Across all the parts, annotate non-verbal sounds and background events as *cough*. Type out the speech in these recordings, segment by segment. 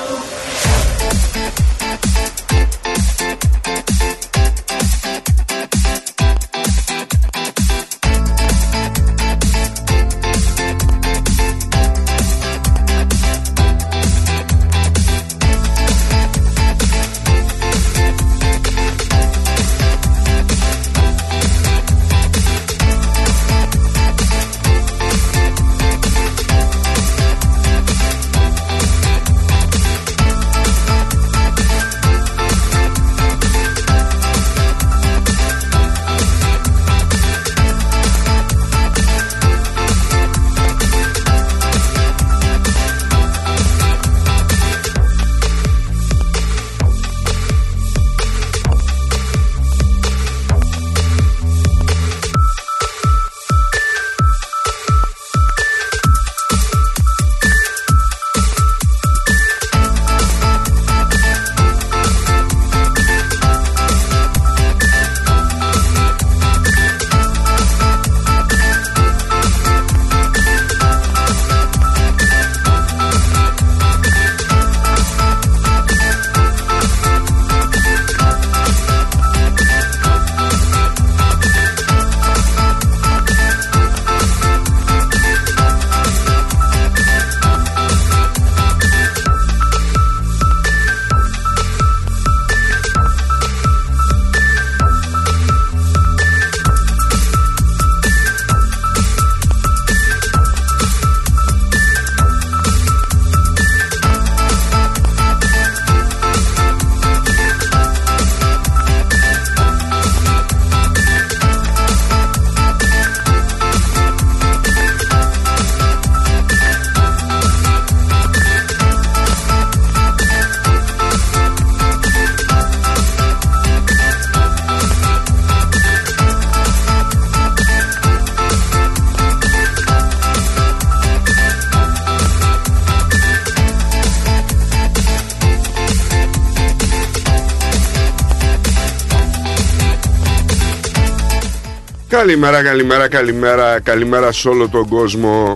Καλημέρα, καλημέρα, καλημέρα, καλημέρα σε όλο τον κόσμο.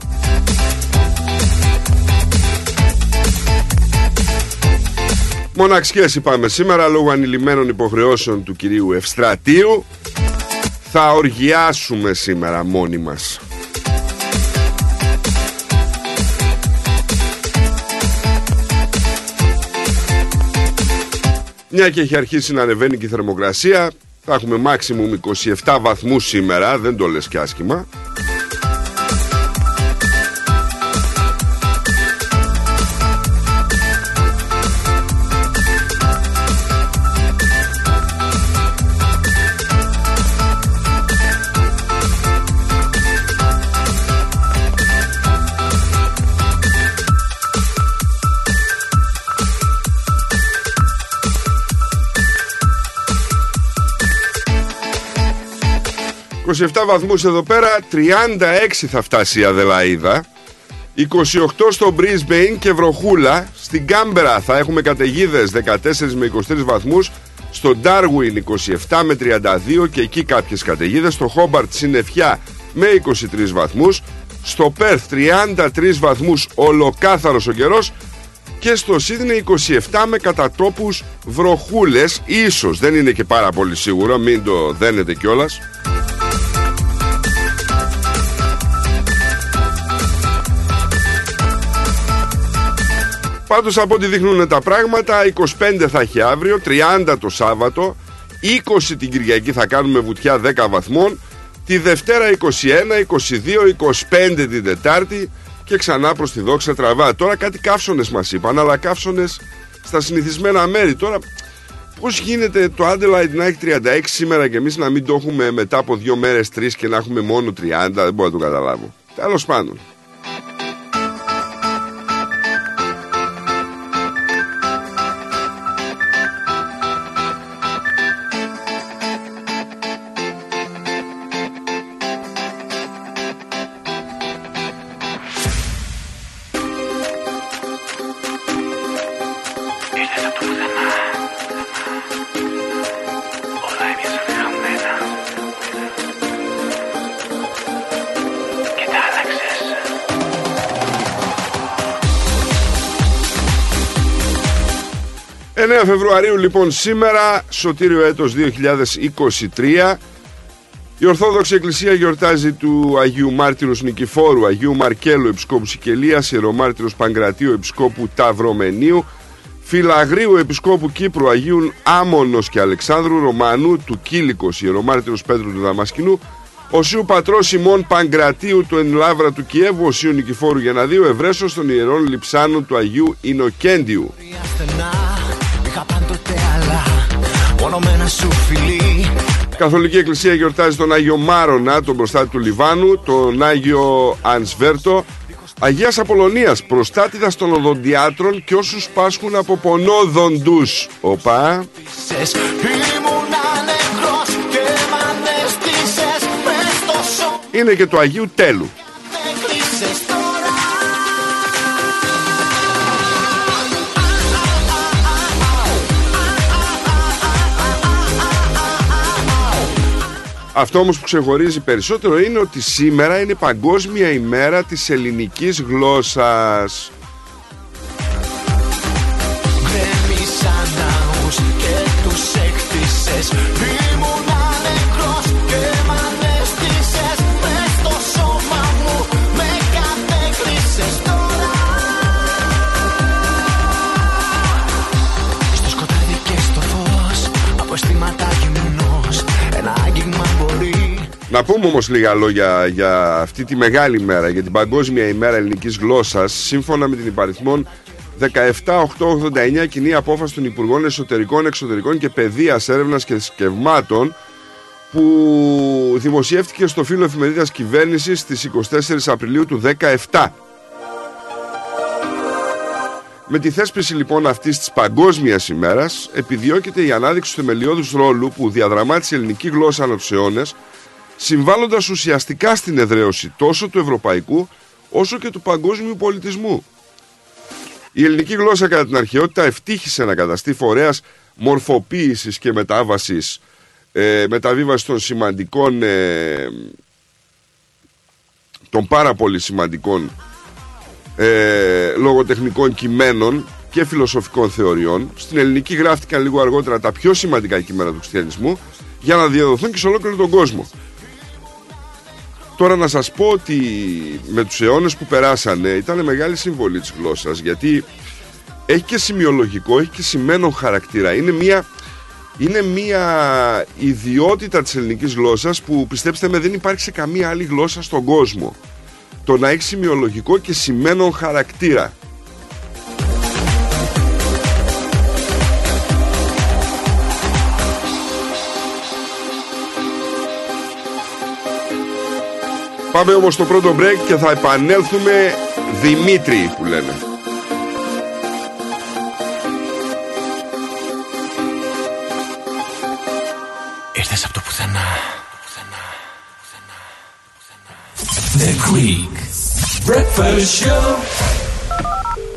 Μοναξιές είπαμε σήμερα λόγω ανηλυμένων υποχρεώσεων του κυρίου Ευστρατείου θα οργιάσουμε σήμερα μόνοι μας. Μια και έχει αρχίσει να ανεβαίνει και η θερμοκρασία θα έχουμε maximum 27 βαθμούς σήμερα, δεν το λες και άσχημα. ...27 βαθμούς εδώ πέρα... ...36 θα φτάσει η Αδελαίδα... ...28 στο Brisbane και βροχούλα... ...στην Κάμπερα θα έχουμε καταιγίδες 14 με 23 βαθμούς... ...στο Darwin 27 με 32... ...και εκεί κάποιες καταιγίδες. Στο Hobart συννεφιά με 23 βαθμούς... ...στο Perth 33 βαθμούς... ...ολοκάθαρος ο καιρός... ...και στο Sydney 27 με κατά τόπους βροχούλες... ...ίσως δεν είναι και πάρα πολύ σίγουρο... ...μην το δένετε κιόλας... Πάντως από ό,τι δείχνουν τα πράγματα 25 θα έχει αύριο 30 το Σάββατο 20 την Κυριακή θα κάνουμε βουτιά 10 βαθμών Τη Δευτέρα 21, 22, 25 την Τετάρτη Και ξανά προς τη δόξα τραβά. Τώρα κάτι καύσονες μας είπαν Αλλά καύσονες στα συνηθισμένα μέρη. Τώρα πώς γίνεται το Adelaide να έχει 36 σήμερα Και εμείς να μην το έχουμε μετά από δύο μέρες τρεις Και να έχουμε μόνο 30 Δεν μπορώ να το καταλάβω. Τέλος πάντων λοιπόν σήμερα, σωτήριο έτος 2023 η Ορθόδοξη Εκκλησία γιορτάζει του Αγίου Μάρτυρος Νικηφόρου, Αγίου Μαρκέλου Επισκόπου Σικελίας, Ιερομάρτυρος Παγκρατίου Επισκόπου Ταυρομενίου, Φιλαγρίου Επισκόπου Κύπρου Αγίου Άμονος και Αλεξάνδρου Ρωμανού του Κίλικος, Ιερομάρτυρος Πέτρου του Δαμασκηνού, Οσίου Πατρός Σιμών Παγκρατίου του Ενλάβρα του Κιέβου, Οσίου Νικηφόρου Γεναδίου, Ευρέσος των Ιερών Λιψάνου του Αγίου Ινοκέντιου. Είχα πάντοτε αλλά μόνο με ένα σου φιλί Καθολική Εκκλησία γιορτάζει τον Άγιο Μάρονα, τον προστάτη του Λιβάνου, τον Άγιο Ανσβέρτο, Αγίας Απολωνίας, προστάτηδας των οδοντιάτρων και όσους πάσχουν από πονόδοντους. Οπα. Σες ήμουνα νεκρός και μ' ανέστησες Μες στο σώμα Είναι και του Αγίου Τέλου. Αυτό όμως που ξεχωρίζει περισσότερο είναι ότι σήμερα είναι παγκόσμια ημέρα της ελληνικής γλώσσας. Γκρέμισαν ναούς και τους έκτισες Να πούμε όμως λίγα λόγια για αυτή τη μεγάλη μέρα, για την Παγκόσμια ημέρα ελληνικής γλώσσας, σύμφωνα με την υπαριθμόν 17.889 κοινή απόφαση των Υπουργών Εσωτερικών, Εξωτερικών και Παιδείας, Έρευνας και Θρησκευμάτων που δημοσιεύτηκε στο φύλλο εφημερίδας κυβέρνησης στις 24 Απριλίου του 2017. Με τη θέσπιση λοιπόν αυτής της παγκόσμιας ημέρας, επιδιώκεται η ανάδειξη του θεμελιώδους ρόλου που διαδραμάτισε η ελληνική γλώσσα ανά τους αιώνες, συμβάλλοντας ουσιαστικά στην εδραίωση τόσο του ευρωπαϊκού όσο και του παγκόσμιου πολιτισμού. Η ελληνική γλώσσα κατά την αρχαιότητα ευτύχησε να καταστεί φορέας μορφοποίησης και μετάβασης ε, μεταβίβασης των σημαντικών ε, των πάρα πολύ σημαντικών ε, λογοτεχνικών κειμένων και φιλοσοφικών θεωριών. Στην ελληνική γράφτηκαν λίγο αργότερα τα πιο σημαντικά κείμενα του χριστιανισμού για να διαδοθούν και σε ολόκληρο τον κόσμο. Τώρα να σας πω ότι με τους αιώνες που περάσανε ήταν μεγάλη συμβολή της γλώσσας γιατί έχει και σημειολογικό, έχει και σημαίνον χαρακτήρα. Είναι μια, είναι μια ιδιότητα της ελληνικής γλώσσας που πιστέψτε με δεν υπάρχει σε καμία άλλη γλώσσα στον κόσμο. Το να έχει σημειολογικό και σημαίνον χαρακτήρα. Πάμε όμως στο πρώτο break και θα επανέλθουμε. Δημήτρη που λένε. Ήρθες από το πουθενά. The Greek Breakfast Show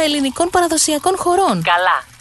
ελληνικών παραδοσιακών χωρών. Καλά.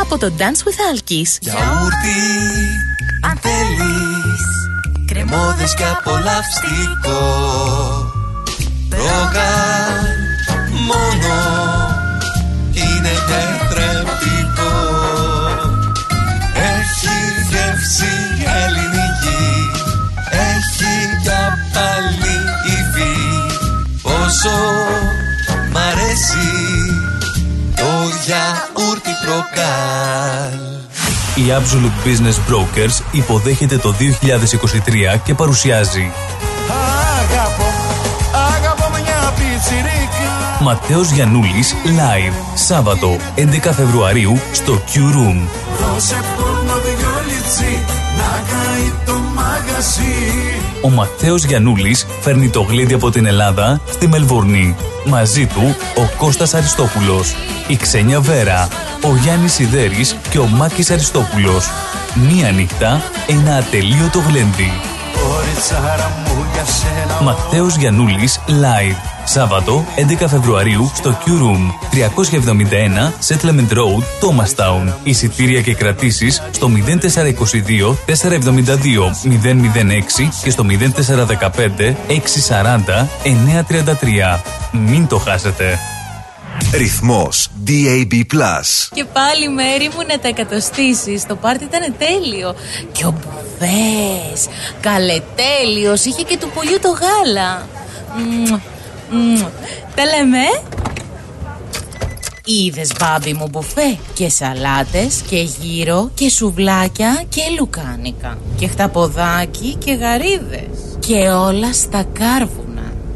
από το Dance with Alkis. Γιαούρτι αν θέλεις Κρεμόδες και απολαυστικό. Ρόγαν μόνο είναι τετρεπτικό Έχει γεύση ελληνική Έχει για πάλι υφή. Πόσο γιαούρτι προκάλ Η Absolute Business Brokers υποδέχεται το 2023 και παρουσιάζει. Αγαπώ, αγαπώ μια πιτσιρίκα. Ματέος Γιαννούλης Live Σάββατο 11 Φεβρουαρίου στο Q Room. Δώσε πόνο δυο λιτσί να καεί το μαγαζί Ο Ματέος Γιαννούλης φέρνει το γλέντι από την Ελλάδα στη Μελβούρνη. Μαζί του ο Κώστας Αριστόπουλος, η Ξένια Βέρα, ο Γιάννης Σιδέρης και ο Μάκης Αριστόπουλος. Μία νύχτα, ένα ατελείωτο γλέντι. Κοριτσάρα μου για σένα Ματέος Γιαννούλης Live. Σάββατο 11 Φεβρουαρίου στο Q Room 371 Settlement Road, Thomastown. Εισιτήρια και κρατήσεις στο 0422 472 006 και στο 0415 640 933. Μην το χάσετε. Ρυθμός DAB+. Και πάλι μέρη μου να τα εκατοστήσεις. Το πάρτι ήταν τέλειο. Και ο Μπουφές, καλετέλειος, είχε και του πολιού το γάλα. Μμμ, μμμ. Τα λέμε. ε; Είδες μπάμπι μου μπουφέ και σαλάτες και γύρο και σουβλάκια και λουκάνικα και χταποδάκι και γαρίδες και όλα στα κάρβουνα.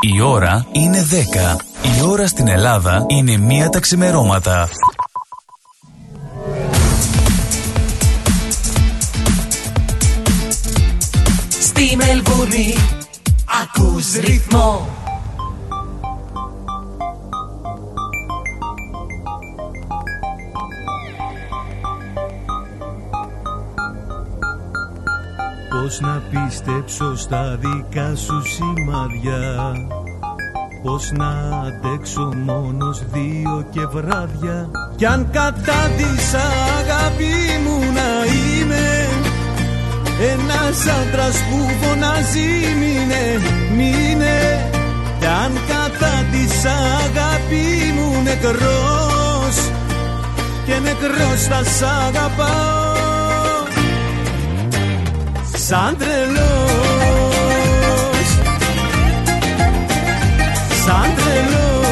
Η ώρα είναι 10. Η ώρα στην Ελλάδα είναι μία τα ξημερώματα. Στη Μελβούρνη ακούς ρυθμό Πώς να πιστέψω στα δικά σου σημάδια; Πώς να αντέξω μόνος δύο και βράδια; Κι αν κατάντησα αγάπη μου να είμαι Ένας άντρας που φωνάζει μείνε, μείνε. Κι αν κατάντησα αγάπη μου νεκρός Και νεκρός θα σ' αγαπάω σαν τρελός σαν τρελός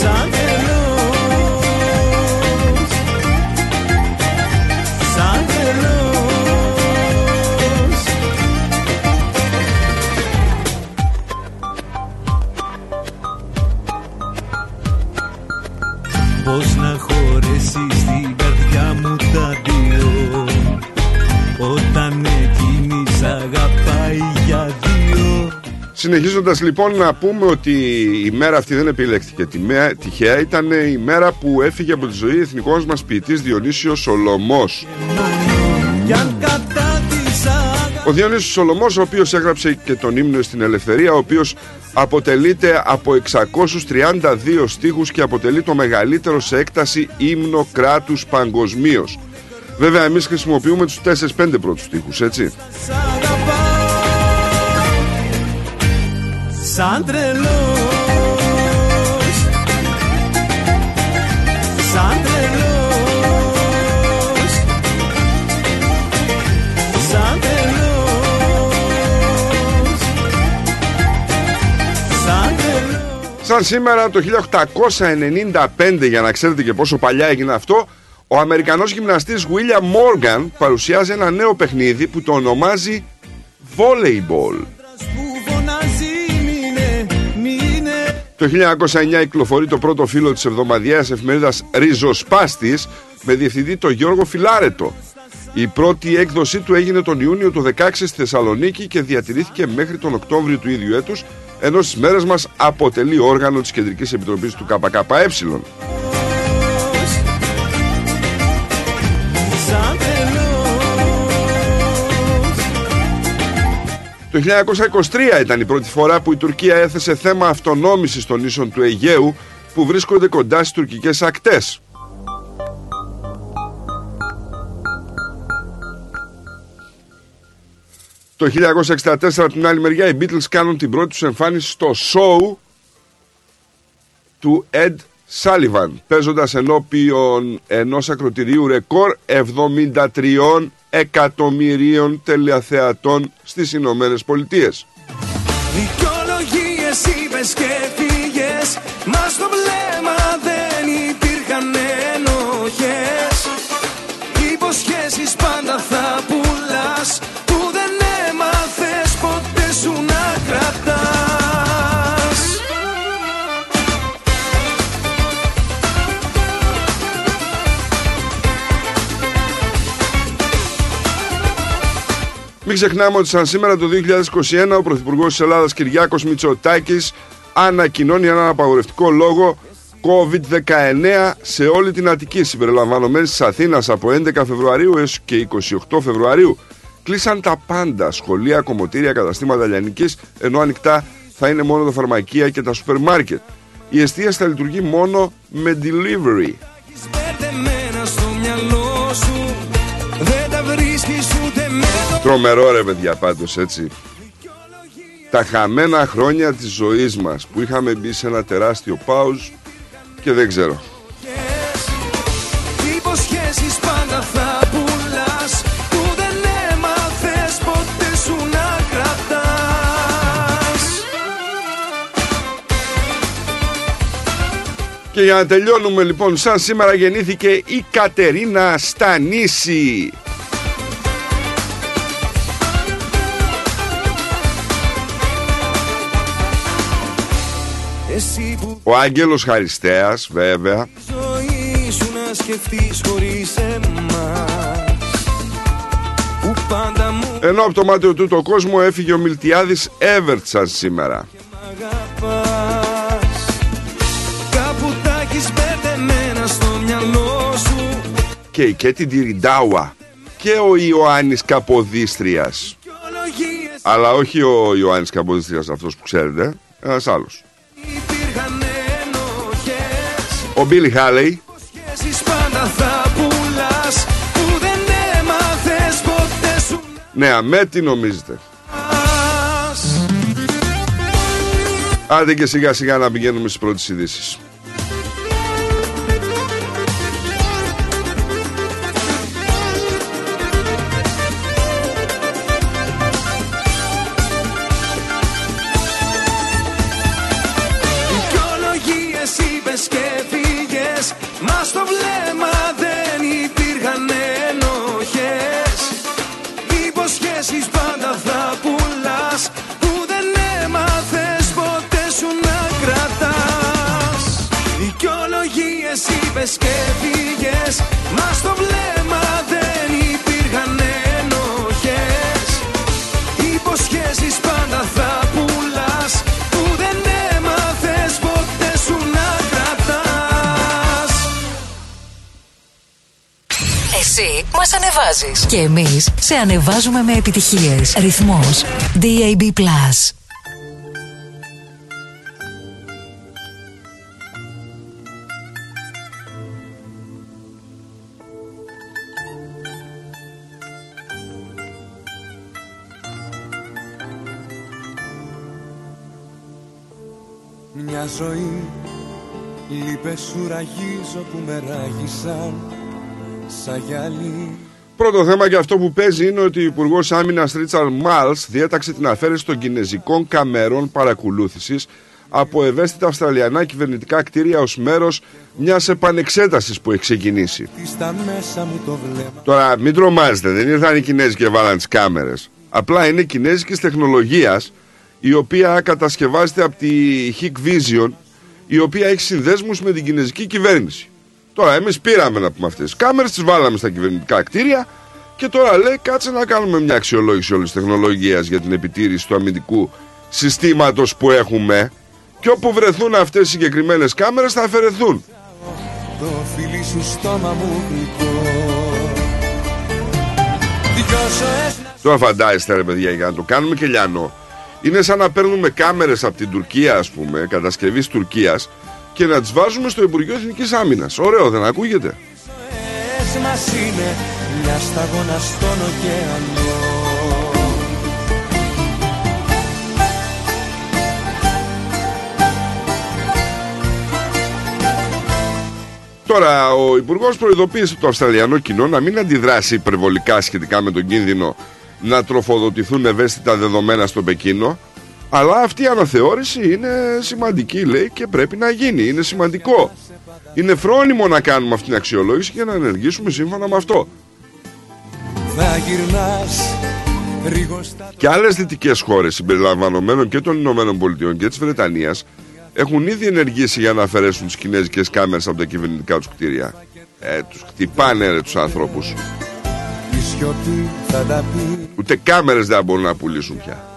σαν τρελός σαν τρελός Πώς να τα δύο Όταν εκείνη σ' αγαπάει για δύο. Συνεχίζοντας λοιπόν να πούμε ότι η μέρα αυτή δεν επιλέχθηκε. Τη μέ- τυχαία ήταν η μέρα που έφυγε από τη ζωή εθνικός μας ποιητής Διονύσιος Σολομός. Κι αν κατάτησα Ο Διονύσιος Σολομός ο οποίος έγραψε και τον ύμνο στην ελευθερία ο οποίος αποτελείται από 632 στίχους και αποτελεί το μεγαλύτερο σε έκταση ύμνο κράτους παγκοσμίως. Βέβαια, εμείς χρησιμοποιούμε τους 4-5 πρώτους τοίχους, έτσι. Σ' αγαπάω Σαν τρελός Σαν σήμερα το 1895, για να ξέρετε και πόσο παλιά έγινε αυτό, ο Αμερικανός γυμναστής William Morgan παρουσιάζει ένα νέο παιχνίδι που το ονομάζει Volleyball. που φωνάζει μείνε, μείνε Το 1909 κυκλοφορεί το πρώτο φύλλο της εβδομαδιαίας εφημερίδας Ριζοσπάστης με διευθυντή τον Γιώργο Φιλάρετο. Η πρώτη έκδοσή του έγινε τον Ιούνιο του 16 στη Θεσσαλονίκη και διατηρήθηκε μέχρι τον Οκτώβριο του ίδιου έτους, ενώ στις μέρες μας αποτελεί όργανο της Κεντρικής Επιτροπής του ΚΚΕ. Σαν τρελός Το 1923 ήταν η πρώτη φορά που η Τουρκία έθεσε θέμα αυτονόμησης των νήσων του Αιγαίου που βρίσκονται κοντά στις τουρκικές ακτές. Το 1964 από την άλλη μεριά οι Beatles κάνουν την πρώτη τους εμφάνιση στο show του Ed Sullivan παίζοντας ενώπιον ενός ακροτηρίου ρεκόρ 73 εκατομμυρίων τελεαθεατών στις Ηνωμένες Πολιτείες. Δικαιολογίες είπες και φύγες Μας στο ξεχνάμε ότι σαν σήμερα το 2021 ο Πρωθυπουργός της Ελλάδας Κυριάκος Μητσοτάκης ανακοινώνει έναν απαγορευτικό λόγο COVID-19 σε όλη την Αττική συμπεριλαμβανομένης της Αθήνας από 11 Φεβρουαρίου έως και 28 Φεβρουαρίου. Κλείσαν τα πάντα, σχολεία, κομμωτήρια, καταστήματα λιανικής, ενώ ανοιχτά θα είναι μόνο τα φαρμακεία και τα σούπερ μάρκετ. Η εστίαση θα λειτουργεί μόνο με delivery. Τρομερό ρε παιδιά πάντως έτσι. Τα χαμένα χρόνια της ζωής μας Που είχαμε μπει σε ένα τεράστιο πάουζ Και δεν ξέρω. Χες Υποσχέσεις πάντα θα πουλάς Που δεν έμαθες ποτέ σου να κρατάς. Και για να τελειώνουμε λοιπόν Σαν σήμερα γεννήθηκε η Κατερίνα Στανίση Ο Άγγελος Χαριστέας βέβαια. Ζωή σου να σκεφτείς χωρίς εμάς. Που πάντα μου Ενώ από το μάτιο του το κόσμο έφυγε ο Μιλτιάδης Εύερτ σαν σήμερα αγαπάς. Κάπου τα έχεις μπερδεμένα στο μυαλό σου. Και η Κέτι Ντιριντάουα Και ο Ιωάννης Καποδίστριας. Δικαιολογίες Αλλά όχι ο Ιωάννης Καποδίστριας αυτός που ξέρετε Ένας άλλος. υπήρχαν ενοχές Ο Μπίλι Χάλεϊ Σχέσεις πάντα θα πουλάς Που δεν έμαθες ποτέ σου Ναι, αμέ τι νομίζετε; να Άντε και σιγά σιγά να πηγαίνουμε στις πρώτες ειδήσεις. Εσύ μας ανεβάζεις. Και εμείς σε ανεβάζουμε με επιτυχίες. Ρυθμός. DAB+. Μια ζωή λίπες που με ράγισαν Πρώτο θέμα και αυτό που παίζει είναι ότι ο Υπουργός Άμυνας Ρίτσαρντ Μάλς διέταξε την αφαίρεση των κινέζικων καμερών παρακολούθησης από ευαίσθητα Αυστραλιανά κυβερνητικά κτίρια ως μέρος μιας επανεξέτασης που έχει ξεκινήσει. Τι στα μέσα μου το βλέμμα Τώρα, μην τρομάζετε, δεν ήρθαν οι Κινέζοι και βάλαν τις κάμερες. Απλά είναι κινέζικης τεχνολογίας η οποία κατασκευάζεται από τη Hikvision η οποία έχει συνδέσμους με την κινέζικη κυβέρνηση. Τώρα, εμείς πήραμε να πούμε αυτές τις κάμερες, τις βάλαμε στα κυβερνητικά κτίρια και τώρα λέει κάτσε να κάνουμε μια αξιολόγηση όλης της τεχνολογίας για την επιτήρηση του αμυντικού συστήματος που έχουμε. Και όπου βρεθούν αυτές οι συγκεκριμένες κάμερες θα αφαιρεθούν. Το φίλι σου στόμα μου γλυκό Δυο ζωές να Τώρα φαντάζεστε ρε παιδιά για να το κάνουμε και λιανό. Είναι σαν να παίρνουμε κάμερες από την Τουρκία, ας πούμε, κατασκευής Τουρκίας και να τις βάζουμε στο Υπουργείο Εθνικής Άμυνας. Ωραίο, δεν ακούγεται; ζωές μας είναι Μια σταγόνα στον ωκεανό Τώρα, ο Υπουργός προειδοποίησε το Αυστραλιανό κοινό να μην αντιδράσει υπερβολικά σχετικά με τον κίνδυνο να τροφοδοτηθούν ευαίσθητα δεδομένα στο Πεκίνο. Αλλά αυτή η αναθεώρηση είναι σημαντική, λέει, και πρέπει να γίνει. Είναι σημαντικό. Είναι φρόνιμο να κάνουμε αυτή την αξιολόγηση και να ενεργήσουμε σύμφωνα με αυτό. Θα γυρνάς ρίγοστα Και άλλες δυτικές χώρες, συμπεριλαμβανομένων και των Ηνωμένων Πολιτειών και της Βρετανίας, έχουν ήδη ενεργήσει για να αφαιρέσουν τις κινέζικες κάμερες από τα κυβερνητικά τους κτίρια. Ε, τους χτυπάνε ρε τους ανθρώπους. Η σιωπή θα τα πει Ούτε κάμερες δεν μπορούν να πουλήσουν πια.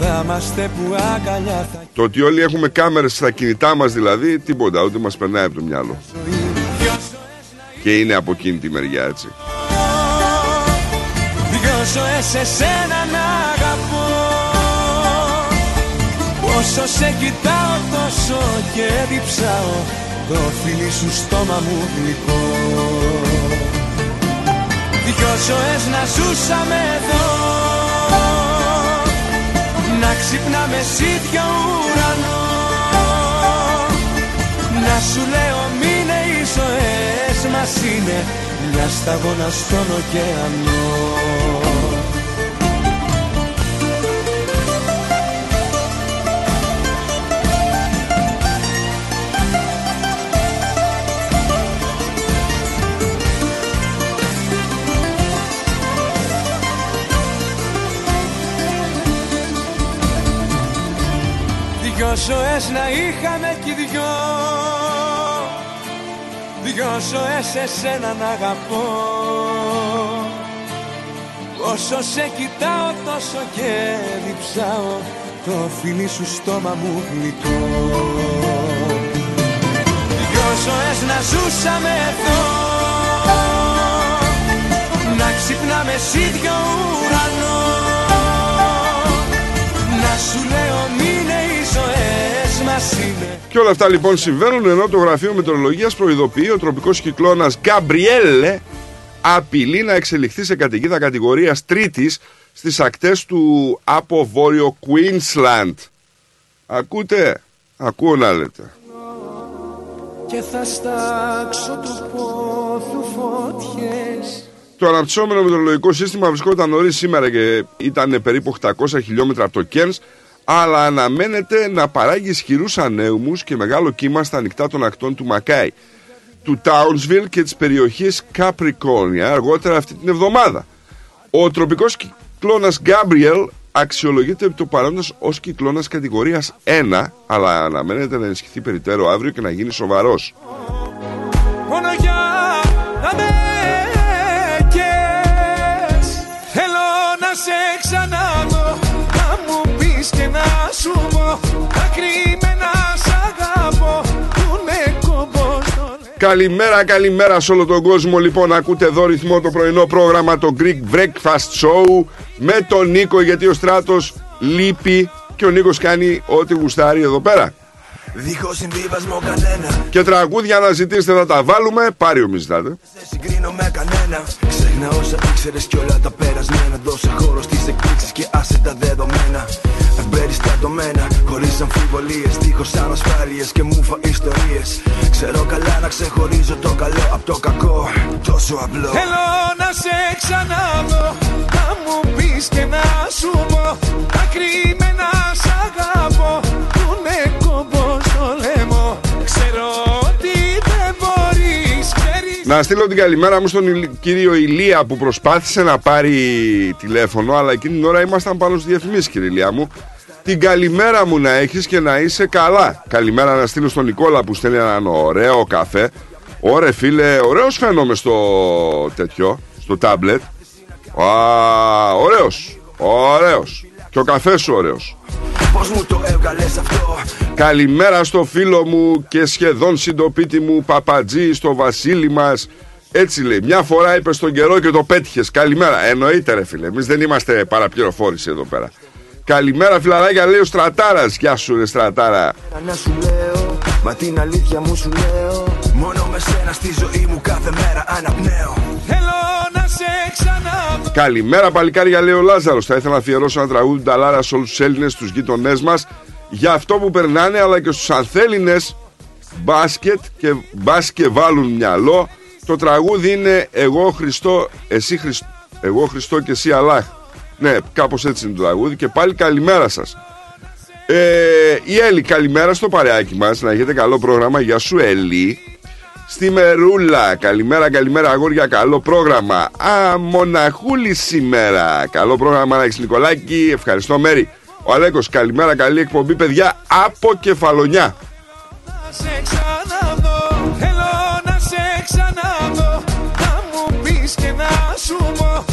Θα είμαστε που αγκαλιά θα Το ότι όλοι έχουμε κάμερες στα κινητά μας δηλαδή, τίποτα, ούτε μας περνάει από το μυαλό. ζωή Δυο ζωές Και είναι από εκείνη τη μεριά έτσι. Δυο ζωές εσένα να αγαπώ Όσο σε κοιτάω τόσο και διψάω Το φίλι σου στόμα μου γλυκό Δυο ζωές να ζούσαμε εδώ Να ξυπνάμε σίδιο ουρανό. Να σου λέω μείνε οι ζωές μας είναι Μια σταγόνα στον ωκεανό ζωές να είχαμε κι οι δυο. Δυο ζωές εσένα να αγαπώ. Όσο σε κοιτάω τόσο και διψάω. Το φίλι σου στόμα μου γλυκό Δυο ζωές να ζούσαμε εδώ. Να ξυπνάμε σ' ίδιο ουρανό. Να σου λέω μείνε οι ζωές μας είναι Και όλα αυτά λοιπόν συμβαίνουν ενώ το Γραφείο Μετεωρολογίας προειδοποιεί ο τροπικός κυκλώνας Γκαμπριέλε απειλεί να εξελιχθεί σε καταιγίδα κατηγορίας τρίτης στις ακτές του από βόρειο Queensland. Ακούτε, ακούω να λέτε. Και θα στάξω του πόθου φωτιές Το αναπτυσσόμενο μετεωρολογικό σύστημα βρισκόταν νωρίς σήμερα και ήταν περίπου 800 χιλιόμετρα από το Κέρνς, αλλά αναμένεται να παράγει ισχυρούς ανέουμου και μεγάλο κύμα στα ανοιχτά των ακτών του Μακάι, του Townsville και της περιοχής Capricornia αργότερα αυτή την εβδομάδα. Ο τροπικός κυκλώνας Gabriel αξιολογείται επί το παρόντος ως κυκλώνας κατηγορίας 1, αλλά αναμένεται να ενισχυθεί περιττέρω αύριο και να γίνει σοβαρός. Μόνο για να με κες Θέλω να σε ξαναδώ να σου πω Τα κρυμμένα σ' αγαπώ Που είναι κόμπος το λέω Καλημέρα, καλημέρα σε όλο τον κόσμο. Λοιπόν, ακούτε εδώ ρυθμό το πρωινό πρόγραμμα, το Greek Breakfast Show με τον Νίκο, γιατί ο Στράτος λείπει και ο Νίκος κάνει ό,τι γουστάρει εδώ πέρα. Δίχως συμβίβασμο κανένα. Και τραγούδια να ζητήσετε θα τα βάλουμε. Πάρει ο ζητάτε. Δεν συγκρίνω με κανένα. Ξέχνα όσα ήξερες κι όλα τα περασμένα. Δώσε χώρο στις εκπλήξεις και άσε τα δεδομένα. Εμπεριστατωμένα Χωρίς αμφιβολίες. Δίχως ανασφάλειες και μουφα ιστορίες. Ξέρω καλά να ξεχωρίζω το καλό από το κακό. Τόσο απλό. Θέλω να σε ξαναδώ Να μου πεις και να σου πω. Τα κρυμμένα σ' αγαπώ Να στείλω την καλημέρα μου στον Ηλ- κύριο Ηλία που προσπάθησε να πάρει τηλέφωνο, αλλά εκείνη την ώρα ήμασταν πάνω στις διαφημίσεις, κύριε Ηλία μου. Την καλημέρα μου να έχεις και να είσαι καλά. Καλημέρα να στείλω στον Νικόλα που στέλνει έναν ωραίο καφέ. Ωραία φίλε, ωραίος φαίνομαι στο τέτοιο, στο τάμπλετ. Α, ωραίος, ωραίος. Και ο καφές σου ωραίος. Πώς μου το έβγαλες αυτό; Καλημέρα στο φίλο μου και σχεδόν συντοπίτη μου Παπατζή στο Βασίλη μας. Έτσι λέει, μια φορά είπες στον καιρό και το πέτυχες. Καλημέρα, εννοείται ρε φίλε, εμείς δεν είμαστε παραπληροφόρηση εδώ πέρα. Καλημέρα φιλαράκια λέει ο Στρατάρας. Γεια σου ρε Στρατάρα. Να σου λέω Μα την αλήθεια μου σου λέω. Μόνο με σένα στη ζωή μου κάθε μέρα αναπνέω. Θέλω να σε ξαναδώ Καλημέρα παλικάρια λέει ο Λάζαρος. Θα ήθελα να αφιερώσω ένα τραγούδι ταλάρα σε όλους τους Έλληνες, τους γείτονές μας Για αυτό που περνάνε αλλά και στους ανθέλινες μπάσκετ και μπάσκετ βάλουν μυαλό. Το τραγούδι είναι Εγώ Χριστό, εσύ Χριστό, εγώ Χριστό και εσύ Αλλάχ Ναι, κάπως έτσι είναι το τραγούδι και πάλι καλημέρα σας. Ε, η Έλλη, καλημέρα στο παρεάκι μας. Να έχετε καλό πρόγραμμα. Γεια σου Έλλη Στη Μερούλα, καλημέρα, καλημέρα αγόρια, καλό πρόγραμμα. Α, μοναχούλη σήμερα. Καλό πρόγραμμα να έχεις Νικολάκη, ευχαριστώ Μέρη. Ο Αλέκος, καλημέρα, καλή εκπομπή παιδιά από Κεφαλονιά. να σε ξαναδώ Θέλω να σε ξαναδώ Να μου πεις και να σου πω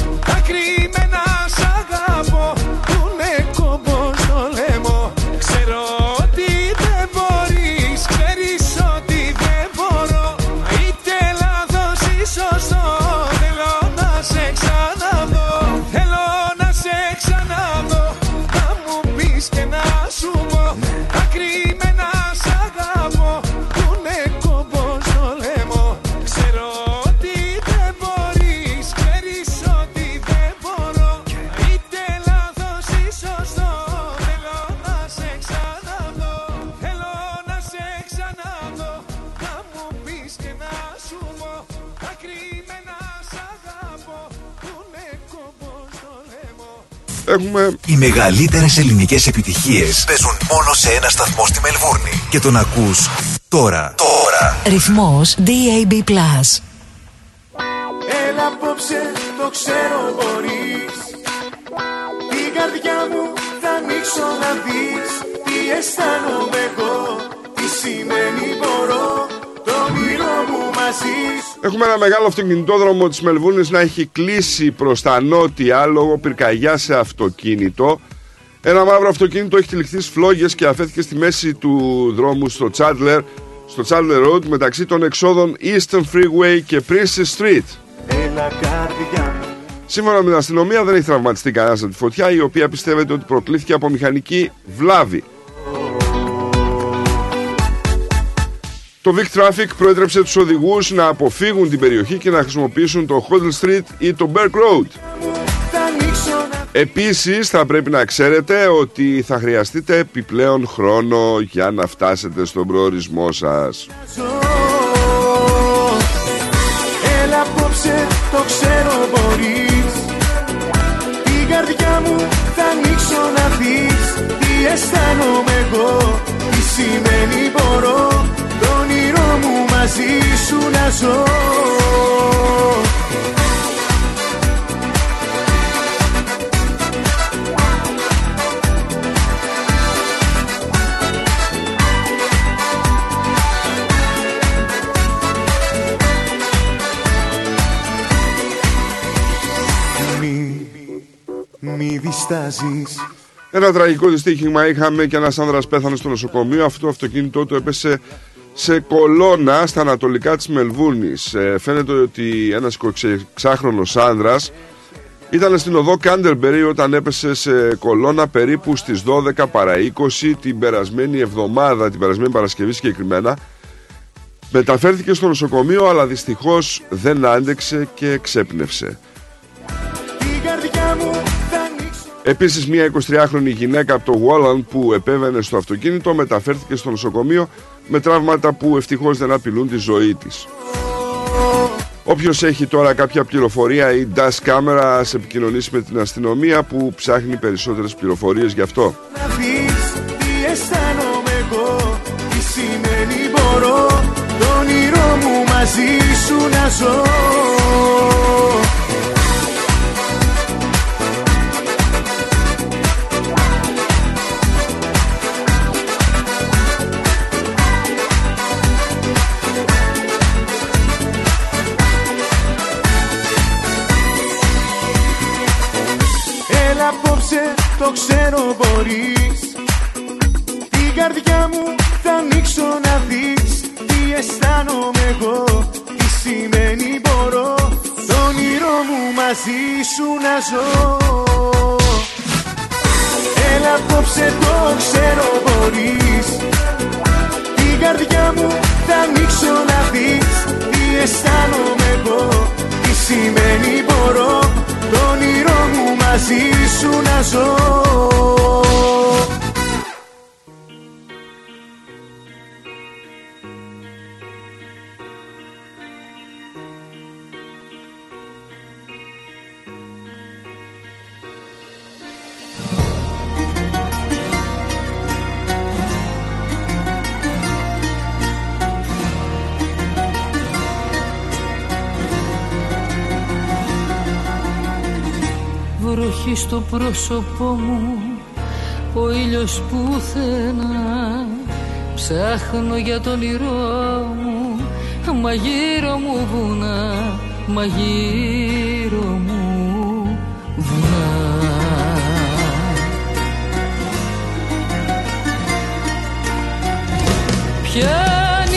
Έχουμε Οι μεγαλύτερες ελληνικές επιτυχίες παίζουν μόνο σε ένα σταθμό στη Μελβούρνη. Και τον ακούς τώρα. Τώρα. Ρυθμός DAB+. Έλα απόψε, το ξέρω μπορείς Την καρδιά μου θα ανοίξω να δεις Τι αισθάνομαι εγώ, τι σημαίνει μπορώ Το όνειρό μου μαζί σου Έχουμε ένα μεγάλο αυτοκινητόδρομο της Μελβούρνης να έχει κλείσει προς τα νότια λόγω πυρκαγιά σε αυτοκίνητο. Ένα μαύρο αυτοκίνητο έχει τυλιχθεί στις φλόγες και αφέθηκε στη μέση του δρόμου στο Chandler, στο Chandler Road μεταξύ των εξόδων Eastern Freeway και Princess Street. Έλα καρδιά μου Σύμφωνα με την αστυνομία δεν έχει τραυματιστεί κανένας από τη φωτιά η οποία πιστεύεται ότι προκλήθηκε από μηχανική βλάβη. Το Vic Traffic προέτρεψε τους οδηγούς να αποφύγουν την περιοχή και να χρησιμοποιήσουν το Hoddle Street ή το Berk Road. θα ανοίξω να Επίσης θα πρέπει να ξέρετε ότι θα χρειαστείτε επιπλέον χρόνο για να φτάσετε στον προορισμό σας. ζω Έλα απόψε, το ξέρω μπορείς Την καρδιά μου θα ανοίξω να δεις Τι αισθάνομαι εγώ, τι σημαίνει μπορώ Το όνειρό μου μαζί σου να ζω Μη, μη διστάζεις Ένα τραγικό δυστύχημα είχαμε και ένας άνδρας πέθανε στο νοσοκομείο. Αυτό το αυτοκίνητό του έπεσε σε κολόνα στα ανατολικά της Μελβούνης. Ε, φαίνεται ότι ένας 26χρονος άνδρας Ήταν στην οδό Κάντερμπερι όταν έπεσε σε κολόνα περίπου στις 12 παρα 20 την περασμένη εβδομάδα, την περασμένη Παρασκευή συγκεκριμένα. Μεταφέρθηκε στο νοσοκομείο αλλά δυστυχώς δεν άντεξε και ξέπνευσε. Την καρδιά μου θα ανοίξω Επίσης μια 23χρονη γυναίκα από το Walland που επέβαινε στο αυτοκίνητο μεταφέρθηκε στο νοσοκομείο με τραύματα που ευτυχώς δεν απειλούν τη ζωή της. Όποιος έχει τώρα κάποια πληροφορία ή dash camera ας επικοινωνήσει με την αστυνομία που ψάχνει περισσότερες πληροφορίες γι' αυτό. να δεις τι αισθάνομαι εγώ Τι σημαίνει μπορώ Το όνειρό μου μαζί σου να ζω το ξέρω μπορείς. Την καρδιά μου θα ανοίξω να δεις. Τι αισθάνομαι εγώ Τι σημαίνει μπορώ. Το όνειρό μου μαζί σου να ζω. Έλα απόψε το ξέρω μπορείς. Την καρδιά μου θα ανοίξω να δεις. Τι αισθάνομαι εγώ Τι σημαίνει μπορώ Το όνειρό μου μαζί σου να ζω βροχή στο πρόσωπό μου ο ήλιος πουθενά. Ψάχνω για τον όνειρό μου μα γύρω μου βουνά μα γύρω μου βουνά. Ποια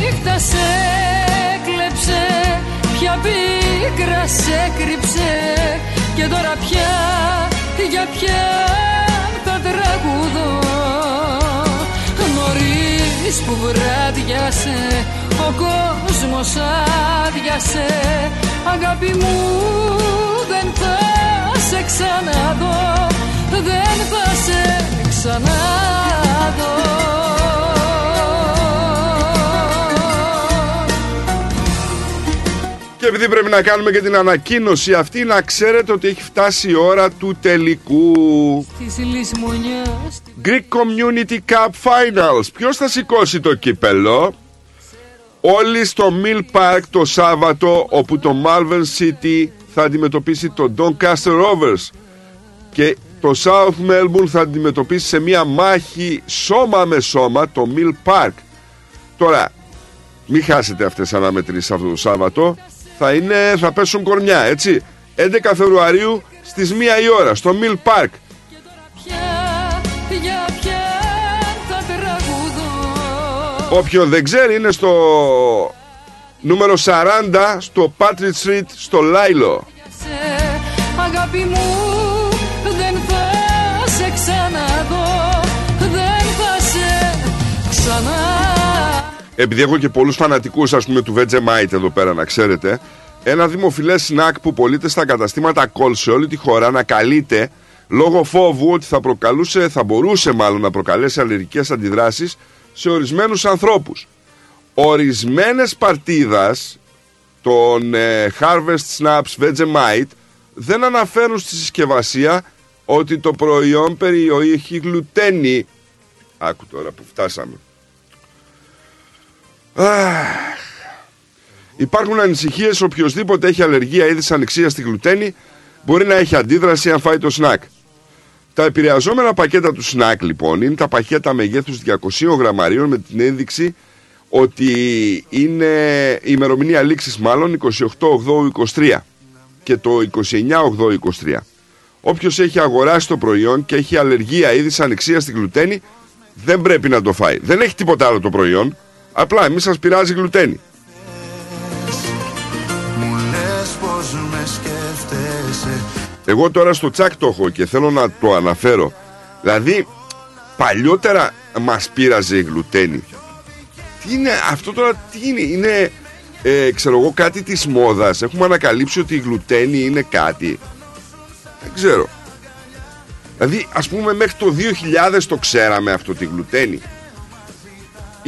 νύχτα σε κλέψε Ποια πίκρα σε κρύψε Και τώρα πια για πια τα τραγουδώ. Νωρίς που βράδιασε Ο κόσμος άδειασε. Αγάπη μου δεν θα σε ξαναδώ. Δεν θα σε ξαναδώ επειδή πρέπει να κάνουμε και την ανακοίνωση αυτή, να ξέρετε ότι έχει φτάσει η ώρα του τελικού. Της λησμονιάς Greek Community Cup Finals. Ποιος θα σηκώσει το κύπελο; Όλοι στο Mill Park το Σάββατο, όπου το Malvern City θα αντιμετωπίσει το Doncaster Rovers και το South Melbourne θα αντιμετωπίσει σε μια μάχη σώμα με σώμα το Mill Park. Τώρα, μην χάσετε αυτές τις αναμετρήσεις αυτό το Σάββατο. Θα, είναι, θα πέσουν κορμιά, έτσι. 11 Φεβρουαρίου στις 1 η ώρα στο Mill Park. Για πια θα τραγουδώ Όποιον δεν ξέρει είναι στο νούμερο 40 στο Patrick Street στο Λάιλο. σε Αγάπη μου Επειδή έχω και πολλούς φανατικούς ας πούμε του Vegemite εδώ πέρα να ξέρετε ένα δημοφιλές σνακ που πωλείται στα καταστήματα κόλ σε όλη τη χώρα να καλείται λόγω φόβου ότι θα προκαλούσε, θα μπορούσε μάλλον να προκαλέσει αλλεργικές αντιδράσεις σε ορισμένους ανθρώπους. Ορισμένες παρτίδας των ε, Harvest Snaps Vegemite δεν αναφέρουν στη συσκευασία ότι το προϊόν περιοχή γλουτένη. Άκου τώρα που φτάσαμε. Αχ. Υπάρχουν ανησυχίες οποιοδήποτε έχει αλλεργία ή δυσανεξία στη γλουτένη μπορεί να έχει αντίδραση αν φάει το σνακ. Τα επηρεαζόμενα πακέτα του σνακ λοιπόν είναι τα πακέτα μεγέθους 200 γραμμαρίων με την ένδειξη ότι είναι η ημερομηνία λήξης μάλλον 28-8-23 και το 29-8-23. Όποιος έχει αγοράσει το προϊόν και έχει αλλεργία ή δυσανεξία στη γλουτένη δεν πρέπει να το φάει. Δεν έχει τίποτα άλλο το προϊόν, απλά εμείς σας πειράζει γλουτένη. Μου λες πως με σκέφτεσαι φταίσαι Εγώ τώρα στο τσάκ το έχω και θέλω να το αναφέρω. Δηλαδή, παλιότερα μας πείραζε η γλουτένη. Τι είναι αυτό τώρα, τι είναι, είναι, ε, ξέρω εγώ, κάτι της μόδας. Έχουμε ανακαλύψει ότι η γλουτένη είναι κάτι. Δεν ξέρω. Δηλαδή, ας πούμε, μέχρι το 2000 το ξέραμε αυτό τη γλουτένη.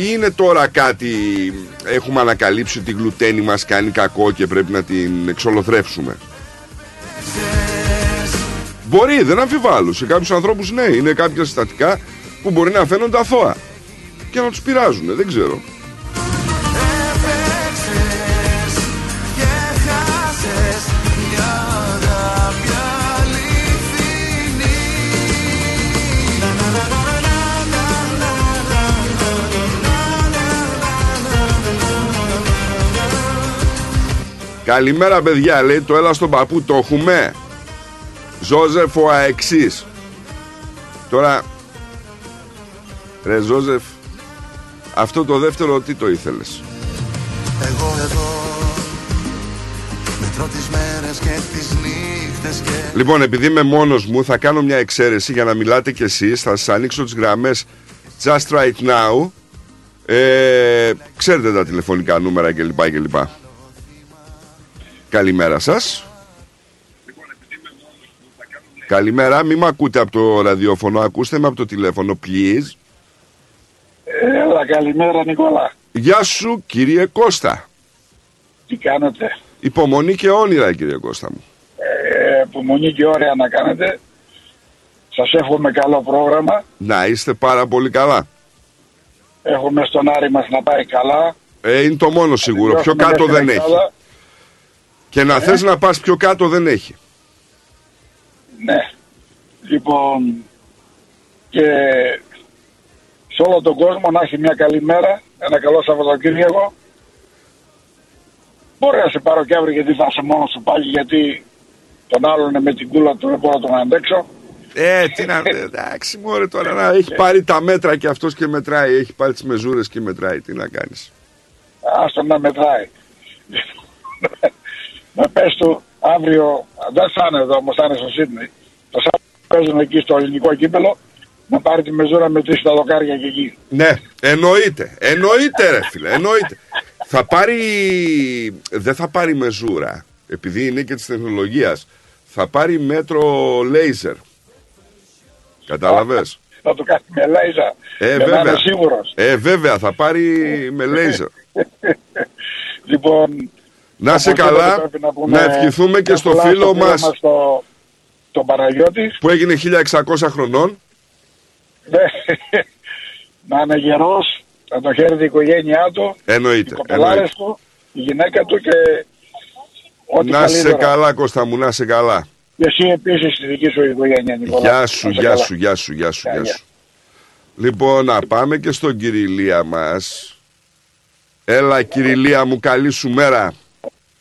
Ή είναι τώρα κάτι, έχουμε ανακαλύψει ότι η γλουτένη μας κάνει κακό και πρέπει να την εξολοθρεύσουμε. Μπορεί, δεν αμφιβάλλω. Σε κάποιους ανθρώπους ναι, είναι κάποια συστατικά που μπορεί να φαίνονται αθώα και να τους πειράζουν, δεν ξέρω. Καλημέρα παιδιά, λέει το έλα στον παππού, το έχουμε; Ζώζεφ ο αεξής. Τώρα, ρε Ζώζεφ, αυτό το δεύτερο τι το ήθελες; Εγώ εδώ Μετρώ τις μέρες και τις νύχτες και Λοιπόν, επειδή είμαι μόνος μου, θα κάνω μια εξαίρεση για να μιλάτε κι εσείς. Θα σας ανοίξω τις γραμμές just right now. Ε, ξέρετε τα τηλεφωνικά νούμερα κλπ. κλπ. Καλημέρα σας. Καλημέρα, μην με ακούτε από το ραδιόφωνο, ακούστε με από το τηλέφωνο, please. Έλα, καλημέρα Νικόλα. Γεια σου, κύριε Κώστα. Τι κάνετε; Υπομονή και όνειρα, κύριε Κώστα μου. Ε, υπομονή και ωραία να κάνετε. Σας εύχομαι καλό πρόγραμμα. Να είστε πάρα πολύ καλά. Έχουμε στον Άρη μας να πάει καλά. Ε, είναι το μόνο σίγουρο. Πιο Τελειώσουμε κάτω μέσα δεν στην έχει. Ελλάδα. Και να θες να πας πιο κάτω δεν έχει. Ναι. Λοιπόν, και σε όλο τον κόσμο να έχει μια καλή μέρα, ένα καλό Σαββατοκύριακο. Μπορεί να σε πάρω και αύριο γιατί θα είσαι μόνος σου πάλι, γιατί τον άλλον με την κούλα του δεν μπορώ να τον αντέξω. Ε, τι να. Εντάξει, μωρέ τώρα να έχει πάρει τα μέτρα και αυτός και μετράει. Έχει πάρει τις μεζούρες και μετράει. Τι να κάνεις. Άστον να μετράει. *laughs* να πες του αύριο, δεν θα είναι εδώ όμως θα είναι στο Σίδνεϊ. Το Σάββατο παίζουν εκεί στο ελληνικό κύπελο να πάρει τη μεζούρα με τρεις τα δοκάρια και εκεί. Ναι, εννοείται. Εννοείται, ρε φίλε. Εννοείται. θα πάρει. Δεν θα πάρει μεζούρα. Επειδή είναι και της τεχνολογίας. Θα πάρει μέτρο λέιζερ. Κατάλαβες; Θα το κάνει με λέιζα. Ε, για να βέβαια. είμαι σίγουρος. Ε, βέβαια, θα πάρει με λέιζερ. Λοιπόν, Να σε οπωσδήποτε καλά, πρέπει να πούμε να ευχηθούμε και μια στο πολλά φίλο στο μας το, τον Παναγιώτη. που έγινε 1600 χρονών. Ναι. να είναι γερός, να το χαίρεται η οικογένειά του, οι Εννοείται. κοπελάρες εννοείται. του, η γυναίκα του και ό,τι Να σε καλύτερο. καλά, Κώστα μου, να σε καλά. Και εσύ επίσης στη δική σου οικογένεια, Νικόλα. Γεια Να σου, είσαι γεια καλά. σου, γεια σου, γεια σου, Γεια, γεια σου. Λοιπόν, να πάμε και στον Κυριλία μας. Έλα, Κυριλία μου, καλή σου μέρα.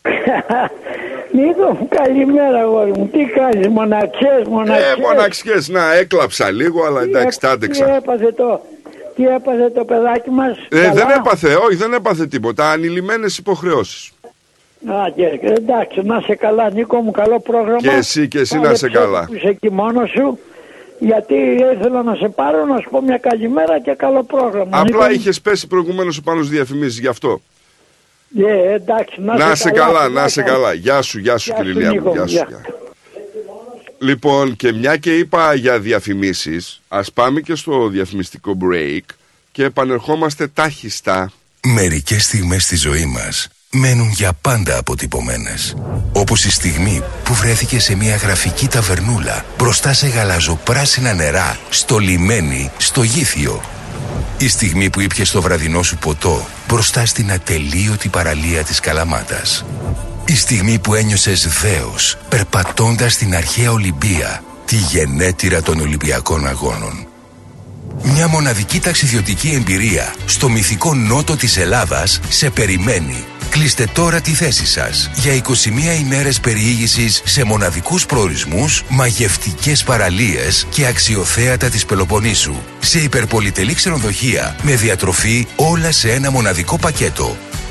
*laughs* Νίκο μου, καλημέρα αγόρι μου. Τι κάνεις, μοναξιές, μοναξιές. Ε, μοναξιές, να, έκλαψα λίγο, αλλά εντάξει, τα Τι άντεξα. έπαθε το, τι έπαθε το παιδάκι μας. Ε, καλά; δεν έπαθε, όχι, δεν έπαθε τίποτα. Ανηλυμένες υποχρεώσεις. Α, και, εντάξει, να σε καλά Νίκο μου, καλό πρόγραμμα. Και εσύ, και εσύ να σε Πάλεψε καλά. Που είσαι εκεί μόνος σου. Γιατί ήθελα να σε πάρω να σου πω μια καλημέρα και καλό πρόγραμμα. Απλά Νίκο. είχες πέσει προηγουμένως πάνω στι διαφημίσει γι' αυτό. Ε, εντάξει, να, Να σε καλά, φιλάκια. να σε καλά. Γεια σου, γεια σου, Γεια σου, Κυριλία Νίκο μου. μου, Γεια σου. γεια. γεια. Λοιπόν, και μια και είπα για διαφημίσεις, ας πάμε και στο διαφημιστικό break και επανερχόμαστε τάχιστα. Μερικές στιγμές στη ζωή μας μένουν για πάντα αποτυπωμένες. Όπως η στιγμή που βρέθηκε σε μια γραφική ταβερνούλα μπροστά σε γαλαζοπράσινα νερά, στο λιμένι, στο γήθιο. Η στιγμή που ήπιες το βραδινό σου ποτό μπροστά στην ατελείωτη παραλία της Καλαμάτας. Η στιγμή που ένιωσες δέος περπατώντας στην αρχαία Ολυμπία, τη γενέτειρα των Ολυμπιακών Αγώνων. Μια μοναδική ταξιδιωτική εμπειρία στο μυθικό νότο της Ελλάδας σε περιμένει. Κλείστε τώρα τη θέση σας για 21 ημέρες περιήγησης σε μοναδικούς προορισμούς, μαγευτικές παραλίες και αξιοθέατα της Πελοποννήσου. Σε υπερπολιτελή ξενοδοχεία με διατροφή όλα σε ένα μοναδικό πακέτο.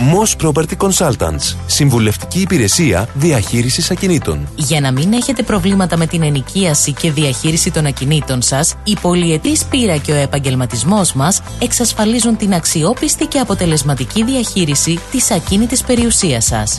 Moss Property Consultants. Συμβουλευτική υπηρεσία διαχείρισης ακινήτων. Για να μην έχετε προβλήματα με την ενοικίαση και διαχείριση των ακινήτων σας, η πολυετής πείρα και ο επαγγελματισμός μας εξασφαλίζουν την αξιόπιστη και αποτελεσματική διαχείριση της ακίνητης περιουσίας σας.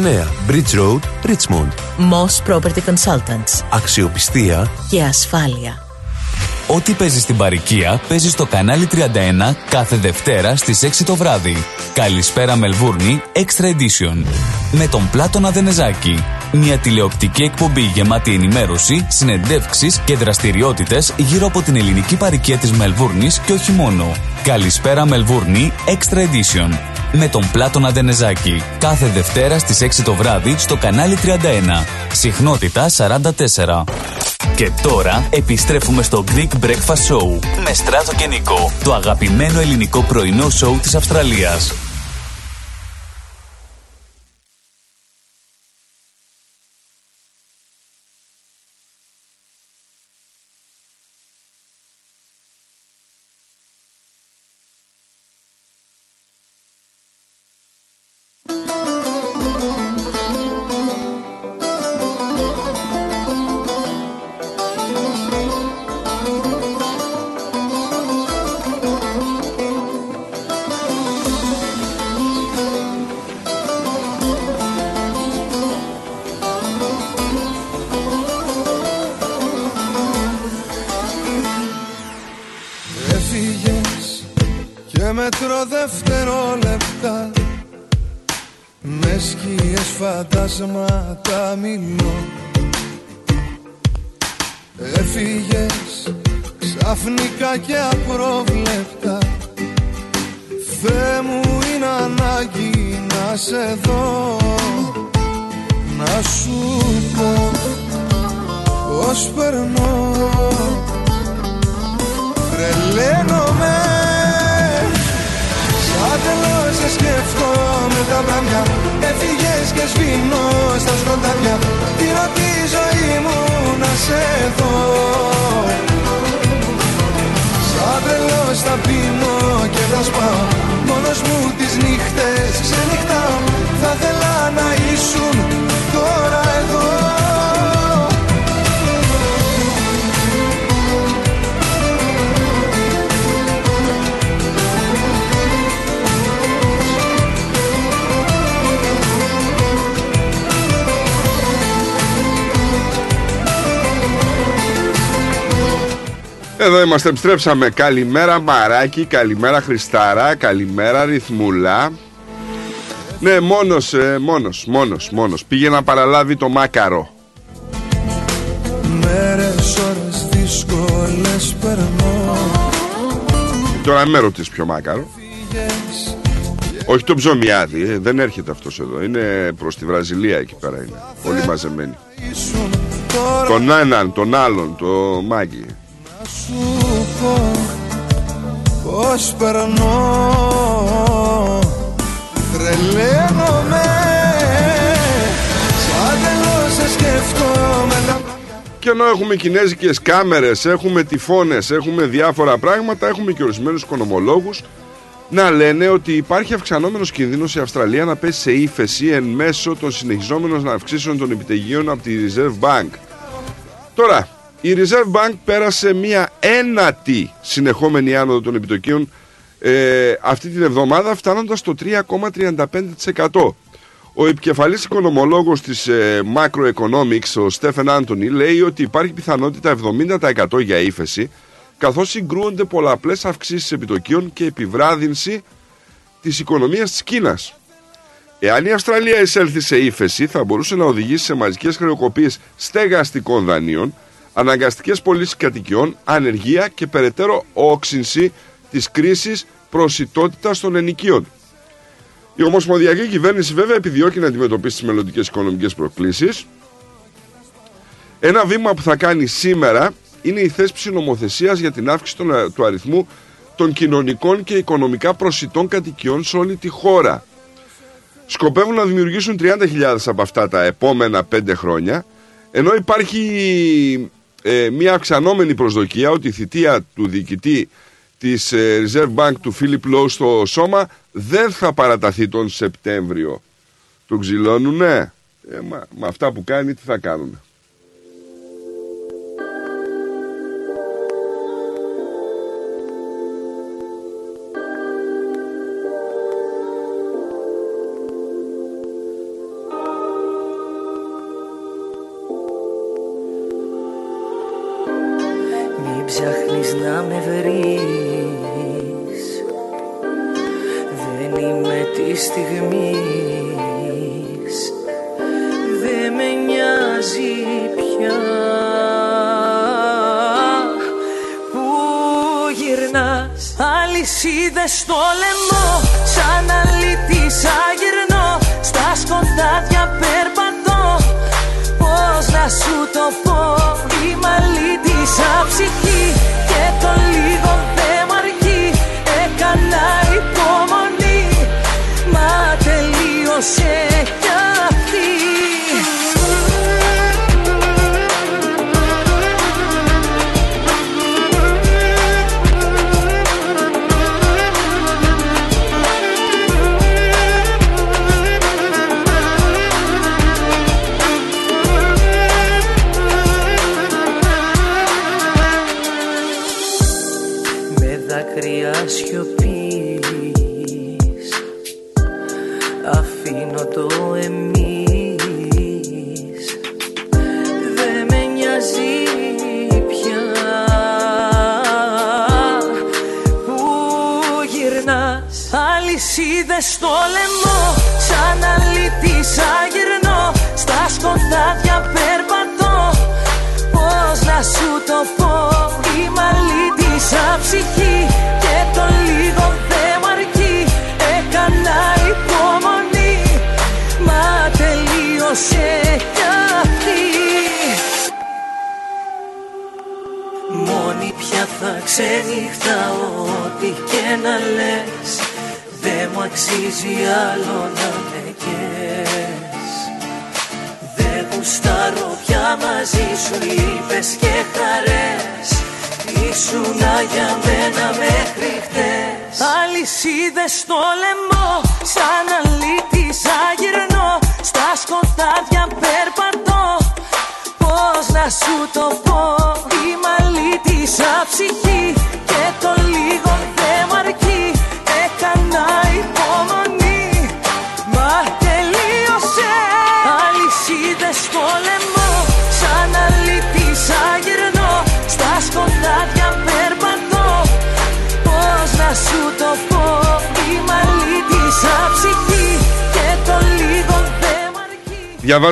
Bridge Road, Richmond. Moss Property Consultants. Αξιοπιστία Και ασφάλεια. Ό,τι παίζεις στην παροικία παίζεις στο κανάλι 31 κάθε Δευτέρα στις 6 το βράδυ. Καλησπέρα Μελβούρνη Extra Edition. Με τον Πλάτωνα Δενεζάκη. Μια τηλεοπτική εκπομπή γεμάτη ενημέρωση, συνεντεύξεις και δραστηριότητες γύρω από την ελληνική παροικία της Μελβούρνης και όχι μόνο. Καλησπέρα Μελβούρνη Extra Edition. Με τον Πλάτωνα Δενεζάκη. Κάθε Δευτέρα στις 6 το βράδυ στο κανάλι 31. Συχνότητα 44. Και τώρα επιστρέφουμε στο Greek Breakfast Show με Στράτο και Νικό, το αγαπημένο ελληνικό πρωινό σοου της Αυστραλίας. Είμαστε, επιστρέψαμε. Καλημέρα Μαράκι, καλημέρα Χριστάρα, καλημέρα Ρυθμούλα. Ναι, μόνος, ε, μόνος, μόνος, μόνος. Πήγε να παραλάβει το μάκαρο. Μέρες, ώρες δύσκολες περνώ Τώρα με ρωτήσεις ποιο μάκαρο. Όχι το ψωμιάδι, ε, δεν έρχεται αυτός εδώ. Είναι προς τη Βραζιλία εκεί πέρα είναι. Όλοι μαζεμένοι. Τον έναν, τον άλλον, το μάγκη. Πως περνώ Τρελαίνομαι. Σαν τελώς σε σκεφτόμαι τα Και ενώ έχουμε κινέζικες κάμερες, έχουμε τυφώνες, έχουμε διάφορα πράγματα, έχουμε και ορισμένους οικονομολόγους να λένε ότι υπάρχει αυξανόμενος κίνδυνος η Αυστραλία να πέσει σε ύφεση εν μέσω των συνεχιζόμενων αυξήσεων των επιτεγείων από τη Reserve Bank. Τώρα, η Reserve Bank πέρασε μία ένατη συνεχόμενη άνοδο των επιτοκίων ε, αυτή την εβδομάδα φτάνοντας στο 3,35%. Ο επικεφαλής οικονομολόγος της ε, Macroeconomics, ο Στέφεν Άντωνη, λέει ότι υπάρχει πιθανότητα 70% για ύφεση, καθώς συγκρούονται πολλαπλές αυξήσεις επιτοκίων και επιβράδυνση της οικονομίας της Κίνας. Εάν η Αυστραλία εισέλθει σε ύφεση, θα μπορούσε να οδηγήσει σε μαζικές χρεοκοπίες στεγαστικών δανείων, αναγκαστικές πωλήσεις κατοικιών, ανεργία και περαιτέρω όξυνση της κρίσης προσιτότητας των ενοικίων. Η Ομοσπονδιακή Κυβέρνηση βέβαια επιδιώκει να αντιμετωπίσει τις μελλοντικές οικονομικές προκλήσεις. Ένα βήμα που θα κάνει σήμερα είναι η θέσπιση νομοθεσίας για την αύξηση των- του αριθμού των κοινωνικών και οικονομικά προσιτών κατοικιών σε όλη τη χώρα. Σκοπεύουν να δημιουργήσουν 30.000 από αυτά τα επόμενα 5 χρόνια, ενώ υπάρχει ε, μια αυξανόμενη προσδοκία ότι η θητεία του διοικητή της ε, Reserve Bank του Philip Lowe στο σώμα δεν θα παραταθεί τον Σεπτέμβριο. Τον ξυλώνουνε; Ε, μα, με αυτά που κάνει τι θα κάνουν.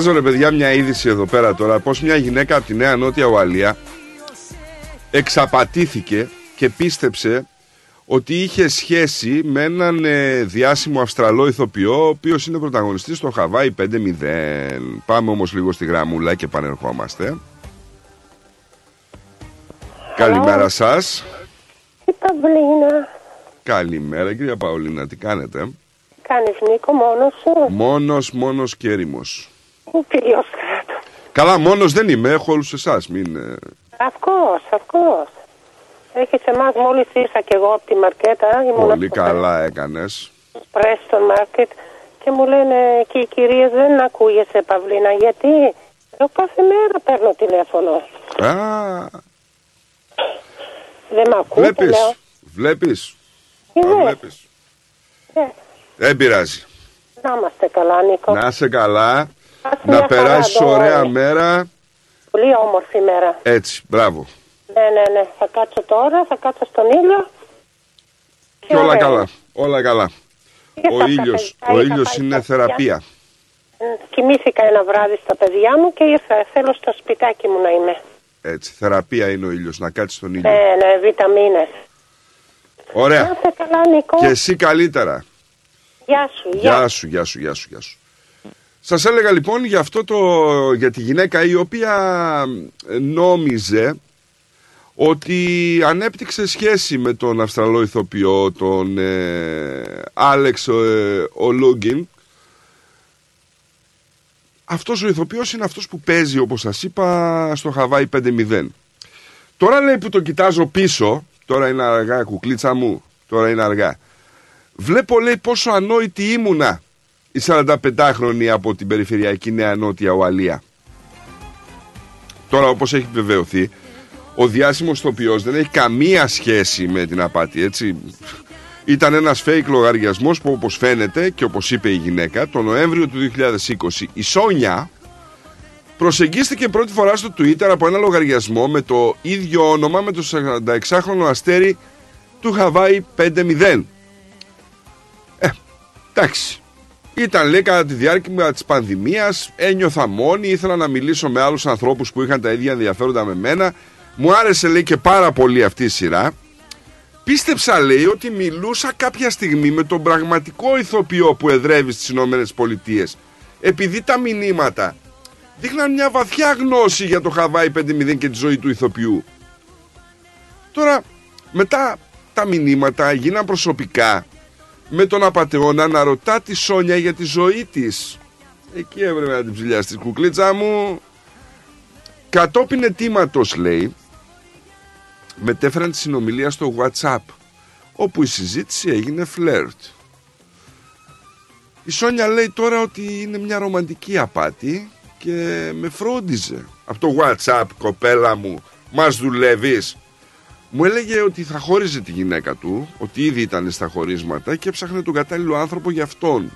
Διαβάζω ρε παιδιά μια είδηση εδώ πέρα τώρα πως μια γυναίκα από τη Νέα Νότια Ουαλία εξαπατήθηκε και πίστεψε ότι είχε σχέση με έναν ε, διάσημο Αυστραλό ηθοποιό, ο οποίος είναι πρωταγωνιστής στο Χαβάη 5-0. Πάμε όμως λίγο στη γραμμούλα και πανερχόμαστε. Καλημέρα σας. Η Παυλίνα. Καλημέρα κυρία Παολίνα, τι κάνετε; Κάνεις Νίκο μόνος σου; Μόνος, μόνος και έρημος. Ο φίλος κράτο. Καλά, μόνος δεν είμαι, έχω όλους εσάς, μην... ε, Of course, of course. Έχεις εμάς μόλις ήρθα και εγώ από τη μαρκέτα. Ήμουν Πολύ καλά έκανες. στο Preston Market και μου λένε και οι κυρίες δεν ακούγεσαι Παυλίνα γιατί; Εγώ κάθε μέρα παίρνω τηλέφωνο. Α, Δεν με ακούτε βλέπεις, λέω. βλέπεις, Ε, τα ναι. βλέπεις. Ε, Δεν πειράζει. να είμαστε καλά Νίκο. Να είσαι καλά, Ας μια να περάσεις χαρά, ωραία δώρο. μέρα. Πολύ όμορφη μέρα. Έτσι, μπράβο. Ναι, ναι, ναι. Θα κάτσω τώρα, θα κάτσω στον ήλιο. Και όλα ωραία. καλά, όλα καλά. Και Ο θα ήλιος, πάει- ο θα ήλιος πάει είναι στα θεραπεία. Ε, Κοιμήθηκα ένα βράδυ στα παιδιά μου και ήρθα. Θέλω στο σπιτάκι μου να είμαι. Έτσι, θεραπεία είναι ο ήλιος, να κάτσεις στον ήλιο. Ναι, ναι, βιταμίνες. Να Ωραία. είστε καλά, Νικό. Και εσύ καλύτερα. Γεια σου, γεια. Γεια σου, γεια σου, γεια σου, γεια σου. Σας έλεγα λοιπόν για αυτό το, για τη γυναίκα η οποία ε, νόμιζε ότι ανέπτυξε σχέση με τον Αυστραλό ηθοποιό, τον ε, Άλεξ ε, Ολούγκιν. Αυτός ο ηθοποιός είναι αυτός που παίζει όπως σας είπα στο Χαβάη 5-0. Τώρα λέει που το κοιτάζω πίσω, τώρα είναι αργά κουκλίτσα μου, τώρα είναι αργά. Βλέπω λέει πόσο ανόητη ήμουνα η 45χρονη από την περιφερειακή Νέα Νότια Ουαλία. Τώρα όπως έχει βεβαιωθεί, ο διάσημος ηθοποιός δεν έχει καμία σχέση με την απάτη, έτσι. Ήταν ένας fake λογαριασμός που όπως φαίνεται και όπως είπε η γυναίκα, το Νοέμβριο του 2020 η Σόνια προσεγγίστηκε πρώτη φορά στο Twitter από ένα λογαριασμό με το ίδιο όνομα με το 46χρονο αστέρι του Χαβάη 5-0. Ε, εντάξει. Ήταν λέει κατά τη διάρκεια της πανδημίας, ένιωθα μόνη, ήθελα να μιλήσω με άλλους ανθρώπους που είχαν τα ίδια ενδιαφέροντα με μένα. Μου άρεσε λέει και πάρα πολύ αυτή η σειρά. Πίστεψα λέει ότι μιλούσα κάποια στιγμή με τον πραγματικό ηθοποιό που εδρεύει στις Ηνωμένες Πολιτείες. Επειδή τα μηνύματα δείχναν μια βαθιά γνώση για το Χαβάη 5-0 και τη ζωή του ηθοποιού. Τώρα, μετά τα μηνύματα γίναν προσωπικά με τον απατεώνα να ρωτά τη Σόνια για τη ζωή της. Εκεί έβρεπε να την ψηλιάσει τη κουκλίτσα μου. Κατόπιν αιτήματος λέει, μετέφεραν τη συνομιλία στο WhatsApp, όπου η συζήτηση έγινε φλερτ. Η Σόνια λέει τώρα ότι είναι μια ρομαντική απάτη και με φρόντιζε. Από το WhatsApp, κοπέλα μου, μας δουλεύεις; Μου έλεγε ότι θα χώριζε τη γυναίκα του, ότι ήδη ήταν στα χωρίσματα και έψαχνε τον κατάλληλο άνθρωπο για αυτόν.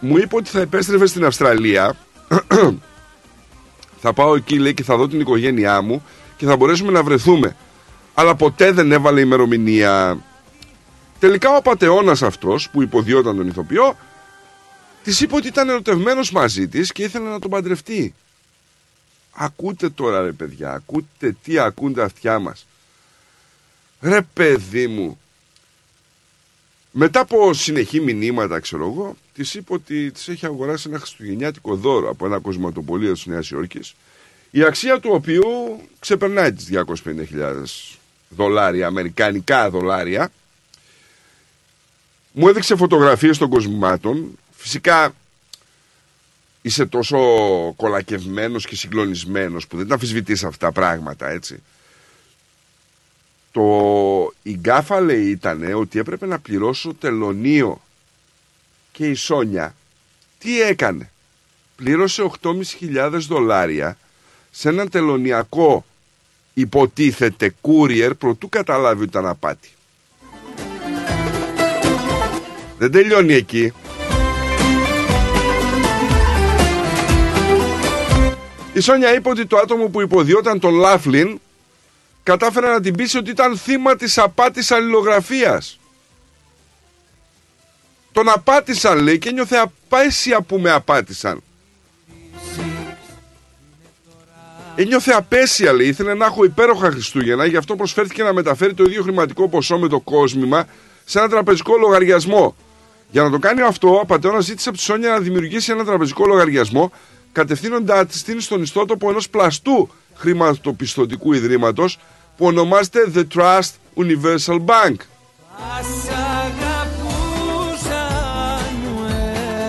Μου είπε ότι θα επέστρεφε στην Αυστραλία. *clears throat* θα πάω εκεί, λέει, και θα δω την οικογένειά μου και θα μπορέσουμε να βρεθούμε. Αλλά ποτέ δεν έβαλε ημερομηνία. Τελικά ο απατεώνας αυτός που υποδιόταν τον ηθοποιό της είπε ότι ήταν ερωτευμένος μαζί της και ήθελε να τον παντρευτεί. Ακούτε τώρα ρε παιδιά, ακούτε τι ακούν τα αυτιά μας. Ρε παιδί μου, μετά από συνεχή μηνύματα, ξέρω εγώ, της είπε ότι της έχει αγοράσει ένα χριστουγεννιάτικο δώρο από ένα κοσματοπολείο της Νέας Υόρκης, η αξία του οποίου ξεπερνάει τις 250.000 δολάρια, αμερικανικά δολάρια. Μου έδειξε φωτογραφίες των κοσμημάτων. Φυσικά είσαι τόσο κολακευμένος και συγκλονισμένος που δεν τα αμφισβητείς αυτά τα πράγματα, έτσι. Το... Η γκάφα λέει ήταν ότι έπρεπε να πληρώσω τελωνίο και η Σόνια τι έκανε; Πλήρωσε 8.500 δολάρια σε έναν τελωνιακό υποτίθεται courier προτού καταλάβει ότι ήταν απάτη. Δεν τελειώνει εκεί. Η Σόνια είπε ότι το άτομο που υποδιόταν τον Λάφλιν κατάφερε να την πείσει ότι ήταν θύμα της απάτης αλληλογραφίας. Τον απάτησαν λέει και νιώθε απέσια που με απάτησαν. Ένιωθε απέσια, λέει. Ήθελε να έχω υπέροχα Χριστούγεννα, γι' αυτό προσφέρθηκε να μεταφέρει το ίδιο χρηματικό ποσό με το κόσμημα σε ένα τραπεζικό λογαριασμό. Για να το κάνει αυτό, ο απαταιώνας ζήτησε από τη Σόνια να δημιουργήσει ένα τραπεζικό λογαριασμό, κατευθύνοντα της στον ιστότοπο ενός πλαστού χρηματοπιστωτικού ιδρύματος που ονομάζεται The Trust Universal Bank. Ας αγαπούσα μου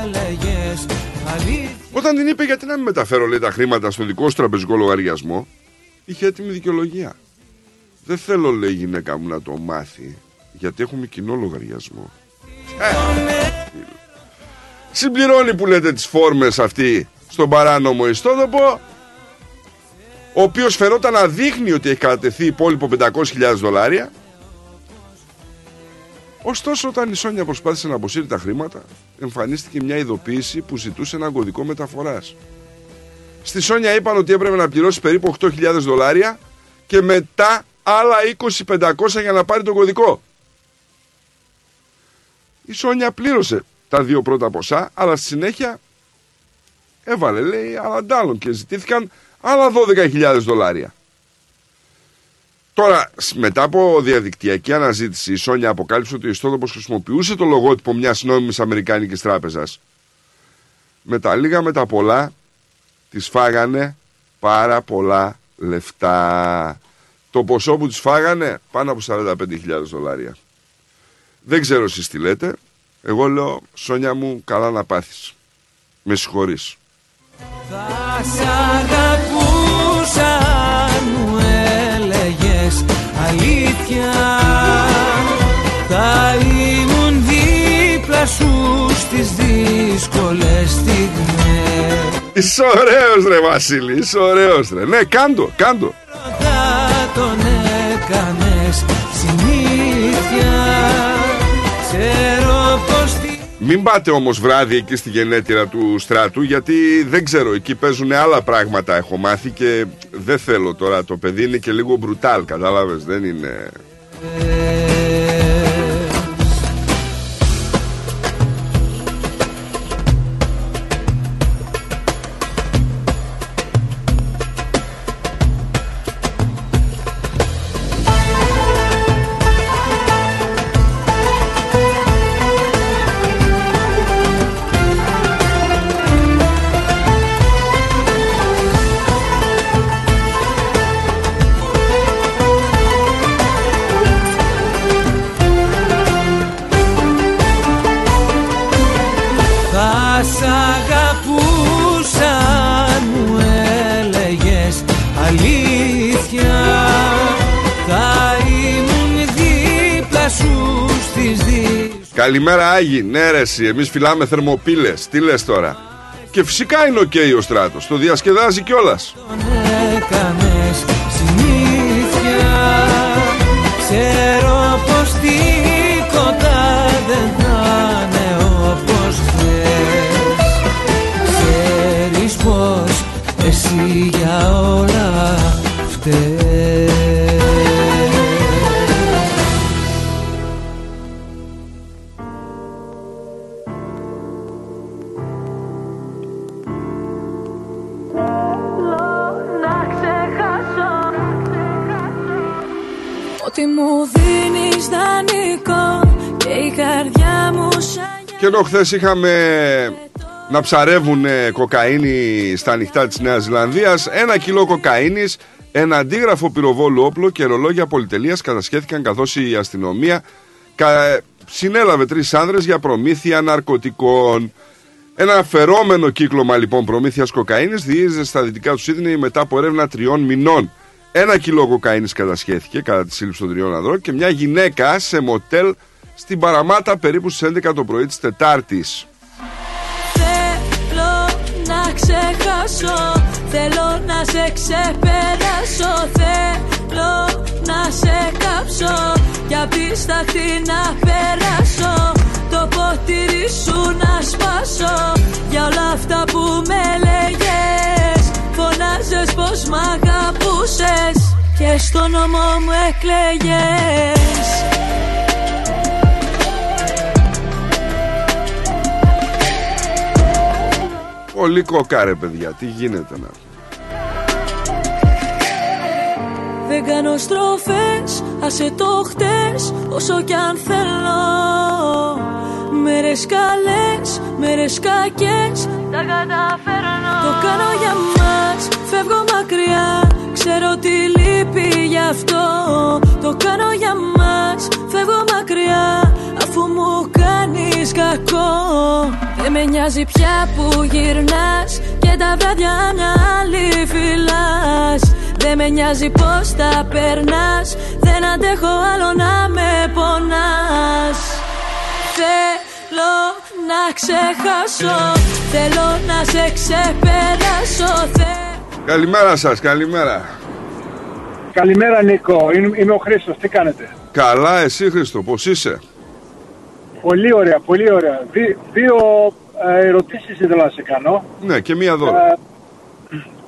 έλεγες αλήθεια Όταν την είπε γιατί να μην μεταφέρω λέει, τα χρήματα στο δικό σου τραπεζικό λογαριασμό, είχε έτοιμη δικαιολογία. Δεν θέλω, λέει η γυναίκα μου, να το μάθει, γιατί έχουμε κοινό λογαριασμό. Ε, συμπληρώνει που λέτε τις φόρμες αυτή στον παράνομο ιστότοπο, ο οποίος φαινόταν να δείχνει ότι έχει κατατεθεί υπόλοιπο 500.000 δολάρια. Ωστόσο, όταν η Σόνια προσπάθησε να αποσύρει τα χρήματα, εμφανίστηκε μια ειδοποίηση που ζητούσε ένα κωδικό μεταφοράς. Στη Σόνια είπαν ότι έπρεπε να πληρώσει περίπου 8.000 δολάρια και μετά άλλα 20.500 για να πάρει το κωδικό. Η Σόνια πλήρωσε τα δύο πρώτα ποσά, αλλά στη συνέχεια έβαλε, λέει, άλλα και ζητήθηκαν άλλα 12.000 δολάρια. Τώρα, σ- μετά από διαδικτυακή αναζήτηση, η Σόνια αποκάλυψε ότι ο ιστότοπος χρησιμοποιούσε το λογότυπο μιας νόμιμης Αμερικάνικης τράπεζας. Με τα λίγα με τα πολλά, της φάγανε πάρα πολλά λεφτά. Το ποσό που της φάγανε πάνω από 45.000 δολάρια. Δεν ξέρω εσείς τι λέτε. Εγώ λέω, Σόνια μου, καλά να πάθεις. Με συγχωρείς. Θα σ' αγαπούσα αν μου έλεγες αλήθεια Θα ήμουν δίπλα σου στις δύσκολες στιγμές Είσαι ωραίος ρε Βασίλη, είσαι ωραίος ρε. Ναι, κάντο, κάντο. Θα τον έκανες συνήθεια Ξέρω πως τη Μην πάτε όμως βράδυ εκεί στη γενέτειρα του στράτου γιατί δεν ξέρω, εκεί παίζουν άλλα πράγματα έχω μάθει και δεν θέλω τώρα το παιδί είναι και λίγο μπρουτάλ κατάλαβες δεν είναι... Καλημέρα Άγι, ναι ρε εσύ, εμείς φυλάμε θερμοπύλες, τι λες τώρα; Και φυσικά είναι οκ ο στράτος, το διασκεδάζει κιόλας. Μου δίνεις δανεικό Και η καρδιά μου σαν Και ενώ χθες είχαμε να ψαρεύουν κοκαίνη στα ανοιχτά της Νέας Ζηλανδίας, ένα κιλό κοκαίνης, ένα αντίγραφο πυροβόλου όπλο και ρολόγια πολυτελείας κατασχέθηκαν καθώς η αστυνομία κα- συνέλαβε τρεις άνδρες για προμήθεια ναρκωτικών. Ένα αφαιρόμενο κύκλωμα λοιπόν προμήθειας κοκαίνης διείζε στα δυτικά του Σίδνεϊ μετά από έρευνα τριών μηνών. Ένα κιλό κοκαίνης κατασχέθηκε κατά τη σύλληψη των τριών ανδρών και μια γυναίκα σε μοτέλ στην Παραμάτα περίπου στις 11 το πρωί της Τετάρτης. Θέλω να ξεχάσω Θέλω να σε ξεπεράσω. Θέλω να σε κάψω Κι απίσταχτη να περάσω. Το ποτήρι σου να σπάσω Για όλα αυτά που με λέγες Φωνάζες πως μ' αγαπούσες Και στο νόμο μου εκλέγες. Πολύ κοκάρε παιδιά, τι γίνεται να. Δεν κάνω στροφές, άσε το χτες Όσο κι αν θέλω. Μέρες καλές, μέρες κακές Τα καταφέρνω. Το κάνω για μας, φεύγω μακριά Ξέρω τι λείπει γι' αυτό. Το κάνω για μας, φεύγω μακριά Αφού μου κάνεις κακό. Δεν με νοιάζει πια που γυρνάς Και τα βράδια να άλλη φυλάς Δεν με νοιάζει πως τα περνάς Δεν αντέχω άλλο να με πονάς. Θέλω να ξεχάσω Θέλω να σε ξεπεράσω Θε- Καλημέρα σας, καλημέρα. Καλημέρα Νίκο, είμαι, είμαι ο Χρήστος, τι κάνετε; Καλά, εσύ Χρήστο, πώς είσαι; Πολύ ωραία, πολύ ωραία. Δι- δύο ε, ερωτήσεις ήθελα να σε κάνω. Ναι, και μία δώρα. Ε,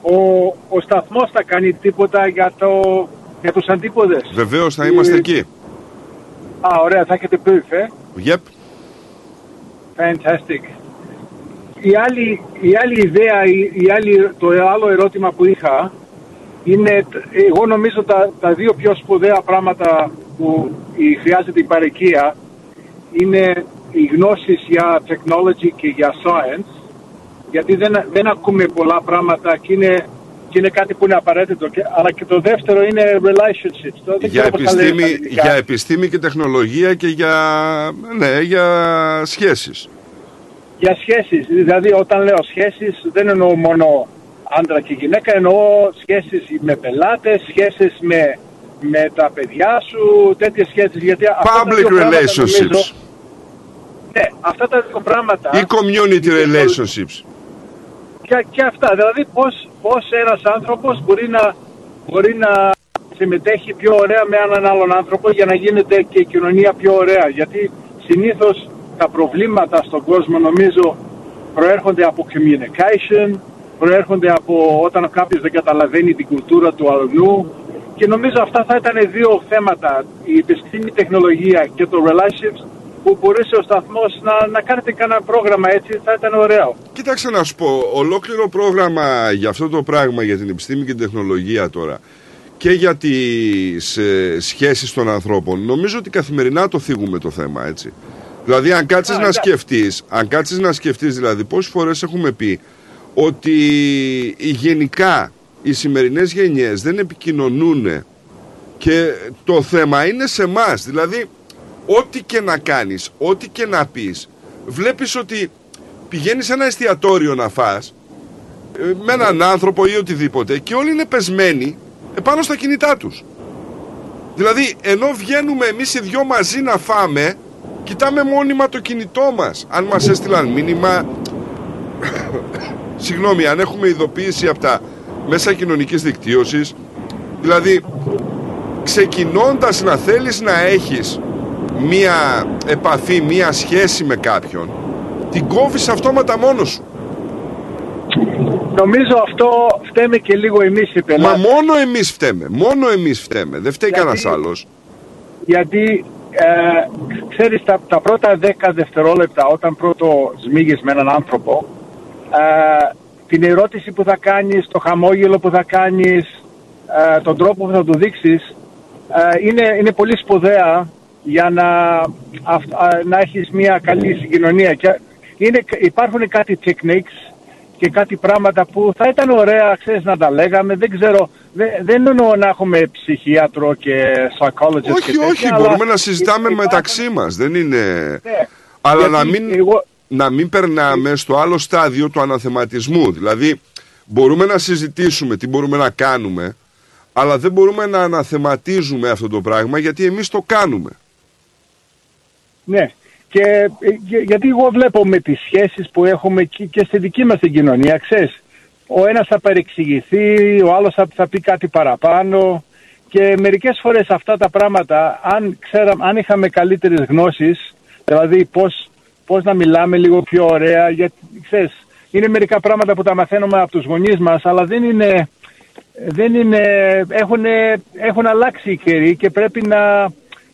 ο, ο σταθμός θα κάνει τίποτα για, το, για τους αντίποδες; Βεβαίως θα είμαστε Ε, εκεί. Α, ωραία, θα έχετε proof, ε. Yep. Fantastic. Η άλλη, η άλλη ιδέα, η, η άλλη, το άλλο ερώτημα που είχα είναι, τ- εγώ νομίζω τα, τα δύο πιο σπουδαία πράγματα που η- χρειάζεται η παροικία είναι οι γνώσεις για technology και για science γιατί δεν, δεν ακούμε πολλά πράγματα και είναι, και είναι κάτι που είναι απαραίτητο και, αλλά και το δεύτερο είναι relationships Το δεν Για ξέρω πώς τα λέει στα επιστήμη, ελληνικά. για επιστήμη και τεχνολογία και για, ναι, για σχέσεις. Για σχέσεις, δηλαδή όταν λέω σχέσεις δεν εννοώ μόνο άντρα και γυναίκα, εννοώ σχέσεις με πελάτες, σχέσεις με, με τα παιδιά σου, τέτοιες σχέσεις. Γιατί αυτά τα Public δύο πράγματα relationships. νομίζω- ναι, αυτά τα δύο πράγματα... Ή community relationships. Και, και αυτά, δηλαδή πώς, πώς ένας άνθρωπος μπορεί να, μπορεί να συμμετέχει πιο ωραία με έναν άλλον άνθρωπο για να γίνεται και η κοινωνία πιο ωραία. Γιατί συνήθως τα προβλήματα στον κόσμο νομίζω προέρχονται από communication, προέρχονται από όταν κάποιος δεν καταλαβαίνει την κουλτούρα του αλλού και νομίζω αυτά θα ήταν δύο θέματα, η επιστήμη, η τεχνολογία και το relationships που μπορούσε ο σταθμός να, να κάνετε κανένα πρόγραμμα έτσι θα ήταν ωραίο. Κοίταξε να σου πω, ολόκληρο πρόγραμμα για αυτό το πράγμα, για την επιστήμη και την τεχνολογία τώρα και για τις ε, σχέσεις των ανθρώπων, νομίζω ότι καθημερινά το θίγουμε το θέμα, έτσι. Δηλαδή, αν κάτσεις Α, να εντάξει. σκεφτείς, αν κάτσεις να σκεφτείς, δηλαδή, πόσες φορές έχουμε πει ότι γενικά οι σημερινές γενιές δεν επικοινωνούν και το θέμα είναι σε εμάς. Δηλαδή, ό,τι και να κάνεις, ό,τι και να πεις, βλέπεις ότι πηγαίνεις σε ένα εστιατόριο να φας ε, με έναν άνθρωπο ή οτιδήποτε και όλοι είναι πεσμένοι επάνω στα κινητά τους. Δηλαδή, ενώ βγαίνουμε εμείς οι δυο μαζί να φάμε, κοιτάμε μόνιμα το κινητό μας. Αν μας έστειλαν μήνυμα, *coughs* συγγνώμη, αν έχουμε ειδοποίηση από τα μέσα κοινωνικής δικτύωσης, δηλαδή, ξεκινώντας να θέλεις να έχεις μία επαφή, μία σχέση με κάποιον, την κόβεις αυτόματα μόνος σου. Νομίζω αυτό φταίμε και λίγο εμείς οι Μα πελάτες. μόνο εμείς φταίμε, μόνο εμείς φταίμε, δεν φταίει Γιατί- κανένας άλλος. Γιατί ε, ξέρεις τα, τα πρώτα 10 δευτερόλεπτα όταν πρώτο σμίγεις με έναν άνθρωπο ε, την ερώτηση που θα κάνεις, το χαμόγελο που θα κάνεις ε, τον τρόπο που θα του δείξεις ε, είναι, είναι πολύ σπουδαία για να, αυ- α, να έχεις μια καλή συγκοινωνία. Και είναι, υπάρχουν κάτι techniques και κάτι πράγματα που θα ήταν ωραία ξέρεις, να τα λέγαμε. Δεν ξέρω, δεν, δεν εννοώ να έχουμε ψυχίατρο και psychologist και Όχι, τέτοια, όχι, αλλά μπορούμε να συζητάμε υπάρχουν- μεταξύ μας, δεν είναι... Ναι. Αλλά Γιατί να μην, να μην περνάμε στο άλλο στάδιο του αναθεματισμού. Δηλαδή, μπορούμε να συζητήσουμε τι μπορούμε να κάνουμε, αλλά δεν μπορούμε να αναθεματίζουμε αυτό το πράγμα γιατί εμείς το κάνουμε. Ναι. Και, ε, για- γιατί εγώ βλέπω με τις σχέσεις που έχουμε και, και στη δική μας την κοινωνία, ξέρεις, ο ένας θα παρεξηγηθεί, ο άλλος θα, θα πει κάτι παραπάνω. Και μερικές φορές αυτά τα πράγματα, αν, ξέραμε, αν είχαμε καλύτερες γνώσεις, δηλαδή πώς, πώς να μιλάμε λίγο πιο ωραία, γιατί, ξέρεις, είναι μερικά πράγματα που τα μαθαίνουμε από τους γονείς μας, αλλά δεν είναι, δεν είναι, έχουν, έχουν αλλάξει οι καιροί και πρέπει να,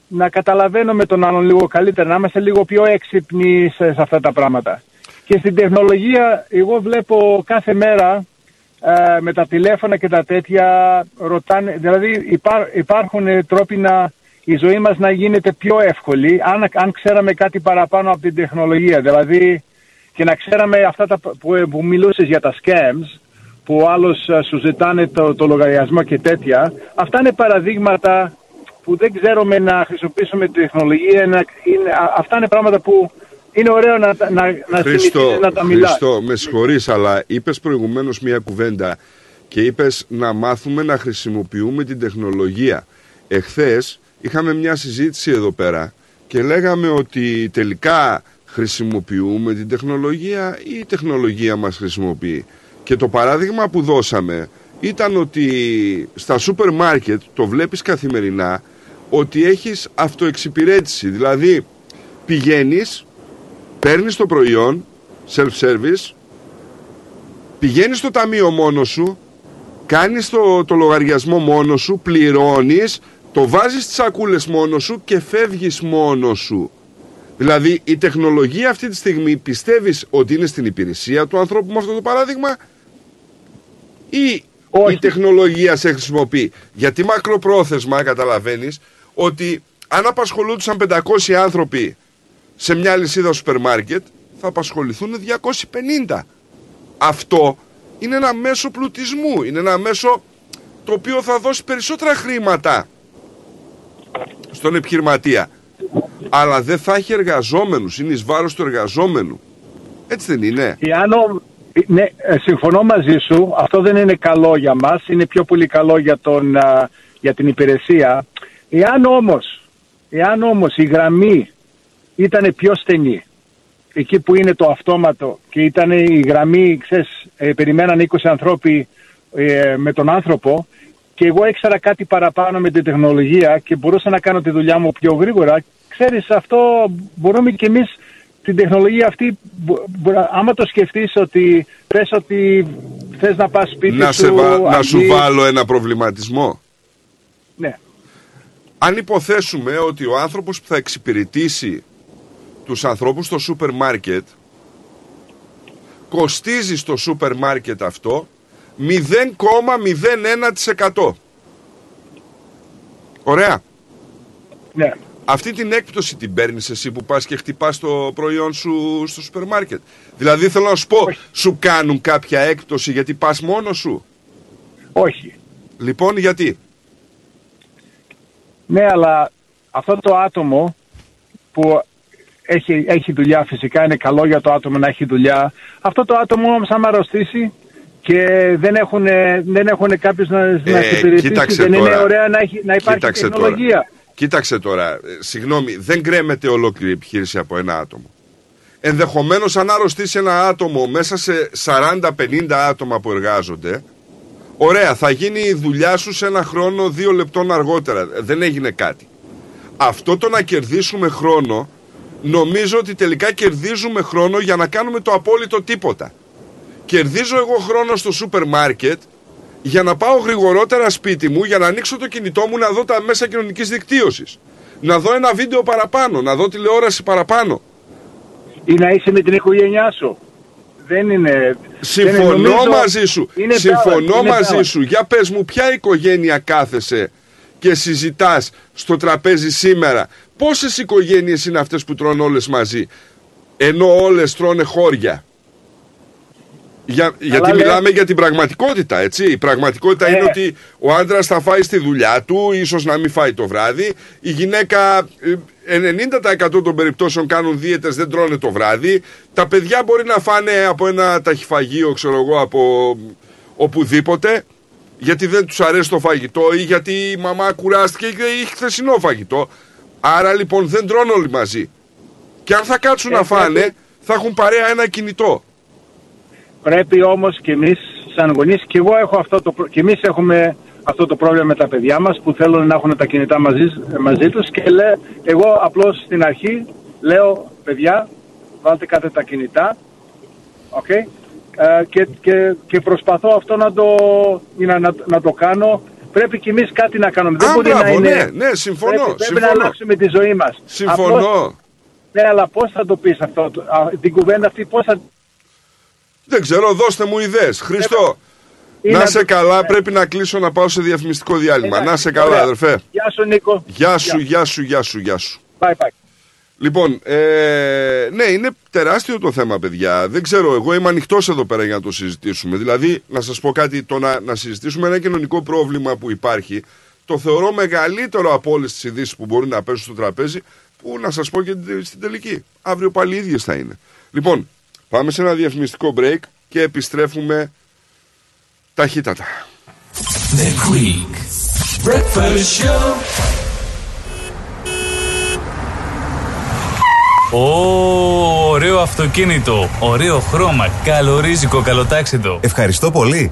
να καταλαβαίνουμε τον άλλον λίγο καλύτερα, να είμαστε λίγο πιο έξυπνοι σε, σε αυτά τα πράγματα. Και στην τεχνολογία, εγώ βλέπω κάθε μέρα ε, με τα τηλέφωνα και τα τέτοια ρωτάνε, δηλαδή υπά- υπάρχουν ε, τρόποι να η ζωή μας να γίνεται πιο εύκολη αν, αν ξέραμε κάτι παραπάνω από την τεχνολογία. Δηλαδή και να ξέραμε αυτά τα που, που μιλούσες για τα scams που ο άλλος ε, σου ζητάνε το, το λογαριασμό και τέτοια. Αυτά είναι παραδείγματα που δεν ξέρουμε να χρησιμοποιήσουμε τη τεχνολογία. Να, είναι, α- αυτά είναι πράγματα που είναι ωραίο να, να, να Χριστό, συνηθίζεις να τα μιλάς. Χριστό, με συγχωρείς, αλλά είπες προηγουμένως μια κουβέντα και είπες να μάθουμε να χρησιμοποιούμε την τεχνολογία. Εχθές είχαμε μια συζήτηση εδώ πέρα και λέγαμε ότι τελικά χρησιμοποιούμε την τεχνολογία ή η τεχνολογία μας χρησιμοποιεί. Και το παράδειγμα που δώσαμε ήταν ότι στα σούπερ μάρκετ το βλέπεις καθημερινά ότι έχεις αυτοεξυπηρέτηση. Δηλαδή πηγαίνεις, παίρνεις το προϊόν, self-service, πηγαίνεις στο ταμείο μόνος σου, κάνεις το, το λογαριασμό μόνος σου, πληρώνεις, το βάζεις στις σακούλες μόνος σου και φεύγεις μόνος σου. Δηλαδή η τεχνολογία αυτή τη στιγμή πιστεύεις ότι είναι στην υπηρεσία του ανθρώπου με αυτό το παράδειγμα; Ή η τεχνολογία σε χρησιμοποιεί; Γιατί μακροπρόθεσμα καταλαβαίνεις ότι αν απασχολούνταν 500 άνθρωποι σε μια λυσίδα σούπερ μάρκετ θα απασχοληθούν 250. Αυτό είναι ένα μέσο πλουτισμού, είναι ένα μέσο το οποίο θα δώσει περισσότερα χρήματα στον επιχειρηματία. Αλλά δεν θα έχει εργαζόμενους, είναι εις βάρος του εργαζόμενου. Έτσι δεν είναι. Εάν ο- ναι, ε, συμφωνώ μαζί σου. Αυτό δεν είναι καλό για μας. Είναι πιο πολύ καλό για, τον, α, για την υπηρεσία. Εάν όμως, εάν όμως η γραμμή ήταν πιο στενή, εκεί που είναι το αυτόματο και ήταν η γραμμή, ξέρεις, ε, περιμέναν 20 ανθρώποι ε, με τον άνθρωπο και εγώ ήξερα κάτι παραπάνω με την τεχνολογία και μπορούσα να κάνω τη δουλειά μου πιο γρήγορα, ξέρεις αυτό μπορούμε και εμείς την τεχνολογία αυτή, μπο- μπο- άμα το σκεφτείς ότι πες ότι θες να πας σπίτι Να, σου, σε βα- να σου αντί- βάλω ένα προβληματισμό. Ναι. Αν υποθέσουμε ότι ο άνθρωπος που θα εξυπηρετήσει τους ανθρώπους στο σούπερ μάρκετ κοστίζει στο σούπερ μάρκετ αυτό 0,01%. Ωραία. Ναι. Αυτή την έκπτωση την παίρνεις εσύ που πας και χτυπάς το προϊόν σου στο σούπερ μάρκετ. Δηλαδή θέλω να σου πω, σου κάνουν κάποια έκπτωση γιατί πας μόνος σου; Όχι. Λοιπόν, γιατί; Ναι, αλλά αυτό το άτομο που έχει, έχει δουλειά φυσικά είναι καλό για το άτομο να έχει δουλειά. Αυτό το άτομο όμως άμα αρρωστήσει και δεν έχουν, δεν έχουν κάποιος να, να Ε, εξυπηρετήσει, κοίταξε δεν είναι τώρα. ωραία να, έχει, να υπάρχει Κοίταξε τεχνολογία. Τώρα. Κοίταξε τώρα, ε, συγγνώμη, δεν κρέμεται ολόκληρη επιχείρηση από ένα άτομο. Ενδεχομένως αν αρρωστήσει ένα άτομο μέσα σε 40-50 άτομα που εργάζονται, ωραία, θα γίνει η δουλειά σου σε ένα χρόνο δύο λεπτών αργότερα. Ε, Δεν έγινε κάτι. Αυτό το να κερδίσουμε χρόνο, νομίζω ότι τελικά κερδίζουμε χρόνο για να κάνουμε το απόλυτο τίποτα. Κερδίζω εγώ χρόνο στο σούπερ μάρκετ για να πάω γρηγορότερα σπίτι μου, για να ανοίξω το κινητό μου να δω τα μέσα κοινωνικής δικτύωσης. Να δω ένα βίντεο παραπάνω, να δω τηλεόραση παραπάνω. Ή να είσαι με την οικογένειά σου. Δεν είναι... δεν Συμφωνώ είναι, νομίζω- μαζί σου. είναι Συμφωνώ balance, είναι μαζί balance. σου. Για πες μου, ποια οικογένεια κάθεσαι και συζητάς στο τραπέζι σήμερα; Πόσες οικογένειες είναι αυτές που τρώνε όλες μαζί, ενώ όλες τρώνε χώρια; Για, γιατί λέει- μιλάμε για την πραγματικότητα, έτσι. Η πραγματικότητα Ναι. είναι ότι ο άντρας θα φάει στη δουλειά του, ίσως να μην φάει το βράδυ. Η γυναίκα, ε, 90% των περιπτώσεων κάνουν δίαιτες, δεν τρώνε το βράδυ. Τα παιδιά μπορεί να φάνε από ένα ταχυφαγείο, ξέρω εγώ, από οπουδήποτε, γιατί δεν τους αρέσει το φαγητό ή γιατί η μαμά κουράστηκε και έχει χθεσινό φαγητό. Άρα λοιπόν δεν τρώνε όλοι μαζί. Και αν θα κάτσουν Ε, να φάνε, πρέπει- θα έχουν παρέα ένα κινητό. Πρέπει όμως και εμείς σαν γονείς και εγώ έχω αυτό το προ- και εμείς έχουμε αυτό το πρόβλημα με τα παιδιά μας που θέλουν να έχουν τα κινητά μαζί, μαζί τους και λέ, εγώ απλώς στην αρχή λέω παιδιά βάλτε κάτι τα κινητά okay, ε, και, και, και προσπαθώ αυτό να το, να, να, να το κάνω πρέπει και εμείς κάτι να κάνουμε. Δεν Α, μπορεί να μπράβο, είναι... ναι, ναι, συμφωνώ, Πρέπει, πρέπει να συμφωνώ. αλλάξουμε τη ζωή μας. Συμφωνώ. Απλώς- ναι, αλλά πώς θα το πεις αυτό, το- α, την κουβέντα αυτή πώς θα... Δεν ξέρω, δώστε μου ιδέες. Χριστό, Ή Να να σε το- καλά, πρέπει να κλείσω να πάω σε διαφημιστικό διάλειμμα. Εντάξει, Να σε καλά, ωραία. αδερφέ. Γεια σου Νίκο. Γεια σου, γεια σου, γεια σου, γεια σου. Bye bye. Λοιπόν, ε, ναι, είναι τεράστιο το θέμα, παιδιά. Δεν ξέρω, εγώ είμαι ανοιχτός εδώ πέρα για να το συζητήσουμε. Δηλαδή, να σας πω κάτι, το να, να συζητήσουμε ένα κοινωνικό πρόβλημα που υπάρχει, το θεωρώ μεγαλύτερο από όλες τις ειδήσεις που μπορεί να πέσουν στο τραπέζι, που να σας πω και την- στην τελική. Αύριο πάλι οι ίδιες θα είναι. Λοιπόν, πάμε σε ένα διαφημιστικό break και επιστρέφουμε ταχύτατα. The Greek Breakfast Show. Ω, ωραίο αυτοκίνητο, ωραίο χρώμα, καλορίζικο, καλοτάξιτο. Ευχαριστώ πολύ.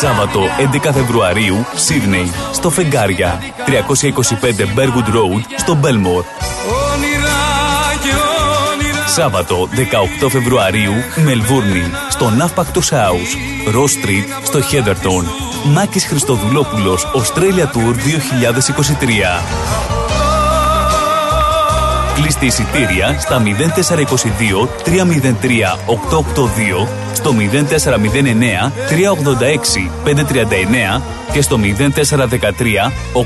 Σάββατο 11 Φεβρουαρίου, Σίδνεϊ, στο Φεγγάρια, 325 Bergwood Road, στο Μπέλμορ. όνειρα και όνειρα Σάββατο 18 Φεβρουαρίου, Μελβούρνη, στο Navpactus House, Ross Street, στο Heatherton. Μάκης Χριστοδουλόπουλος, Australia Tour 2023. Κλείστε εισιτήρια στα 0422 303 882, στο 0409 386 539 και στο 0413 865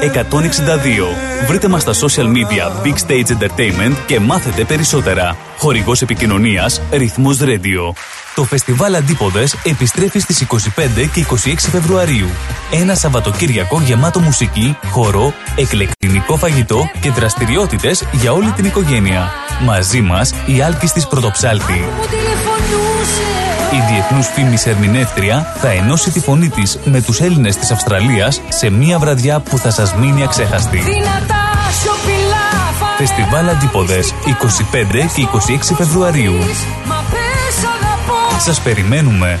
162. Βρείτε μας στα social media Big Stage Entertainment και μάθετε περισσότερα. Χορηγός επικοινωνίας Ρυθμός Radio. Το φεστιβάλ Αντίποδες επιστρέφει στις 25 και 26 Φεβρουαρίου. Ένα Σαββατοκύριακο γεμάτο μουσική, χορό, εκλεκτινικό φαγητό και δραστηριότητες για όλη την οικογένεια. Μαζί μας η Άλκης της Πρωτοψάλτη. Η διεθνούς φήμης ερμηνεύτρια θα ενώσει τη φωνή της με τους Έλληνες της Αυστραλίας σε μια βραδιά που θα σας μείνει αξέχαστη. Δυνατά σιωπηλά Φεστιβάλ Αντίποδες 25 και 26 Φεβρουαρίου. Μα πες αγαπώ Σας περιμένουμε.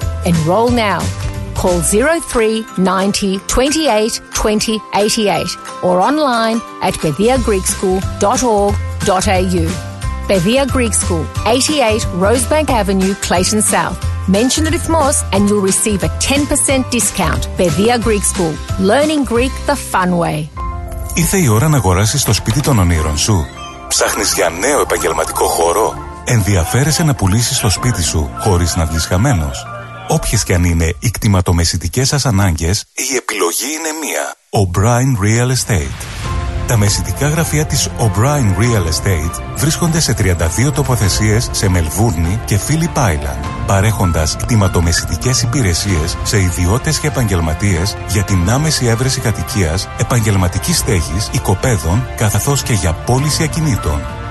Enroll now. Call 03 90 28 20 88 or online at bediagreekschool.org.au. Bedia Greek School, 88 Rosebank Avenue, Clayton South. Mention the Rithmos and you'll receive a 10% discount. Bedia Greek School, learning Greek the fun way. Ήρθε η ώρα να αγοράσεις το σπίτι των ονείρων σου. Ψάχνεις για νέο επαγγελματικό χώρο. Ενδιαφέρεσαι να πουλήσεις το σπίτι σου χωρίς να βγεις χαμένος. Όποιες και αν είναι οι κτηματομεσητικές σας ανάγκες, η επιλογή είναι μία. O'Brien Real Estate. Τα μεσητικά γραφεία της O'Brien Real Estate βρίσκονται σε 32 τοποθεσίες σε Μελβούρνη και Phillip Island, παρέχοντας κτηματομεσητικές υπηρεσίες σε ιδιώτες και επαγγελματίες για την άμεση έβρεση κατοικίας, επαγγελματικής στέγης, οικοπαίδων, καθώς και για πώληση ακινήτων.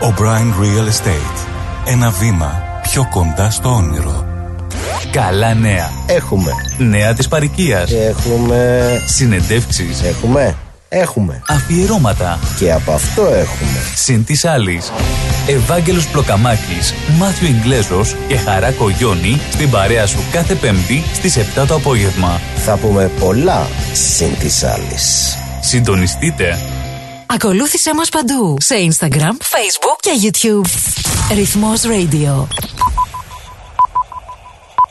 O'Brien Real Estate. Ένα βήμα πιο κοντά στο όνειρο. Καλά νέα. Έχουμε. Νέα της παροικίας. Έχουμε. Συνεντεύξεις. Έχουμε. Έχουμε. Αφιερώματα. Και από αυτό έχουμε. Συν της άλλης. Ευάγγελος Πλοκαμάκης, Μάθιο Ιγκλέζος και Χαρά Κογιόνι στην παρέα σου κάθε Πέμπτη στις 7 το απόγευμα. Θα πούμε πολλά συν της άλλης. Συντονιστείτε. Ακολούθησέ μας παντού σε Instagram, Facebook και YouTube. Ρυθμός Radio.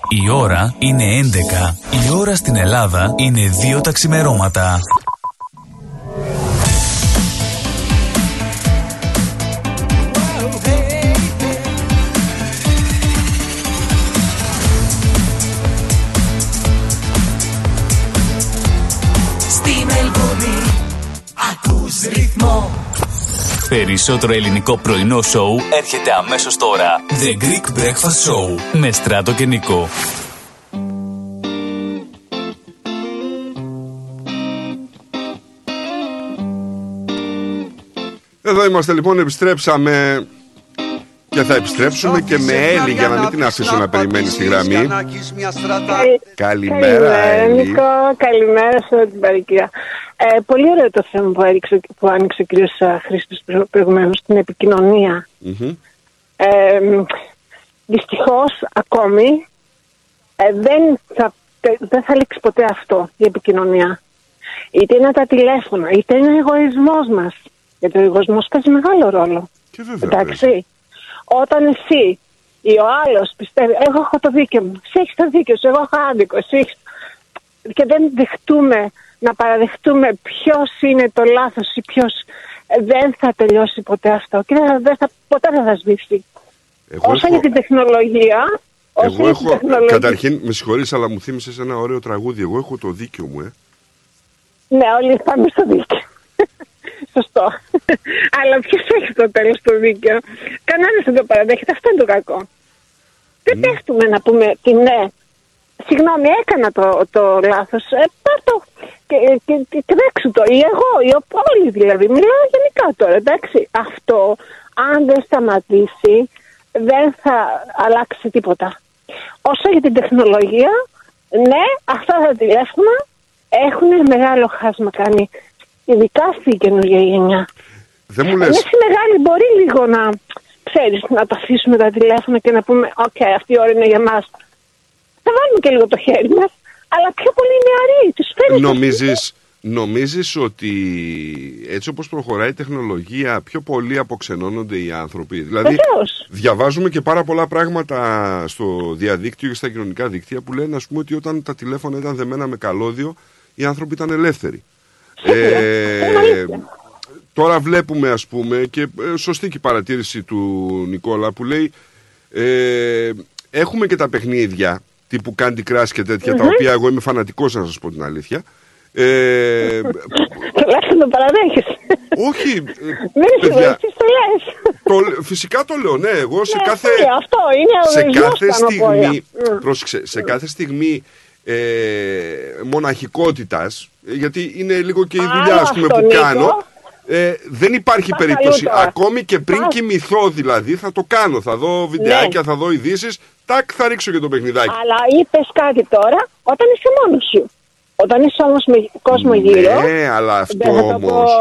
Η ώρα είναι 11. Η ώρα στην Ελλάδα είναι 2 τα ξημερώματα. Ρυθμό Περισσότερο ελληνικό πρωινό σοου έρχεται αμέσως τώρα. The Greek Breakfast Show με Στράτο και Νικό. Εδώ είμαστε λοιπόν, επιστρέψαμε και θα επιστρέψουμε και με Έλλη για να μην την αφήσω να περιμένει στη γραμμή. Καλημέρα, Έλλη. Νίκο. Καλημέρα σε όλη την παροικία. Ε, πολύ ωραίο το θέμα που, έριξε, που άνοιξε ο κ. Χρήστος προηγουμένως στην επικοινωνία. Μμμ. Ε, δυστυχώς ακόμη ε, δεν, θα, τε- δεν θα λήξει ποτέ αυτό η επικοινωνία. Είτε είναι τα τηλέφωνα, είτε είναι ο εγωισμός μας. Γιατί ο εγωισμός παίζει μεγάλο ρόλο. Και βέβαια. Εντάξει. Όταν εσύ ή ο άλλος πιστεύει, εγώ έχω το δίκιο μου, εσύ έχεις το δίκιο σου, εγώ έχω άδικο, εσύ έχεις... Και δεν δεχτούμε να παραδεχτούμε ποιος είναι το λάθος ή ποιος δεν θα τελειώσει ποτέ αυτό και δεν, δεν θα, ποτέ δεν θα σβήσει. Εγώ Όσο έχω- για την τεχνολογία, όσο Εγώ για την έχω, τεχνολογία. καταρχήν, με συγχωρείς, αλλά μου θύμισες ένα ωραίο τραγούδι. Εγώ έχω το δίκιο μου, ε. Ναι, όλοι πάμε στο δίκαιο. Σωστό. Αλλά ποιος έχει στο τέλος το δίκαιο; Κανένας δεν το παραδέχεται. Αυτό είναι το κακό. Δεν πέφτουμε να πούμε τι ναι. Συγγνώμη, έκανα το, το λάθος. Ε, πάρ' το και, και, και, και δέξου το. Ή εγώ, ή ο- όλοι δηλαδή. Μιλάω γενικά τώρα, εντάξει. Αυτό, αν δεν σταματήσει, δεν θα αλλάξει τίποτα. Όσο για την τεχνολογία, ναι, αυτά τα τηλέφωνα έχουν μεγάλο χάσμα κάνει. Ειδικά στην καινούργια γενιά. Δεν μου Εμείς λες, οι μεγάλοι μπορεί λίγο να, ξέρεις, να τα αφήσουμε τα τηλέφωνα και να πούμε «OK, αυτή η ώρα είναι για μας». Θα βάλουμε και λίγο το χέρι μας, αλλά πιο πολύ νεαροί, τους φέρνει το νομίζεις, νομίζεις ότι έτσι όπως προχωράει η τεχνολογία πιο πολύ αποξενώνονται οι άνθρωποι; Δηλαδή, Βεβαίως. διαβάζουμε και πάρα πολλά πράγματα στο διαδίκτυο και στα κοινωνικά δίκτυα που λένε ας πούμε ότι όταν τα τηλέφωνα ήταν δεμένα με καλώδιο οι άνθρωποι ήταν ελεύθεροι. Ε, τώρα βλέπουμε ας πούμε και ε, σωστή και η παρατήρηση του Νικόλα που λέει ε, έχουμε και τα παιχνίδια τύπου Candy Crush και τέτοια τα Μμμ. οποία εγώ είμαι φανατικός να σας πω την αλήθεια ε, *laughs* Τουλάχιστον το παραδέχεσαι. όχι, Δεν είσαι παιδιά, εσύ το λες. το, φυσικά το λέω, ναι. Εγώ σε Ναι, κάθε, αυτό είναι, αυτό είναι ο σε εγωισμός κάθε πάνω απ' όλα. στιγμή, Μμ. πρόσεξε, σε κάθε στιγμή ε, μοναχικότητας, ε, γιατί είναι λίγο και η Άλλο δουλειά ας πούμε, αυτό, που Νίκο. κάνω, ε, δεν υπάρχει Πας περίπτωση. αλλού τώρα. Ακόμη και πριν Πας. κοιμηθώ δηλαδή, θα το κάνω. Θα δω βιντεάκια, Ναι. θα δω ειδήσεις. Τάκ, θα ρίξω και το παιχνιδάκι. Αλλά είπες κάτι τώρα όταν είσαι μόνος σου. Όταν είσαι όμως με κόσμο γύρω. Ναι, αλλά αυτό δεν θα το όμως...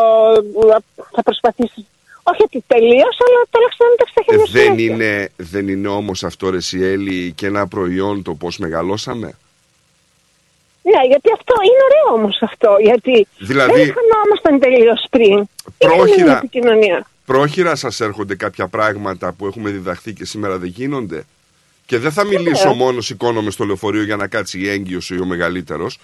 πω, θα προσπαθήσεις. Όχι ότι τελείως, αλλά τουλάχιστον να τα στα χέρια Ε, σου. δεν, έτσι. είναι, δεν είναι όμως αυτό ρε Σιέλη και ένα προϊόν το πώς μεγαλώσαμε; Ναι, γιατί αυτό είναι ωραίο όμως αυτό. Γιατί Δηλαδή- δεν χανόμασταν τελείως πριν. Πρόχειρα. Είχαμε επικοινωνία. Πρόχειρα σας έρχονται κάποια πράγματα που έχουμε διδαχθεί και σήμερα δεν γίνονται; Και δεν θα μιλήσω μόνος σηκώνομαι στο λεωφορείο για να κάτσει η έγκυος ή ο μεγαλύτερος.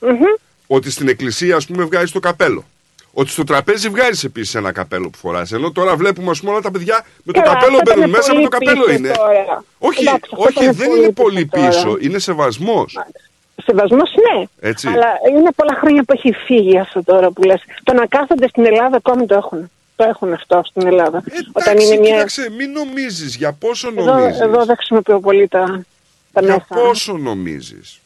Μμμ. Ότι στην εκκλησία ας πούμε βγάζει το καπέλο. ότι στο τραπέζι βγάζεις επίσης ένα καπέλο που φοράς. Ενώ τώρα βλέπουμε ας πούμε, όλα τα παιδιά με το Καλά, καπέλο αυτό μπαίνουν ήταν μέσα, με το πολύ καπέλο πίσω είναι. τώρα. Όχι, Εντάξει, αυτό όχι ήταν δεν πολύ είναι πολύ πίσω τώρα. πίσω. Είναι σεβασμός. Σεβασμός ναι. Έτσι. Αλλά είναι πολλά χρόνια που έχει φύγει αυτό τώρα που λες. Το να κάθονται στην Ελλάδα ακόμη το έχουν. Το έχουν αυτό στην Ελλάδα. Όταν Εντάξει, είναι μια... κοίταξε, μην νομίζεις. Για πόσο Εδώ, νομίζεις; εδώ δεν χρησιμοποιώ πολύ τα, τα Για μέσα. πόσο νομίζεις;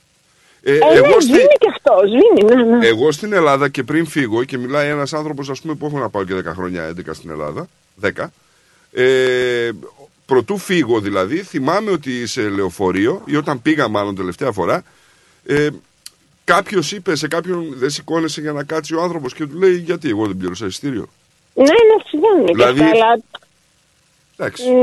Ε, Ε, εγώ, ναι, στη- σβήνει και αυτό, σβήνει, ναι, ναι. εγώ στην Ελλάδα και πριν φύγω και μιλάει ένας άνθρωπος, ας πούμε, που έχω να πάω και 10 χρόνια 11 στην Ελλάδα. 10. Ε, προτού φύγω δηλαδή, θυμάμαι ότι σε λεωφορείο ή όταν πήγα μάλλον τελευταία φορά, ε, κάποιος είπε σε κάποιον δεν σηκώνεσαι για να κάτσει ο άνθρωπος και του λέει γιατί εγώ δεν πλήρωσα εισιτήριο; Ναι, ναι, συμβαίνουν και Δηλαδή, αυτά, αλλά Εντάξει. μ,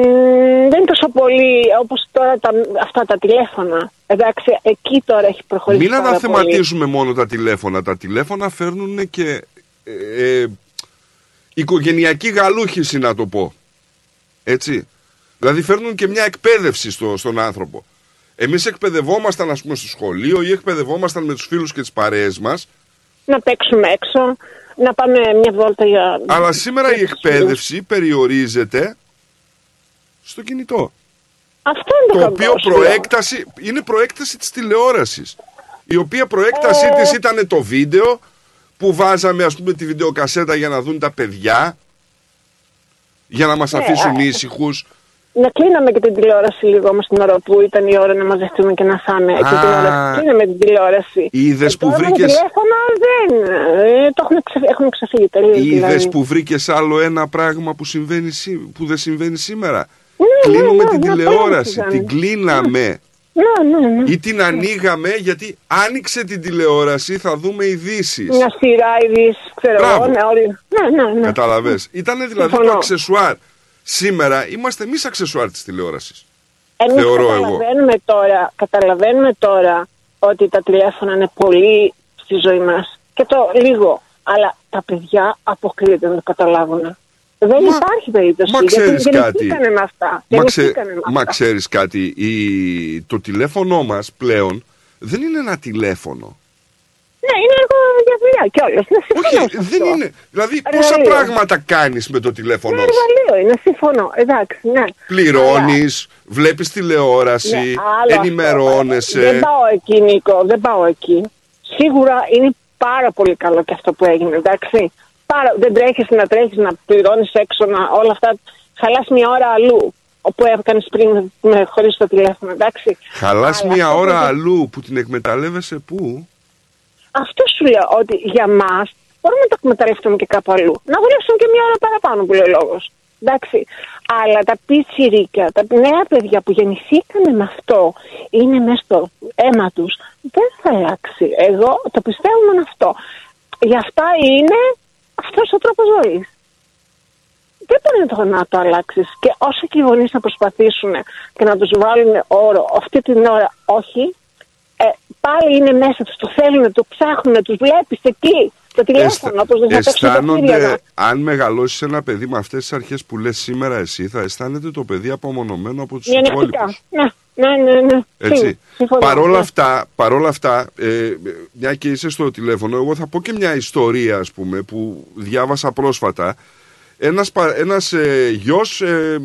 δεν είναι τόσο πολύ όπως τώρα τα, αυτά τα τηλέφωνα. Εντάξει, εκεί τώρα έχει προχωρήσει Μην πάρα πολύ. αναθεματίζουμε μόνο τα τηλέφωνα. Τα τηλέφωνα φέρνουν και ε, ε, οικογενειακή γαλούχηση να το πω. Έτσι. Δηλαδή φέρνουν και μια εκπαίδευση στο, στον άνθρωπο. Εμείς εκπαιδευόμασταν ας πούμε στο σχολείο ή εκπαιδευόμασταν με τους φίλους και τις παρέες μας; Να παίξουμε έξω, να πάμε μια βόλτα για... αλλά σήμερα η εκπαίδευση περιορίζεται στο κινητό. Αυτό είναι το, το οποίο κακό, προέκταση είναι προέκταση της τηλεόρασης η οποία προέκτασή Ε. της ήταν το βίντεο που βάζαμε ας πούμε τη βιντεοκασέτα για να δουν τα παιδιά για να μας Ναι, αφήσουν α, ίσυχους Να κλείναμε και την τηλεόραση λίγο όμως την ώρα που ήταν η ώρα να μαζευτούμε και να φάμε. Εκεί την ώρα. Κλείναμε την τηλεόραση. είδες που Τώρα με βρήκες τηλέφωνα δεν. Ε, το έχουν, ξε... έχουν ξεφύγει τελείως. είδες δηλαδή. που βρήκες άλλο ένα πράγμα που, συμβαίνει, σή- που δεν συμβαίνει σήμερα; Ναι, κλείνουμε ναι, την ναι, τηλεόραση πάρα την κλείναμε Ναι, ναι, ναι. ή την ανοίγαμε γιατί άνοιξε την τηλεόραση θα δούμε ειδήσεις. Μια σειρά ειδήσεις, ξέρω Μπράβο. εγώ. Ναι, όλοι. ναι, ναι, ναι. Καταλαβες. Ήταν δηλαδή Συμφωνώ. το αξεσουάρ. Σήμερα είμαστε εμείς αξεσουάρ της τηλεόρασης. Εμείς Θεωρώ εγώ. καταλαβαίνουμε τώρα, καταλαβαίνουμε τώρα ότι τα τηλέφωνα είναι πολύ στη ζωή μας. Και το λίγο. Αλλά τα παιδιά αποκλείεται να το καταλάβουν. Δεν υπάρχει περίπτωση. μα γιατί ξέρεις κάτι. γεννηθήκανε με αυτά. Μα, ξε... Γεννηθήκανε με μα αυτά. ξέρεις κάτι, η... το τηλέφωνο μας πλέον δεν είναι ένα τηλέφωνο. Ναι, είναι έργο για δουλειά κιόλας. Ναι, συμφωνώ Όχι, σε δεν αυτό. είναι. Δηλαδή, πόσα Εργαλείο. πράγματα κάνεις με το τηλέφωνο; Είναι σου. εργαλείο, είναι συμφωνώ. Εντάξει, ναι. Πληρώνεις, βλέπεις τηλεόραση, Ναι, άλλο αυτό. ενημερώνεσαι. Δεν πάω εκεί, Νίκο, δεν πάω εκεί. Σίγουρα είναι πάρα πολύ καλό και αυτό που έγινε, εντάξει. Πάρα, δεν τρέχεις να τρέχεις να πληρώνεις έξω, να, όλα αυτά. Χαλάς μια ώρα αλλού. Όπου έκανες πριν με, χωρίς το τηλέφωνο, εντάξει. Χαλάς Αλλά μια αυτό ώρα που- αλλού που την εκμεταλλεύεσαι πού; Αυτό σου λέω ότι για μας μπορούμε να το εκμεταλλευτούμε και κάπου αλλού. Να δουλέψουμε και μια ώρα παραπάνω που λέει ο λόγος. Εντάξει. Αλλά τα πιτσιρίκια, τα νέα παιδιά που γεννηθήκανε με αυτό, είναι μέσα στο αίμα τους, δεν θα αλλάξει. Εγώ το πιστεύω με αυτό. Γι' αυτά είναι αυτός ο τρόπος ζωής. Δεν μπορεί να το, να το αλλάξεις. Και όσο και οι γονείς να προσπαθήσουν και να τους βάλουν όρο αυτή την ώρα, όχι, ε, πάλι είναι μέσα τους, το θέλουν, το ψάχνουν, τους βλέπεις εκεί. Το τηλέφωνο, όπως δεν θα παίξουν τα αισθάνονται, χέρια αν μεγαλώσεις ένα παιδί με αυτές τις αρχές που λες σήμερα εσύ, θα αισθάνεται το παιδί απομονωμένο από τους Γενετικά. υπόλοιπους. Ναι, ναι, ναι. ναι. Έτσι. Συμφωνώ, Παρόλα ναι. αυτά, παρόλα αυτά ε, μια και είσαι στο τηλέφωνο, εγώ θα πω και μια ιστορία, ας πούμε, που διάβασα πρόσφατα. Ένας, πα- ένας ε, γιος, ε,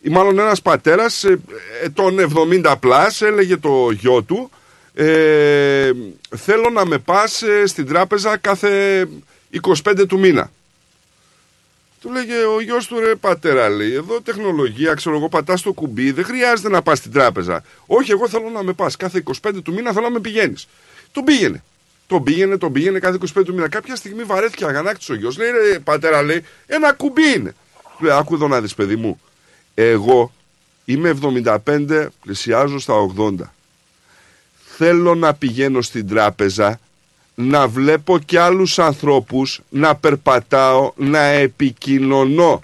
ή μάλλον ένας πατέρας ε, ετών 70 πλάς, έλεγε το γιο του, ε, θέλω να με πας ε, στην τράπεζα κάθε 25 του μήνα. Του λέγε ο γιος του ρε πατέρα, λέει: Εδώ τεχνολογία, ξέρω εγώ, πατάς το κουμπί, δεν χρειάζεται να πας στην τράπεζα. Όχι, εγώ θέλω να με πας. Κάθε 25 του μήνα θέλω να με πηγαίνεις. Τον πήγαινε. Τον πήγαινε, τον πήγαινε κάθε 25 του μήνα. Κάποια στιγμή βαρέθηκε αγανάκτησε ο γιος. Λέει: Ρε πατέρα, λέει: Ένα κουμπί είναι. Του λέει: Άκου εδώ να δεις, παιδί μου. Εγώ είμαι 75, πλησιάζω στα 80. Θέλω να πηγαίνω στην τράπεζα να βλέπω και άλλους ανθρώπους να περπατάω, να επικοινωνώ.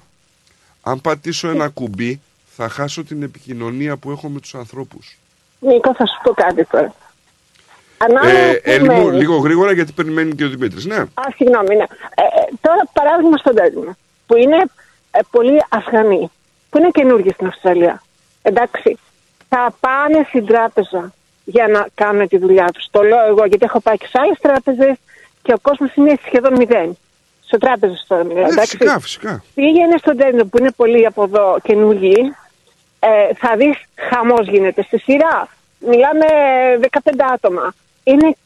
Αν πατήσω ένα κουμπί θα χάσω την επικοινωνία που έχω με τους ανθρώπους. Νίκο, θα σου πω κάτι τώρα. Ε, Ανάλογα Έλλη που μου, μένεις. λίγο γρήγορα γιατί περιμένει και ο Δημήτρης. Ναι. Α, συγγνώμη, ναι. Ε, ε, τώρα παράδειγμα στον Τέρμο, που είναι ε, πολλοί Αφγανοί, που είναι καινούργοι στην Αυστραλία. Εντάξει, θα πάνε στην τράπεζα για να κάνουν τη δουλειά τους. Το λέω εγώ γιατί έχω πάει και σε άλλες τράπεζες και ο κόσμος είναι σχεδόν μηδέν. Σε τράπεζες τώρα μιλάω. Ναι, εντάξει. φυσικά, φυσικά. Πήγαινε στον Τέντο που είναι πολύ από εδώ καινούργοι. Ε, θα δεις χαμός γίνεται στη σειρά. Μιλάμε 15 άτομα. Είναι,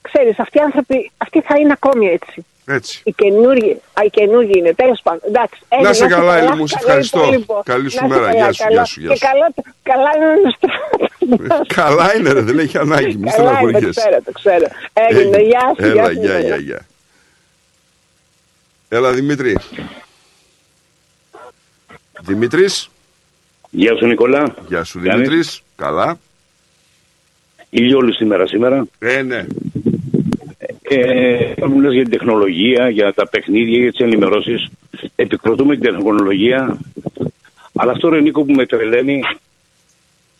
ξέρεις, αυτοί οι άνθρωποι αυτοί θα είναι ακόμη έτσι. Έτσι. Οι καινούργοι, α, οι καινούργοι είναι, τέλος πάντων. Εντάξει, Να Έλλη, σε καλά, Έλλη μου, σε καλό ευχαριστώ. υπόλοιπο. Καλή σου Να σε μέρα. καλά, Γεια σου, καλά. γεια σου, γεια Και σου. καλά, καλά είναι να στρέφω. Καλά είναι, ρε, δεν έχει ανάγκη. Μη Καλά είναι, το στεναχωριέσαι. ξέρω, το ξέρω. Έγινε, γεια σου, Έλα, γεια σου. γεια, γεια, γεια. Έλα, Δημήτρη. Δημήτρης. Γεια σου Νικόλα. Γεια σου Κάνεις; Δημήτρης. Καλά. Ηλιόλου σήμερα σήμερα. Ε, ναι. Ε, μου λες για την τεχνολογία, για τα παιχνίδια, για τις ενημερώσεις. Επικροτούμε την τεχνολογία. Αλλά αυτό ρε Νίκο που με τρελαίνει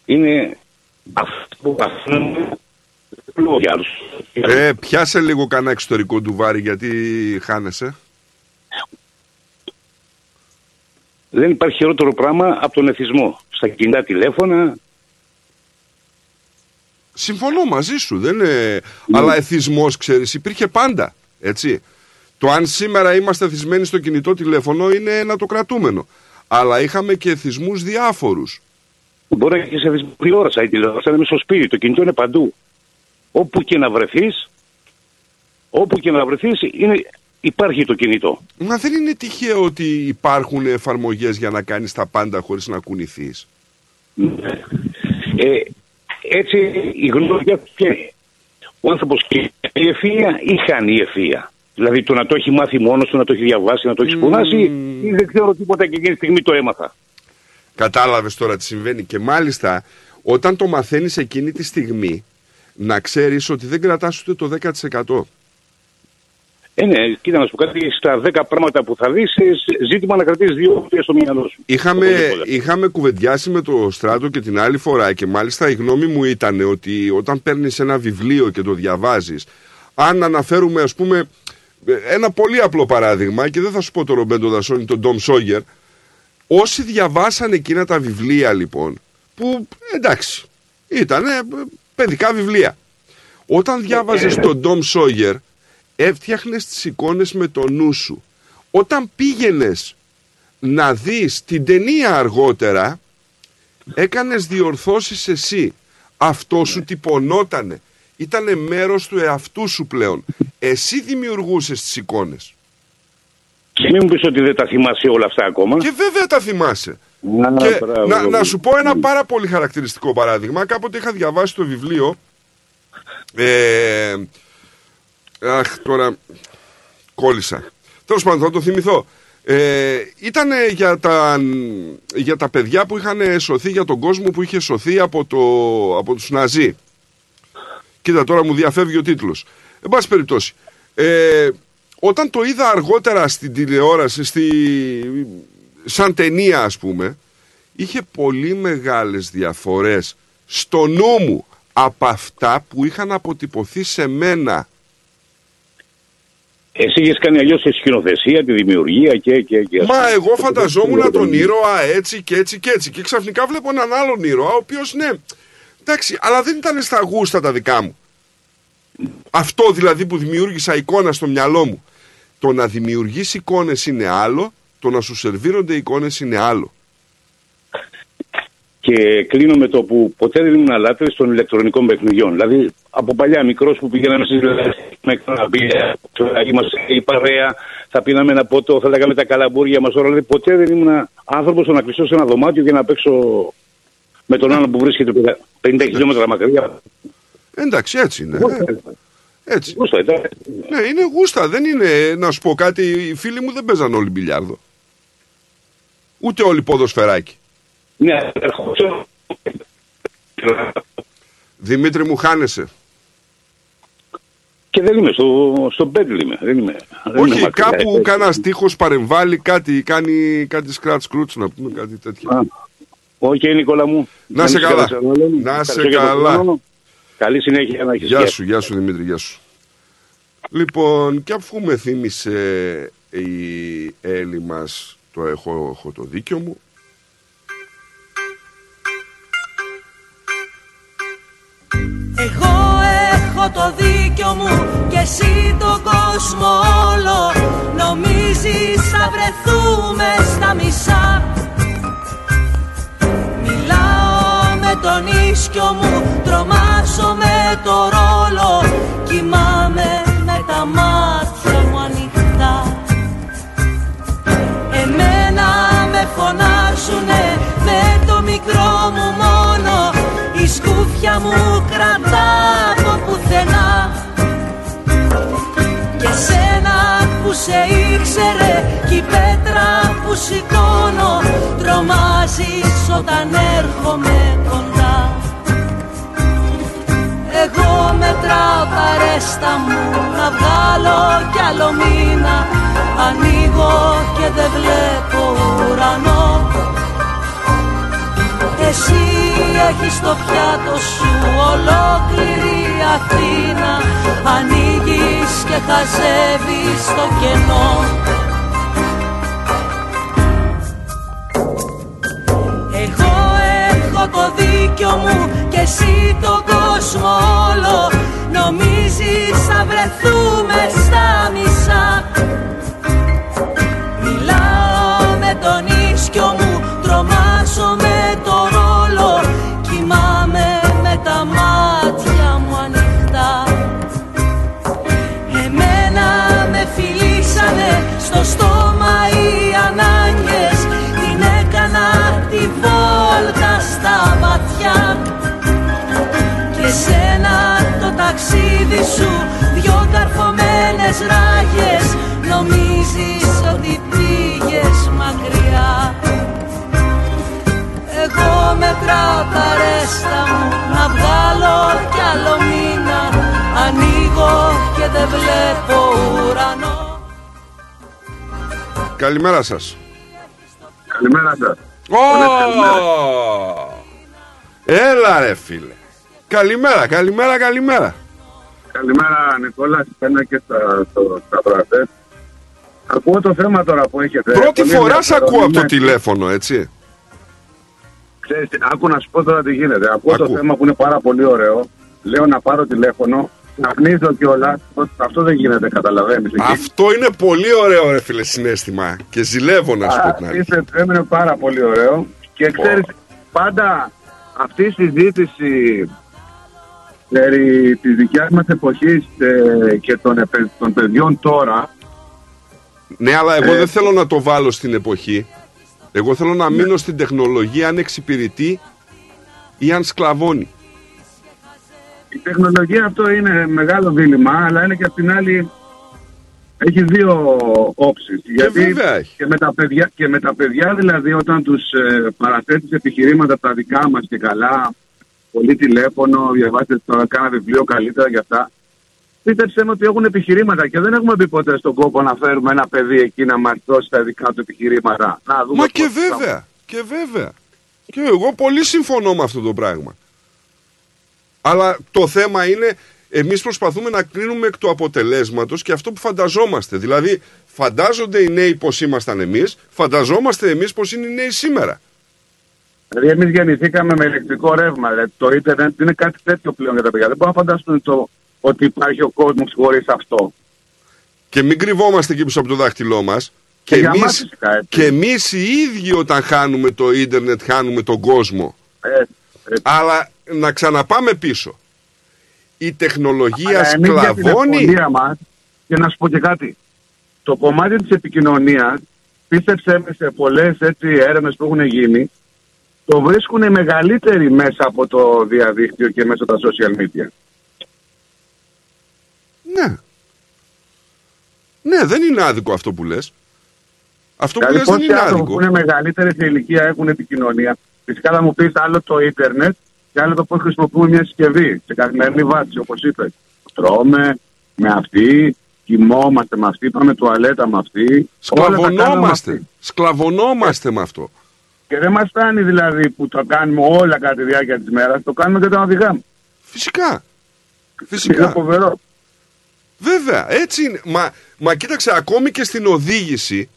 είναι αυτό που καθόμαστε λόγω για άλλους. Ε, πιάσε λίγο κανένα εξωτερικό ντουβάρι γιατί χάνεσαι. Δεν υπάρχει χειρότερο πράγμα από τον εθισμό. Στα κινητά τηλέφωνα, Συμφωνώ μαζί σου. Δεν είναι... Αλλά εθισμός, ξέρεις, υπήρχε πάντα. Έτσι. Το αν σήμερα είμαστε εθισμένοι στο κινητό τηλέφωνο είναι ένα το κρατούμενο. Αλλά είχαμε και εθισμούς διάφορους. Μπορεί να έχεις σε τηλεόραση. Η τηλεόραση είναι στο σπίτι. Το κινητό είναι παντού. Όπου και να βρεθείς, όπου και να βρεθείς, υπάρχει το κινητό. Μα δεν είναι τυχαίο ότι υπάρχουν εφαρμογές για να κάνεις τα πάντα χωρίς να κουνηθείς. Ε, έτσι η γνώμη και ο άνθρωπος και η ευθεία ή χάνει η ευθεία; Δηλαδή το να το έχει μάθει μόνος του, να το έχει διαβάσει, να το έχει σπουδάσει, ή δεν ξέρω τίποτα και εκείνη τη στιγμή το έμαθα; Κατάλαβες τώρα τι συμβαίνει. Και μάλιστα όταν το μαθαίνεις εκείνη τη στιγμή να ξέρεις ότι δεν κρατάς ούτε το 10%. Ε, ναι, κοίτα να σου πω κάτι, στα 10 πράγματα που θα δεις, ζήτημα να κρατήσεις δύο στο μυαλό σου. Είχαμε, είχαμε κουβεντιάσει με το στράτο και την άλλη φορά και μάλιστα η γνώμη μου ήταν ότι όταν παίρνεις ένα βιβλίο και το διαβάζεις, αν αναφέρουμε ας πούμε ένα πολύ απλό παράδειγμα και δεν θα σου πω το Ρομπέντο Δασόνι, τον Ντόμ Σόγερ, όσοι διαβάσαν εκείνα τα βιβλία λοιπόν, που εντάξει, ήταν παιδικά βιβλία. Όταν διάβαζες τον Ντόμ Σόγερ, έφτιαχνες τις εικόνες με το νου σου. Όταν πήγαινες να δεις την ταινία αργότερα, έκανες διορθώσεις εσύ. Αυτό σου τυπωνότανε. Ήτανε μέρος του εαυτού σου πλέον. Εσύ δημιουργούσες τις εικόνες. Και μην μου πεις ότι δεν τα θυμάσαι όλα αυτά ακόμα. Και βέβαια τα θυμάσαι. Να, Και μπράβο, να, μπράβο. να σου πω ένα πάρα πολύ χαρακτηριστικό παράδειγμα. Κάποτε είχα διαβάσει το βιβλίο. Ε, αχ, τώρα κόλλησα. Τέλος πάντων, θα το θυμηθώ. Ε, ήταν για τα, για τα παιδιά που είχαν σωθεί, για τον κόσμο που είχε σωθεί από, το, από τους Ναζί. Κοίτα, τώρα μου διαφεύγει ο τίτλος. Εν πάση περιπτώσει, ε, όταν το είδα αργότερα στην τηλεόραση, στη, σαν ταινία ας πούμε, είχε πολύ μεγάλες διαφορές στο νου μου από αυτά που είχαν αποτυπωθεί σε μένα. Εσύ είχες κάνει αλλιώς τη σκηνοθεσία, τη δημιουργία και. και, και Μα εγώ φανταζόμουν τον ήρωα έτσι και έτσι και έτσι. Και ξαφνικά βλέπω έναν άλλον ήρωα, ο οποίος ναι, εντάξει, αλλά δεν ήταν στα γούστα τα δικά μου. Αυτό δηλαδή που δημιούργησα εικόνα στο μυαλό μου. Το να δημιουργήσει εικόνες είναι άλλο, το να σου σερβίρονται εικόνες είναι άλλο. Και κλείνω με το που ποτέ δεν ήμουν αλάτρης των ηλεκτρονικών παιχνιδιών. Δηλαδή, από παλιά μικρός που πήγαμε στι με καναπία, είμαστε η παρέα, θα πίναμε ένα ποτό, θα λέγαμε τα καλαμπούρια μας όλα. Δηλαδή, ποτέ δεν ήμουν άνθρωπος να κλειστώ σε ένα δωμάτιο και να παίξω με τον άλλο που βρίσκεται 50 χιλιόμετρα μακριά. Εντάξει, έτσι είναι. Ε, Έτσι. Γούστα, ήταν. Ναι, είναι γούστα. Δεν είναι, να σου πω κάτι, οι φίλοι μου δεν παίζαν όλοι μπιλιάρδο. Ούτε όλοι ποδοσφαιράκι. Ναι, ερχόντουσαν. Δημήτρη μου χάνεσαι. Και δεν είμαι, στο, στο Μπέντλ είμαι. Δεν είμαι δεν είμαι Όχι, μακριά. κάπου κανένα τείχο παρεμβάλλει κάτι, κάνει κάτι scratch scrooch να πούμε κάτι τέτοιο. Α, Όχι, Νικόλα μου. Να σε μην καλά. σε καλά. Να Ευχαριστώ σε για το καλά. χρόνο. Καλή συνέχεια να έχεις. Γεια σου, γεια σου Δημήτρη, γεια σου. Λοιπόν, και αφού με θύμισε η Έλλη μας, το έχω, έχω το δίκιο μου, Εγώ έχω το δίκιο μου και εσύ τον κόσμο όλο. Νομίζω νομίζεις θα βρεθούμε στα μισά. Μιλάω με τον ίσκιο μου Τρομάζω με το ρόλο. Κοιμάμαι με τα μάτια σκούφια μου κρατά από πουθενά. Και σένα που σε ήξερε κι η πέτρα που σηκώνω Τρομάζεις όταν έρχομαι κοντά. Εγώ μετράω τα ρέστα μου να βγάλω κι άλλο μήνα. Ανοίγω και δεν βλέπω ουρανό Εσύ έχεις το πιάτο σου ολόκληρη Αθήνα. Ανοίγεις και χαζεύεις το κενό. Εγώ έχω το δίκιο μου και εσύ τον κόσμο όλο. Νομίζεις θα βρεθούμε στα μισά ταξίδι σου δυο καρφωμένες ράγες Νομίζεις ότι πήγες μακριά Εγώ μετράω τα ρέστα μου να βγάλω κι άλλο μήνα Ανοίγω και δεν βλέπω ουρανό Καλημέρα σας. Καλημέρα σας. Ω! Έλα ρε φίλε. Καλημέρα, καλημέρα, καλημέρα. Καλημέρα Νικόλας, σένα και στα, στο, στα μπράζε. Ακούω το θέμα τώρα που έχετε. Πρώτη Πολύ φορά σε ενδιαφέρον. ακούω από το Ναι. τηλέφωνο, έτσι. Ξέρεις, τι, άκου να σου πω τώρα τι γίνεται. Ακούω το θέμα που είναι πάρα πολύ ωραίο. Λέω να πάρω τηλέφωνο. Καπνίζω κιόλα. Αυτό δεν γίνεται, καταλαβαίνεις. Αυτό είναι πολύ ωραίο ρε φίλε συνέστημα και ζηλεύω να σου πω την αλήθεια. Έμεινε πάρα πολύ ωραίο. Και ξέρεις, πάντα αυτή η συζήτηση περί της δικιάς μας εποχής ε, και των, επαι- των παιδιών τώρα Ναι, αλλά εγώ Ε, δεν θέλω να το βάλω στην εποχή. Εγώ θέλω να μείνω στην τεχνολογία αν εξυπηρετεί ή αν σκλαβώνει. η τεχνολογία αυτό είναι μεγάλο δίλημα αλλά είναι και απ' την άλλη έχει δύο όψεις γιατί βέβαια έχει. και με, τα παιδιά, και με τα παιδιά δηλαδή όταν τους ε, παραθέτεις επιχειρήματα τα δικά μας και καλά πολύ τηλέφωνο, διαβάστε τώρα κάνα βιβλίο καλύτερα για αυτά πίστεψέ με ότι έχουν επιχειρήματα και δεν έχουμε μπει ποτέ στον κόπο να φέρουμε ένα παιδί εκεί να μας δώσει τα δικά του επιχειρήματα. Να δούμε Μα πώς και θα- βέβαια, και βέβαια. Και εγώ πολύ συμφωνώ με αυτό το πράγμα. Αλλά το θέμα είναι, εμείς προσπαθούμε να κρίνουμε εκ του αποτελέσματος και αυτό που φανταζόμαστε. Δηλαδή, φαντάζονται οι νέοι πώς ήμασταν εμείς, φανταζόμαστε εμείς πώς είναι οι νέοι σήμερα. Δηλαδή, εμείς γεννηθήκαμε με ηλεκτρικό ρεύμα. Δηλαδή, το ίντερνετ είναι κάτι τέτοιο πλέον για τα παιδιά. Δεν μπορούν να φανταστούν το, ότι υπάρχει ο κόσμος χωρίς αυτό. Και μην κρυβόμαστε εκεί πίσω από το δάχτυλό μας. Και, Και για μας εμείς, φυσικά, έτσι. και εμείς οι ίδιοι όταν χάνουμε το ίντερνετ, χάνουμε τον κόσμο. Αλλά να ξαναπάμε πίσω. Η τεχνολογία Αλλά εμείς για την σκλαβώνει. ευκολία μας, και να σου πω και κάτι. Το κομμάτι της επικοινωνίας, πίστεψέ με σε πολλές έρευνες που έχουν γίνει, το βρίσκουν οι μεγαλύτεροι μέσα από το διαδίκτυο και μέσα από τα social media. Ναι. Ναι, δεν είναι άδικο αυτό που λες. Αυτό που Δηλαδή, λες δεν πόσοι είναι άνθρωποι άδικο. που είναι μεγαλύτεροι σε ηλικία έχουν επικοινωνία. Φυσικά θα μου πεις άλλο το ίντερνετ και άλλο το πώς χρησιμοποιούμε μια συσκευή σε καθημερινή βάση, όπως είπες. Τρώμε με αυτή, κοιμόμαστε με αυτή, πάμε τουαλέτα με αυτή. όλα τα κάνουμε με Σκλαβωνόμαστε. αυτή. Σκλαβωνόμαστε με αυτό. Και δεν μας φτάνει δηλαδή που το κάνουμε όλα κατά τη διάρκεια της μέρας, το κάνουμε και όταν οδηγάμε. Φυσικά. Είναι Φυσικά. φοβερό. Βέβαια, έτσι είναι. Μα, μα κοίταξε, ακόμη και στην οδήγηση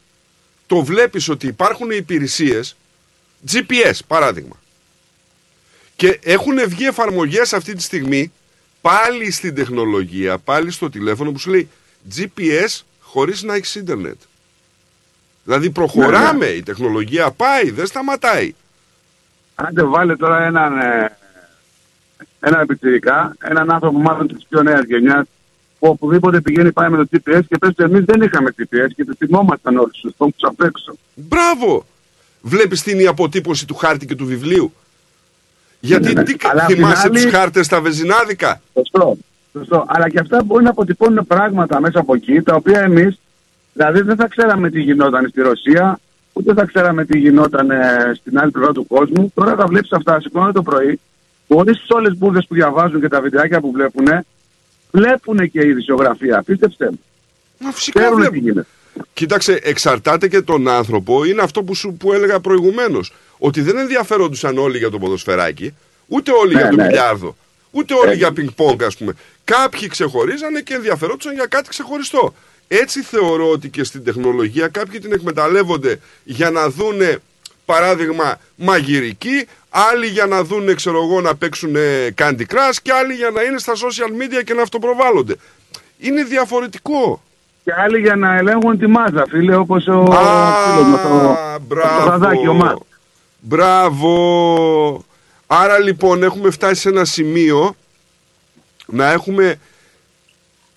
το βλέπεις ότι υπάρχουν υπηρεσίες GPS παράδειγμα και έχουν βγει εφαρμογές αυτή τη στιγμή πάλι στην τεχνολογία, πάλι στο τηλέφωνο που σου λέει GPS χωρίς να έχεις ίντερνετ. Δηλαδή προχωράμε, η τεχνολογία πάει, δεν σταματάει. Άντε βάλε τώρα έναν, ε, έναν επιχειρικά, έναν άνθρωπο μάλλον της πιο νέας γενιάς, που οπουδήποτε πηγαίνει πάει με το GPS και πες του εμείς δεν είχαμε GPS και το θυμόμασταν όλοι στους τόμους απ' έξω. Μπράβο! Βλέπεις τι είναι η αποτύπωση του χάρτη και του βιβλίου. Γιατί Ναι, ναι. τι Αλλά απ' την θυμάσαι άλλη- τους χάρτες στα βεζινάδικα. Σωστό. Σωστό. Αλλά και αυτά μπορεί να αποτυπώνουν πράγματα μέσα από εκεί, τα οποία εμείς, δηλαδή δεν θα ξέραμε τι γινόταν στη Ρωσία, ούτε θα ξέραμε τι γινόταν ε, στην άλλη πλευρά του κόσμου. Τώρα τα βλέπεις αυτά, σηκώνονται το πρωί, χωρίς τις όλες μπουρδες που διαβάζουν και τα βιντεάκια που βλέπουν, βλέπουν και η ειδησιογραφία. Πίστεψτε μου. Μα φυσικά Ξέρουν βλέπουν. τι γίνεται. Κοίταξε, εξαρτάται και τον άνθρωπο. Είναι αυτό που, σου, που έλεγα προηγουμένως. Ότι δεν ενδιαφερόντουσαν όλοι για το ποδοσφαιράκι, ούτε όλοι Ναι, για το ναι. μπιλιάρδο, ούτε όλοι Έτσι. για πινκ-πονγκ, ας πούμε. Κάποιοι ξεχωρίζανε και ενδιαφερόντουσαν για κάτι ξεχωριστό. Έτσι θεωρώ ότι και στην τεχνολογία κάποιοι την εκμεταλλεύονται για να δούνε, παράδειγμα, μαγειρική, άλλοι για να δούνε, ξέρω εγώ, να παίξουν ε, Candy Crush και άλλοι για να είναι στα social media και να αυτοπροβάλλονται. Είναι διαφορετικό. Και άλλοι για να ελέγχουν τη μάζα, φίλε, όπως ο φίλος μας, ο, μπράβο. το Ραδάκι, ο Μάρκ. Μπράβο. Άρα λοιπόν έχουμε φτάσει σε ένα σημείο να έχουμε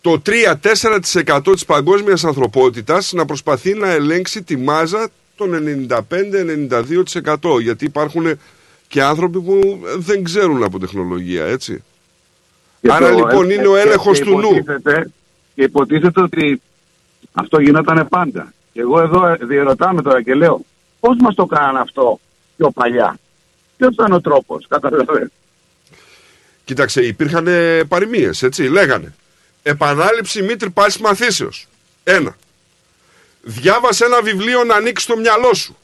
το 3-4% της παγκόσμιας ανθρωπότητας να προσπαθεί να ελέγξει τη μάζα των 95-92% γιατί υπάρχουν και άνθρωποι που δεν ξέρουν από τεχνολογία, έτσι. Και Άρα το- λοιπόν ε, είναι ο και- έλεγχος και του νου. υποτίθεται- Και υποτίθεται ότι αυτό γινόταν πάντα. Και εγώ εδώ ε, διερωτάμε τώρα και λέω, πώς μας το κάνανε αυτό πιο παλιά; Ποιος ήταν ο τρόπος, *laughs* καταλαβαίνετε. Κοίταξε, υπήρχαν παροιμίες, έτσι, λέγανε. Επανάληψη μήτηρ πάσης μαθήσεως. Ένα. Διάβασε ένα βιβλίο να ανοίξει το μυαλό σου.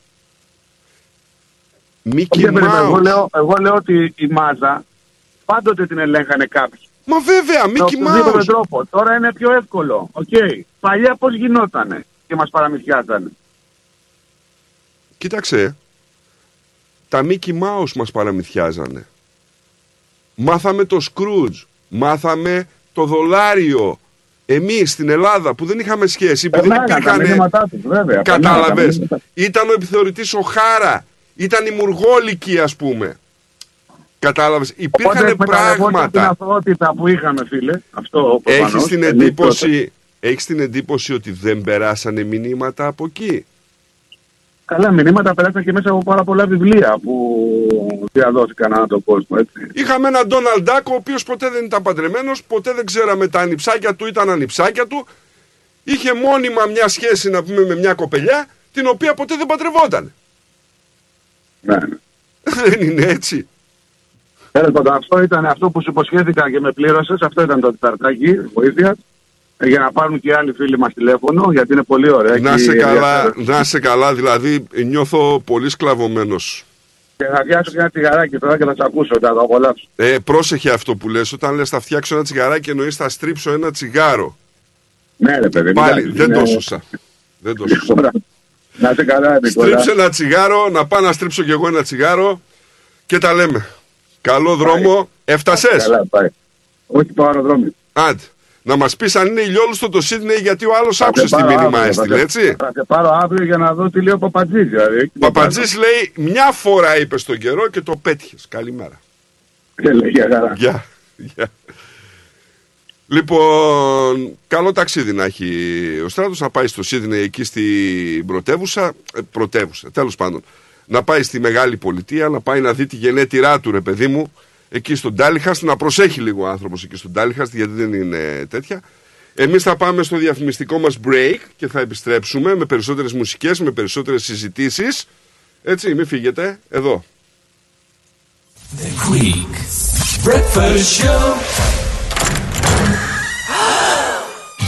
Mickey Όχι, περίμενε, εγώ, Mouse. λέω, εγώ λέω ότι η μάζα πάντοτε την ελέγχανε κάποιοι. Μα βέβαια, Με Mickey οποιοδήποτε Mouse. τρόπο. Τώρα είναι πιο εύκολο. Οκ. Παλιά πώς γινότανε και μας παραμυθιάζανε. Κοίταξε, τα Mickey Mouse μας παραμυθιάζανε. Μάθαμε το Scrooge, μάθαμε το δολάριο. Εμείς στην Ελλάδα που δεν είχαμε σχέση, που δεν Περνάγαν τα υπήρχαν... μηνύματά τους, βέβαια. περνάγαν τα Κατάλαβες. μηνύματα. Ήταν ο επιθεωρητής ο Χάρα. Ήταν η Μουργόλικη ας πούμε. Κατάλαβες. Οπότε Υπήρχαν εκμεταλλευόταν την πράγματα. αθωότητα που είχαμε, φίλε. Αυτό Έχεις προφανώς, την, εμείς εντύπωση, έχεις την εντύπωση ότι δεν περάσανε μηνύματα από εκεί; Καλά, μηνύματα περάσαν και μέσα από πάρα πολλά βιβλία που διαδόθηκαν ανά τον κόσμο, έτσι. Είχαμε έναν Ντόναλντ Ντάκ, ο οποίος ποτέ δεν ήταν παντρεμένος, ποτέ δεν ξέραμε τα ανιψάκια του, ήταν ανιψάκια του. Είχε μόνιμα μια σχέση, να πούμε, με μια κοπελιά, την οποία ποτέ δεν παντρευόταν. Ναι, ναι. *laughs* δεν είναι έτσι. Τέλος πάντων, αυτό ήταν αυτό που σου υποσχέθηκα και με πλήρωσες. Αυτό ήταν το τεταρτάκι βοήθειας. Για να πάρουν και οι άλλοι φίλοι μας τηλέφωνο, γιατί είναι πολύ ωραία. Να και σε καλά, ενδιαφέρον. να σε καλά, δηλαδή νιώθω πολύ σκλαβωμένος. Και θα φτιάξω και ένα τσιγαράκι τώρα και θα σε ακούσω, θα το απολαύσω. Ε, πρόσεχε αυτό που λες, όταν λες θα φτιάξω ένα τσιγαράκι εννοείς θα στρίψω ένα τσιγάρο. Ναι, ρε παιδί. Πάλι, εντάξει, δεν είναι- το σώσα. Δεν το σώσα. Ωραία. Να σε καλά, Νικόλα. Στρίψε ένα τσιγάρο, να πάω να στρίψω κι εγώ ένα τσιγάρο και τα λέμε. Καλό δρόμο, έφτασες; Καλά, πάει. Όχι το αεροδρόμιο. Άντε. Να μας πεις αν είναι ηλιόλουστο το Σίδνεϊ γιατί ο άλλος Θα άκουσες σε τι πάρω μήνυμα αύριο, θα έστειλε, σε- έτσι; Θα σε πάρω αύριο για να δω τι λέει ο Παπατζής. Δηλαδή. Παπατζής λέει μια φορά είπες στον καιρό και το πέτυχες. Καλημέρα. Και λέει για χαρά. Γεια. Γεια. Λοιπόν, καλό ταξίδι να έχει ο Στράτος να πάει στο Σίδνεϊ εκεί στην πρωτεύουσα, ε, πρωτεύουσα, τέλος πάντων, να πάει στη μεγάλη πολιτεία, να πάει να δει τη γενέτειρά του ρε παιδί μου, εκεί στον Τάλιχαστ, να προσέχει λίγο ο άνθρωπος εκεί στον Τάλιχαστ γιατί δεν είναι τέτοια. Εμείς θα πάμε στο διαφημιστικό μας break και θα επιστρέψουμε με περισσότερες μουσικές, με περισσότερες συζητήσεις. Έτσι, μην φύγετε, εδώ. Greek Breakfast Show.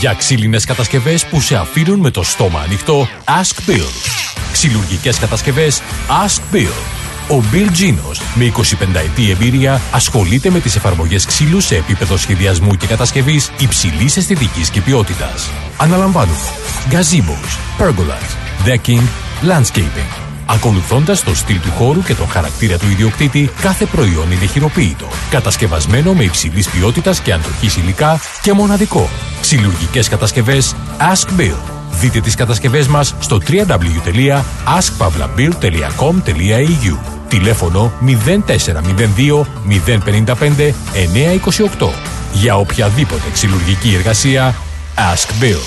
Για ξύλινες κατασκευές που σε αφήνουν με το στόμα ανοιχτό, Ask Bill. Ξυλουργικές κατασκευές Ask Bill. Ο Bill Genos, με 25 ετή εμπειρία, ασχολείται με τις εφαρμογές ξύλου σε επίπεδο σχεδιασμού και κατασκευής υψηλής αισθητικής και ποιότητας. Αναλαμβάνουμε gazebos, pergolas, decking, landscaping. Ακολουθώντας το στυλ του χώρου και τον χαρακτήρα του ιδιοκτήτη, κάθε προϊόν είναι χειροποίητο. Κατασκευασμένο με υψηλής ποιότητας και αντοχής υλικά και μοναδικό. Ξυλουργικές κατασκευές Ask Bill. Δείτε τις κατασκευές μας στο www.askpavlabil.com.au Τηλέφωνο 0402 055 928 Για οποιαδήποτε ξυλουργική εργασία Ask Bill.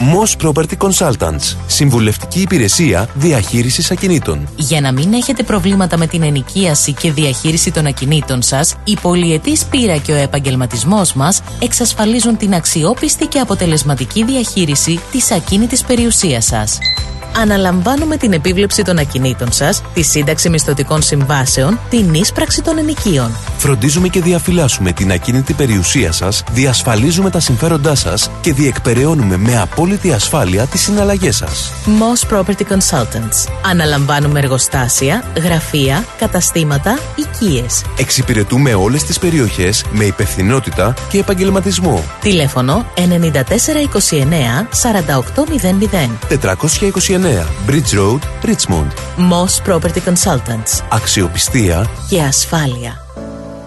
Moss Property Consultants. Συμβουλευτική υπηρεσία διαχείρισης ακινήτων. Για να μην έχετε προβλήματα με την ενοικίαση και διαχείριση των ακινήτων σας, η πολυετής πείρα και ο επαγγελματισμός μας εξασφαλίζουν την αξιόπιστη και αποτελεσματική διαχείριση της ακίνητης περιουσίας σας. Αναλαμβάνουμε την επίβλεψη των ακινήτων σας, τη σύνταξη μισθωτικών συμβάσεων, την ίσπραξη των ενοικίων. Φροντίζουμε και διαφυλάσσουμε την ακίνητη περιουσία σας, διασφαλίζουμε τα συμφέροντά σας και διεκπεραιώνουμε με απόλυτη ασφάλεια τις συναλλαγές σας. Moss Property Consultants. Αναλαμβάνουμε εργοστάσια, γραφεία, καταστήματα, οικίες. Εξυπηρετούμε όλες τις περιοχές με υπευθυνότητα και επαγγελματισμό. Τηλέφωνο 9429 4800. 429 Bridge Road, Richmond. Moss Property Consultants. Αξιοπιστία Και ασφάλεια.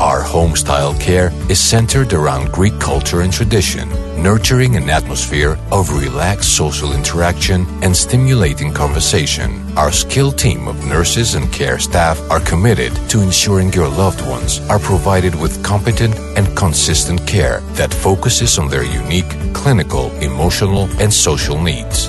Our home style care is centered around Greek culture and tradition, nurturing an atmosphere of relaxed social interaction and stimulating conversation. Our skilled team of nurses and care staff are committed to ensuring your loved ones are provided with competent and consistent care that focuses on their unique clinical, emotional, and social needs.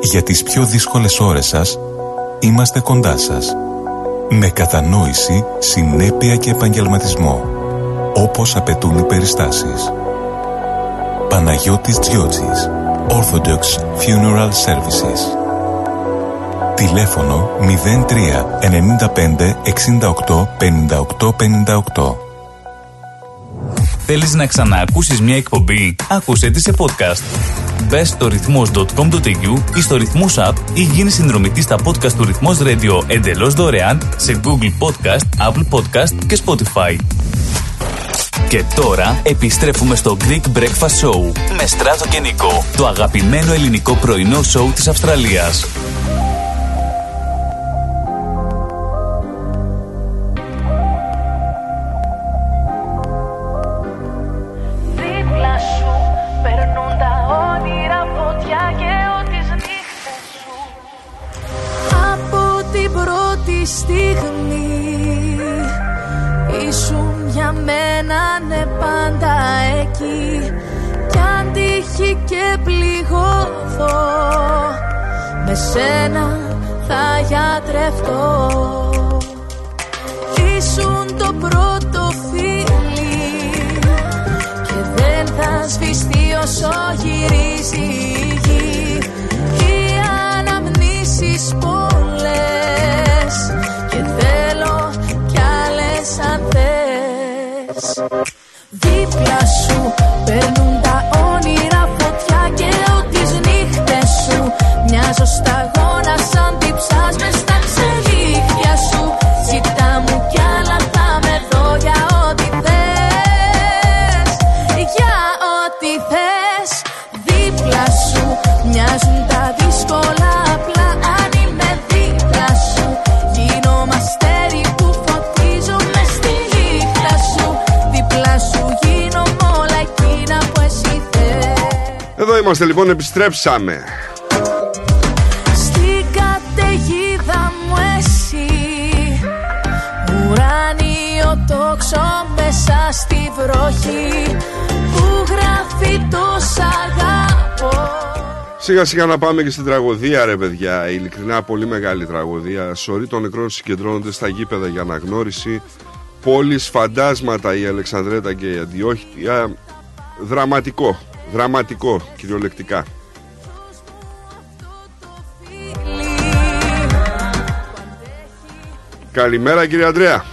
Για τις πιο δύσκολες ώρες σας, είμαστε κοντά σας. Με κατανόηση, συνέπεια και επαγγελματισμό. Όπως απαιτούν οι περιστάσεις. Παναγιώτης Τζιότσης. Orthodox Funeral Services. Τηλέφωνο 03 95 68 58 58. Θέλεις να ξαναακούσεις μια εκπομπή; Άκουσέ τη σε podcast. Μπες στο ρυθμός.com.au ή στο ρυθμός app ή γίνει συνδρομητής στα podcast του ρυθμός radio εντελώς δωρεάν σε Google Podcast, Apple Podcast και Spotify. Και τώρα επιστρέφουμε στο Greek Breakfast Show με Στράτο και Νικό, το αγαπημένο ελληνικό πρωινό σοου της Αυστραλίας. Το πρώτο φίλι. Και δεν θα σβηστεί όσο γυρίζει η γη. Οι αναμνήσεις πολλές. Και θέλω κι άλλες αν θες. Δίπλα σου περνούν τα είμαστε λοιπόν, επιστρέψαμε. Στην καταιγίδα μου εσύ Ουράνιο τόξο μέσα στη βροχή Που γράφει τόσα αγάπω Σιγά σιγά να πάμε και στην τραγωδία ρε παιδιά. Ειλικρινά πολύ μεγάλη τραγωδία. Σωροί των νεκρών συγκεντρώνονται στα γήπεδα για αναγνώριση. Πόλεις φαντάσματα η Αλεξανδρέτα και η Αντιόχεια Δραματικό Δραματικό κυριολεκτικά Καλημέρα κύριε Αντρέα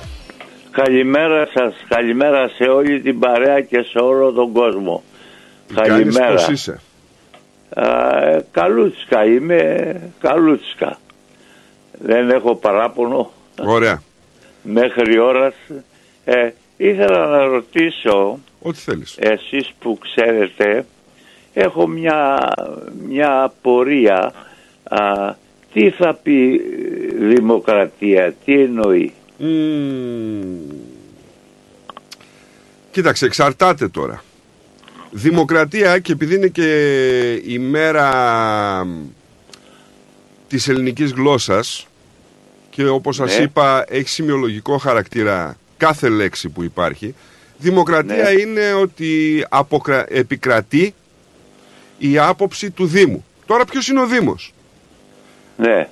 Καλημέρα σας, καλημέρα σε όλη την παρέα και σε όλο τον κόσμο. καλημέρα. Πώς είσαι Α, καλούτσικα είμαι, καλούτσικα. Δεν έχω παράπονο. Ωραία. Μέχρι ώρας. Ε, ήθελα να ρωτήσω. Ό,τι θέλεις. Εσείς που ξέρετε, έχω μια, μια απορία. Α, τι θα πει δημοκρατία, τι εννοεί; Κοίταξε, εξαρτάται τώρα. Δημοκρατία και επειδή είναι και η μέρα της ελληνικής γλώσσας και όπως σας Ναι. είπα έχει σημειολογικό χαρακτήρα κάθε λέξη που υπάρχει δημοκρατία Ναι. είναι ότι αποκρα... επικρατεί η άποψη του Δήμου. Τώρα ποιος είναι ο Δήμος; Ναι.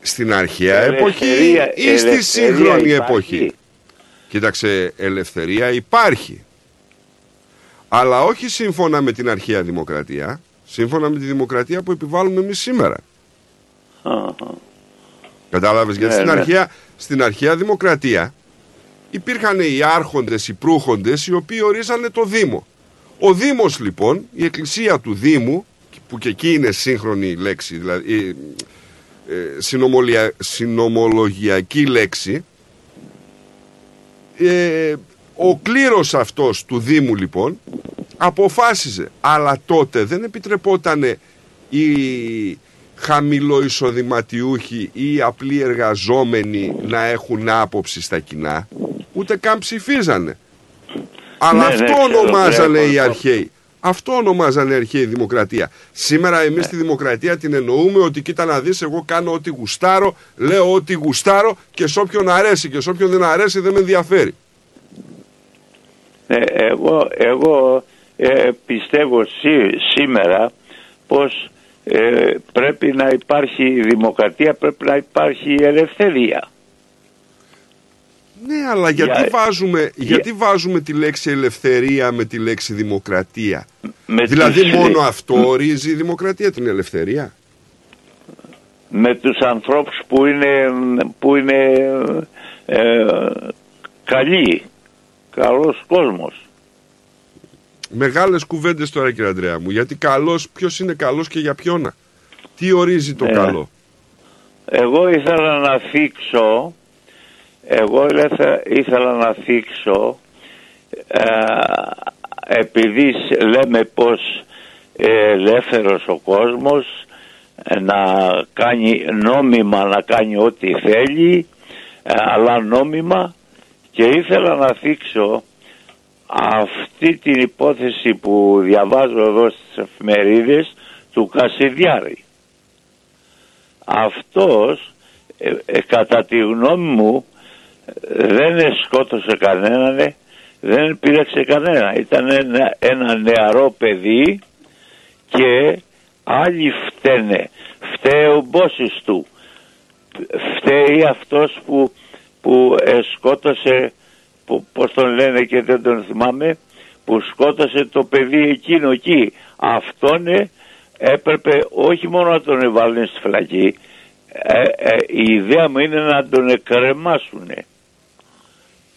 Στην αρχαία Ελευθερία- εποχή ή στη ελευθερία σύγχρονη υπάρχει. εποχή; Κοίταξε, ελευθερία υπάρχει. Αλλά όχι σύμφωνα με την αρχαία δημοκρατία, σύμφωνα με τη δημοκρατία που επιβάλλουμε εμείς σήμερα. Κατάλαβες, γιατί Ναι, στην, ναι. αρχαία, στην αρχαία δημοκρατία υπήρχαν οι άρχοντες, οι προύχοντες, οι οποίοι ορίζανε το Δήμο. Ο Δήμος λοιπόν, η εκκλησία του Δήμου, που και εκεί είναι σύγχρονη λέξη, δηλαδή ε, ε, συνομολια- συνομολογιακή λέξη, ε, ο κλήρος αυτός του Δήμου λοιπόν αποφάσιζε αλλά τότε δεν επιτρεπόταν οι χαμηλοεισοδηματιούχοι ή οι απλοί εργαζόμενοι να έχουν άποψη στα κοινά ούτε καν ψηφίζανε αλλά Ναι, ναι, αυτό ξέρω, ονομάζανε ξέρω, οι αυτό. αρχαίοι αυτό ονομάζανε αρχαίοι δημοκρατία. Σήμερα εμείς τη δημοκρατία την εννοούμε ότι κοίτα να δεις εγώ κάνω ό,τι γουστάρω, λέω ό,τι γουστάρω και σε όποιον αρέσει και σε όποιον δεν αρέσει δεν με ενδιαφέρει. Ε, εγώ εγώ ε, πιστεύω σή- σήμερα πως ε, πρέπει να υπάρχει δημοκρατία, πρέπει να υπάρχει ελευθερία. Ναι, αλλά γιατί, Για- βάζουμε, γιατί βάζουμε τη λέξη ελευθερία με τη λέξη δημοκρατία; Με δηλαδή τους- μόνο αυτό ορίζει η δημοκρατία την ελευθερία; με τους ανθρώπους που είναι, που είναι ε, καλοί, καλός κόσμος. Μεγάλες κουβέντες τώρα κύριε Αντρέα μου. Γιατί καλός, ποιος είναι καλός και για ποιόνα. Τι ορίζει το Ναι. καλό; Εγώ ήθελα να θίξω, εγώ ήθελα, ήθελα να θίξω, ε, επειδή σ- λέμε πως ε, ελεύθερος ο κόσμος ε, να κάνει νόμιμα να κάνει ό,τι θέλει ε, αλλά νόμιμα και ήθελα να θίξω αυτή την υπόθεση που διαβάζω εδώ στις εφημερίδες του Κασιδιάρη. Αυτός ε, ε, κατά τη γνώμη μου ε, δεν σκότωσε κανέναν ε, δεν πήραξε κανένα ήταν ένα, ένα νεαρό παιδί και άλλοι φταίνε. Φταίει ο μπόσης του. Φταίει αυτός που, που ε, σκότωσε που, πώς τον λένε και δεν τον θυμάμαι που σκότωσε το παιδί εκείνο εκεί. Αυτόν ε, έπρεπε όχι μόνο να τον βάλουν στη φυλακή ε, ε, η ιδέα μου είναι να τον εκκρεμάσουν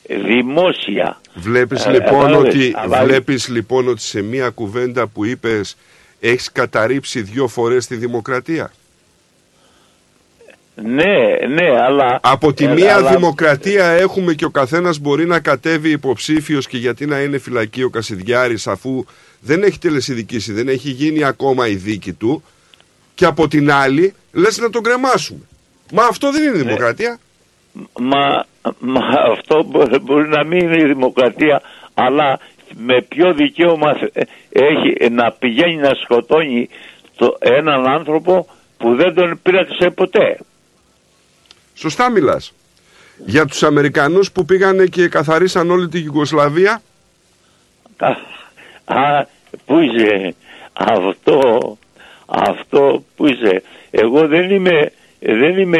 δημόσια Βλέπεις, Ε, λοιπόν ε, ότι, ε, βάλε- βλέπεις λοιπόν ότι σε μία κουβέντα που είπες έχεις καταρρύψει δύο φορές τη δημοκρατία; ναι ναι αλλά Από τη ε, μία αλλά- δημοκρατία έχουμε και ο καθένας μπορεί να κατέβει υποψήφιος και γιατί να είναι φυλακή ο Κασιδιάρης αφού δεν έχει τελεσιδικήσει, δεν έχει γίνει ακόμα η δίκη του και από την άλλη λες να τον κρεμάσουμε. Μα αυτό δεν Ναι. είναι δημοκρατία. Μα, μα αυτό μπορεί, μπορεί να μην είναι η δημοκρατία, αλλά με ποιο δικαίωμα ε, έχει να πηγαίνει να σκοτώνει το, έναν άνθρωπο που δεν τον πήραξε ποτέ. Σωστά μιλάς. Για τους Αμερικανούς που πήγανε και καθαρίσαν όλη τη Γιουγκοσλαβία Α, α, πού είσαι; Αυτό, αυτό που είσαι; Εγώ δεν είμαι, δεν είμαι,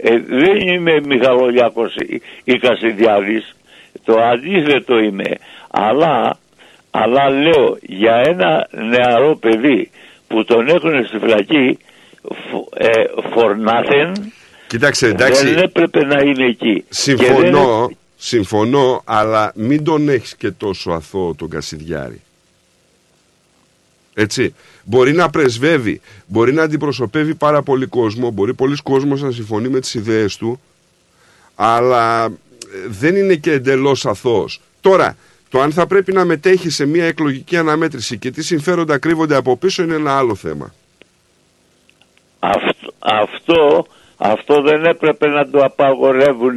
ε, δεν είμαι Μιχαλολιάκος ή, ή Κασιδιάδης. Το αντίθετο είμαι. Αλλά, αλλά λέω για ένα νεαρό παιδί που τον έχουν στη φυλακή ε, for nothing, Κοίταξε, εντάξει. δεν έπρεπε να είναι εκεί. Και Συμφωνώ, συμφωνώ, αλλά μην τον έχεις και τόσο αθώο τον Κασιδιάρη. Έτσι. Μπορεί να πρεσβεύει, μπορεί να αντιπροσωπεύει πάρα πολύ κόσμο, μπορεί πολλοί κόσμος να συμφωνεί με τις ιδέες του, αλλά ε, δεν είναι και εντελώς αθώος. Τώρα, το αν θα πρέπει να μετέχει σε μια εκλογική αναμέτρηση και τι συμφέροντα κρύβονται από πίσω είναι ένα άλλο θέμα. Αυτό, αυτό, αυτό δεν έπρεπε να το απαγορεύουν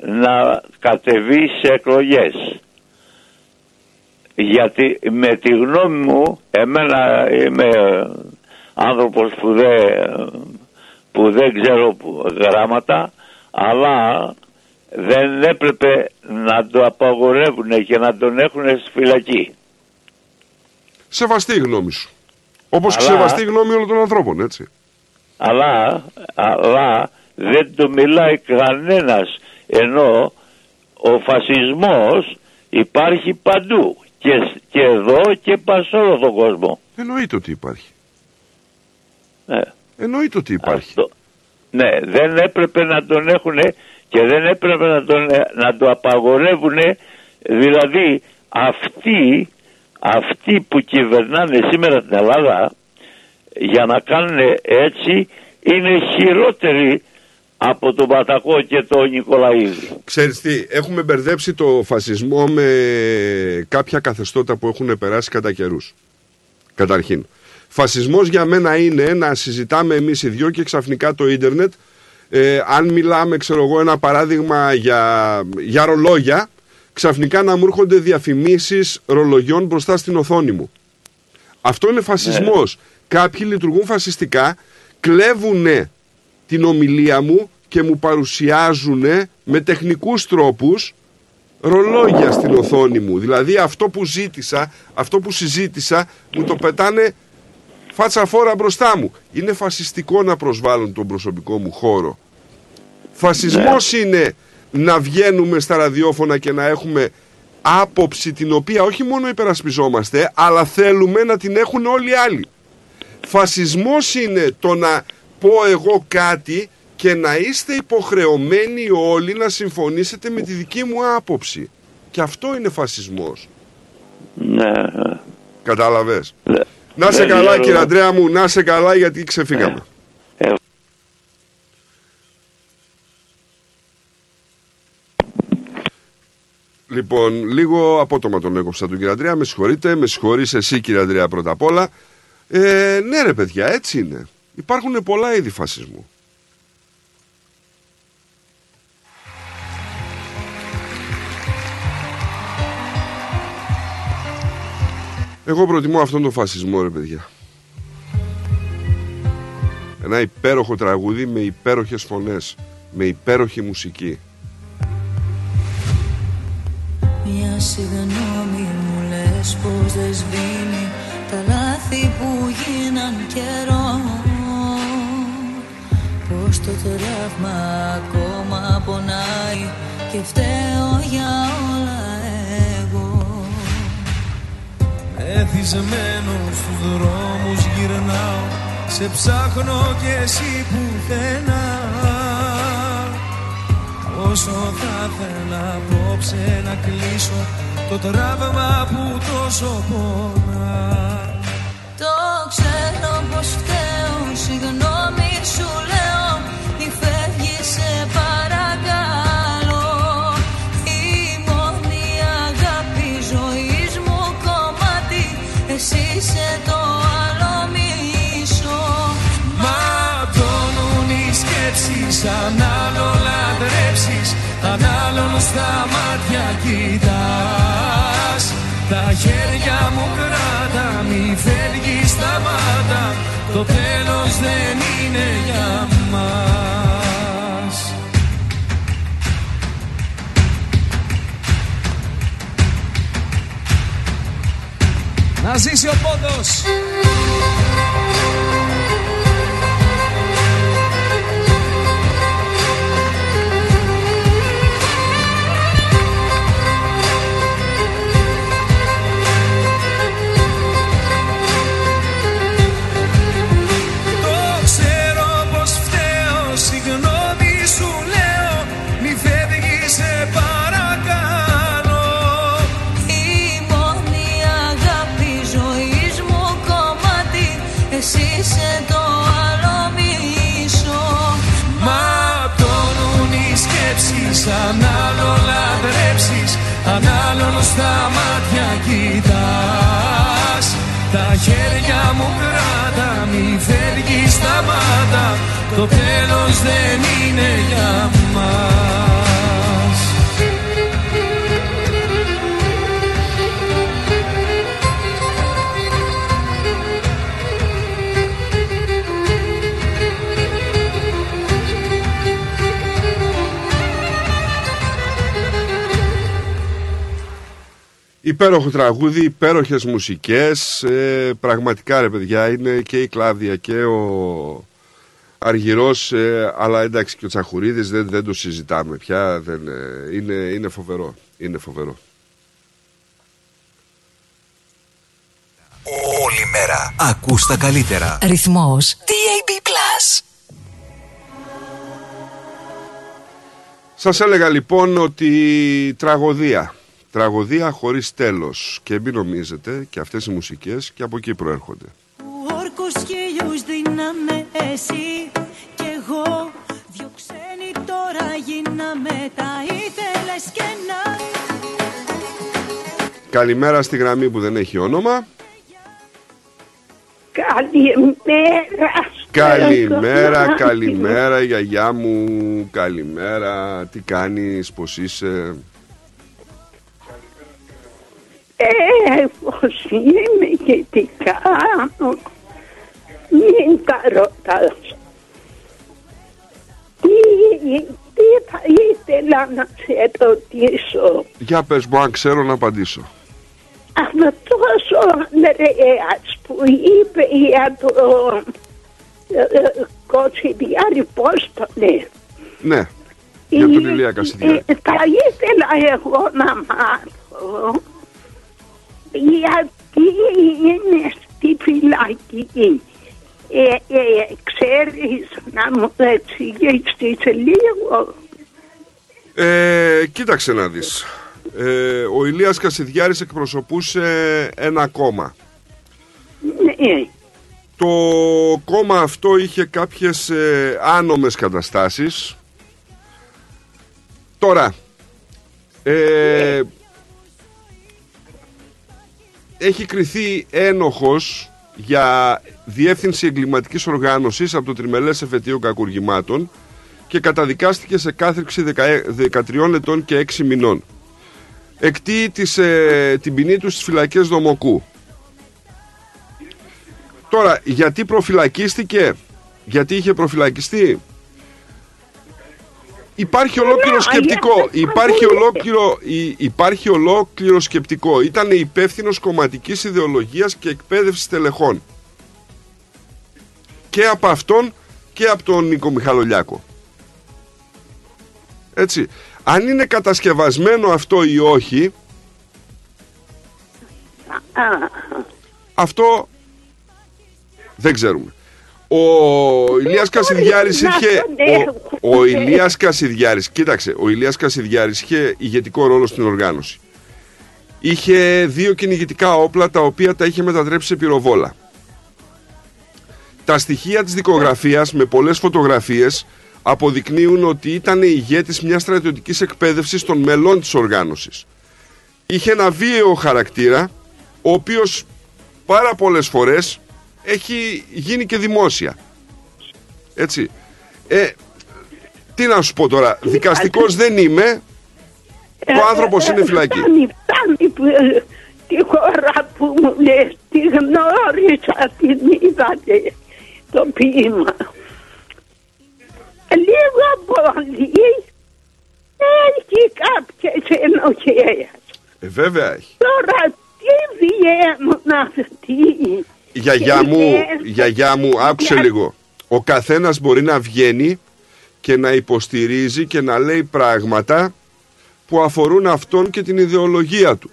να κατεβεί σε εκλογές. Γιατί με τη γνώμη μου, εμένα είμαι άνθρωπος που δεν, που δεν ξέρω που- γράμματα, αλλά δεν έπρεπε να το απαγορεύουν και να τον έχουν στη φυλακή. Σεβαστή η γνώμη σου. Όπως και Αλλά- σεβαστή η γνώμη όλων των ανθρώπων, έτσι. αλλά, αλλά δεν το μιλάει κανένας ενώ ο φασισμός υπάρχει παντού και, και εδώ και πας σε όλο τον κόσμο. Εννοείται ότι υπάρχει. Ναι. Εννοείται ότι υπάρχει. Αυτό. Ναι, δεν έπρεπε να τον έχουν και δεν έπρεπε να, τον, να το απαγορεύουν δηλαδή αυτοί, αυτοί που κυβερνάνε σήμερα την Ελλάδα για να κάνουν έτσι είναι χειρότεροι από τον Πατακό και τον Νικολαίδη. Ξέρεις τι, έχουμε μπερδέψει το φασισμό με κάποια καθεστώτα που έχουν περάσει κατά καιρούς. Καταρχήν. Φασισμός για μένα είναι να συζητάμε εμείς οι δυο και ξαφνικά το ίντερνετ ε, αν μιλάμε, ξέρω εγώ, ένα παράδειγμα για, για ρολόγια, ξαφνικά να μου έρχονται διαφημίσεις ρολογιών μπροστά στην οθόνη μου. Αυτό είναι φασισμός. Κάποιοι λειτουργούν φασιστικά, κλέβουν την ομιλία μου και μου παρουσιάζουν με τεχνικούς τρόπους ρολόγια στην οθόνη μου. Δηλαδή αυτό που ζήτησα, αυτό που συζήτησα, μου το πετάνε φάτσα φόρα μπροστά μου. Είναι φασιστικό να προσβάλλουν τον προσωπικό μου χώρο. Φασισμός είναι να βγαίνουμε στα ραδιόφωνα και να έχουμε άποψη την οποία όχι μόνο υπερασπιζόμαστε, αλλά θέλουμε να την έχουν όλοι οι άλλοι. Φασισμός είναι το να πω εγώ κάτι και να είστε υποχρεωμένοι όλοι να συμφωνήσετε με τη δική μου άποψη. Και αυτό είναι φασισμός. Ναι. Κατάλαβες; Να σε Δεν καλά ξέρω. κύριε Αντρέα μου, να σε καλά γιατί ξεφύγαμε. Ε. Λοιπόν, λίγο απότομα τον έκοψα τον κύριο Αντρέα. Με συγχωρείτε, με συγχωρείς εσύ κύριε Αντρέα πρώτα απ' όλα. Ε, ναι ρε παιδιά, έτσι είναι. Υπάρχουν πολλά είδη φασισμού. Εγώ προτιμώ αυτόν τον φασισμό ρε παιδιά. Ένα υπέροχο τραγούδι με υπέροχες φωνές, με υπέροχη μουσική. Μια συγγνώμη μου λες πως δεν σβήνει τα λάθη που γίναν καιρό Πως το τραύμα ακόμα πονάει και φταίω για όλα Εθισμένο στους δρόμους γυρνάω Σε ψάχνω κι εσύ πουθενά. Όσο θα ήθελα απόψε να κλείσω Το τραύμα που τόσο πονά. Το ξέρω πως φταίω, συγγνώμη σου λέω στα μάτια κοιτάς. Τα χέρια μου κράτα μη φεύγεις σταμάτα Το τέλος δεν είναι για μας. Να ζήσει ο πόντος στα μάτια κοιτάς. Τα χέρια μου κράτα Μη φεύγεις σταμάτα. Το τέλος δεν είναι για μας Υπέροχο τραγούδι, υπέροχες μουσικές. Ε, πραγματικά ρε παιδιά, είναι και η Κλάδια και ο Αργυρός, ε, αλλά εντάξει και ο Τσαχουρίδης δεν, δεν το συζητάμε πια. Δεν, ε, είναι, είναι φοβερό. Είναι φοβερό. Όλη μέρα. Ακούς τα καλύτερα. Ρυθμός DAB+. Σας έλεγα λοιπόν ότι τραγωδία. Τραγωδία χωρίς τέλος. Και μην νομίζετε και αυτές οι μουσικές και από εκεί προέρχονται. Όρκους χίλιους δίναμε εσύ και εγώ Δυο ξένοι τώρα γίναμε τα ήθελες και να Καλημέρα στη γραμμή που δεν έχει όνομα. Καλημέρα. Καλημέρα, καλημέρα γιαγιά μου, καλημέρα, τι κάνεις, πως είσαι; Ε, πώς είμαι και τι κάνω. Μην τα ρωτάς. Τι, τι θα ήθελα να σε ρωτήσω; Για πες μου αν ξέρω να απαντήσω. Αυτός ο Ανδρέας που είπε για το ε, ε, Κοτσιδιάρη, πώς το λέει. Ναι, για τον Ηλία Κασιδιάρη. Ε, θα ήθελα εγώ να μάθω γιατί είναι στη φυλακή. Ε, ε, ξέρεις να μου εξηγήσεις λίγο. Ε, κοίταξε να δεις. Ε, ο Ηλίας Κασιδιάρης εκπροσωπούσε ένα κόμμα. Ναι. Το κόμμα αυτό είχε κάποιες ε, άνομες καταστάσεις. Τώρα, ε, έχει κριθεί ένοχος για διεύθυνση εγκληματικής οργάνωσης από το τριμελές εφετείο κακουργημάτων και καταδικάστηκε σε κάθριξη 13 ετών και 6 μηνών. Εκτεί της, ε, την ποινή του στις φυλακές Δομοκού. Τώρα, γιατί προφυλακίστηκε, γιατί είχε προφυλακιστεί, Υπάρχει ολόκληρο σκεπτικό. Υπάρχει ολόκληρο, υ- υπάρχει ολόκληρο σκεπτικό. Ήταν υπεύθυνο κομματικής ιδεολογίας και εκπαίδευσης τελεχών. Και από αυτόν και από τον Νίκο Μιχαλολιάκο. Έτσι. Αν είναι κατασκευασμένο αυτό ή όχι, αυτό δεν ξέρουμε. Ο Ηλίας Κασιδιάρης να είχε... τον Ο, ο Ηλίας Κασιδιάρης, κοίταξε, ο Ηλίας Κασιδιάρης είχε ηγετικό ρόλο στην οργάνωση. Είχε δύο κυνηγητικά όπλα τα οποία τα είχε μετατρέψει σε πυροβόλα. Τα στοιχεία της δικογραφίας με πολλές φωτογραφίες αποδεικνύουν ότι ήταν ηγέτης μιας στρατιωτικής εκπαίδευσης των μελών της οργάνωσης. Είχε ένα βίαιο χαρακτήρα, ο οποίος πάρα πολλές φορές έχει γίνει και δημόσια. Έτσι. Ε, τι να σου πω τώρα, δικαστικός δεν είμαι, ο άνθρωπος είναι φυλακή. Φτάνει, φτάνει που, ε, τη χώρα που μου λες, τη γνώρισα, την είδατε το ποίημα. Λίγο πολύ έχει κάποιες ενοχές. Ε, βέβαια έχει. Τώρα τι Τι βγαίνουν αυτοί; Γιαγιά Τι μου, βγαίνουν. γιαγιά μου, άκουσε Για- λίγο. Ο καθένας μπορεί να βγαίνει και να υποστηρίζει και να λέει πράγματα που αφορούν αυτόν και την ιδεολογία του.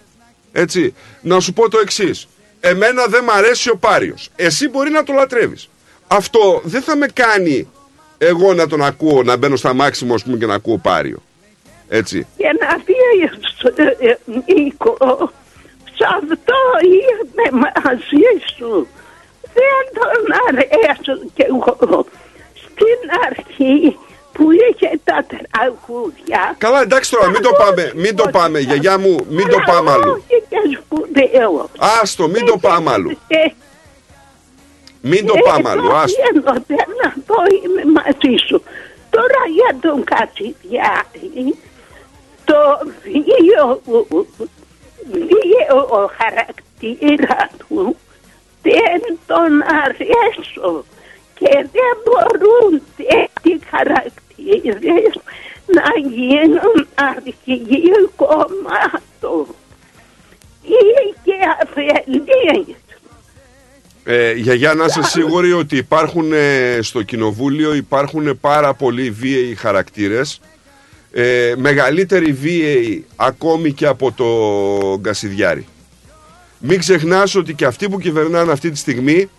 Έτσι, να σου πω το εξή. Εμένα δεν μ' αρέσει ο Πάριος. Εσύ μπορεί να το λατρεύεις. Αυτό δεν θα με κάνει εγώ να τον ακούω, να μπαίνω στα μάξιμο ας πούμε, και να ακούω Πάριο. Έτσι. Και να πει ε, ε, Νίκο, σε αυτό είμαι μαζί σου. Δεν τον αρέσω κι εγώ. Στην αρχή που είχε τα τραγούδια. Καλά, εντάξει τώρα, μην το πάμε, μην το πάμε, γιαγιά μου, μην το πάμε αλλού. Όχι και σπουδαίο. Άστο, μην το πάμε αλλού. Ε, Μην το πάμε αλλού, άστο. Γίνονται να πω είμαι μαζί σου. Τώρα για τον Κατσιδιάρη, το βίαιο, βίαιο χαρακτήρας του δεν τον αρέσω και δεν μπορούν τέτοιοι χαρακτήρες να γίνουν αρχηγοί κομμάτων ή και αφελείς. Ε, γιαγιά, να είσαι σίγουροι ότι υπάρχουν ε, στο κοινοβούλιο υπάρχουν πάρα πολλοί βίαιοι χαρακτήρες ε, μεγαλύτεροι βίαιοι ακόμη και από το Γκασιδιάρη. Μην ξεχνάς ότι και αυτοί που κυβερνάνε αυτή τη στιγμή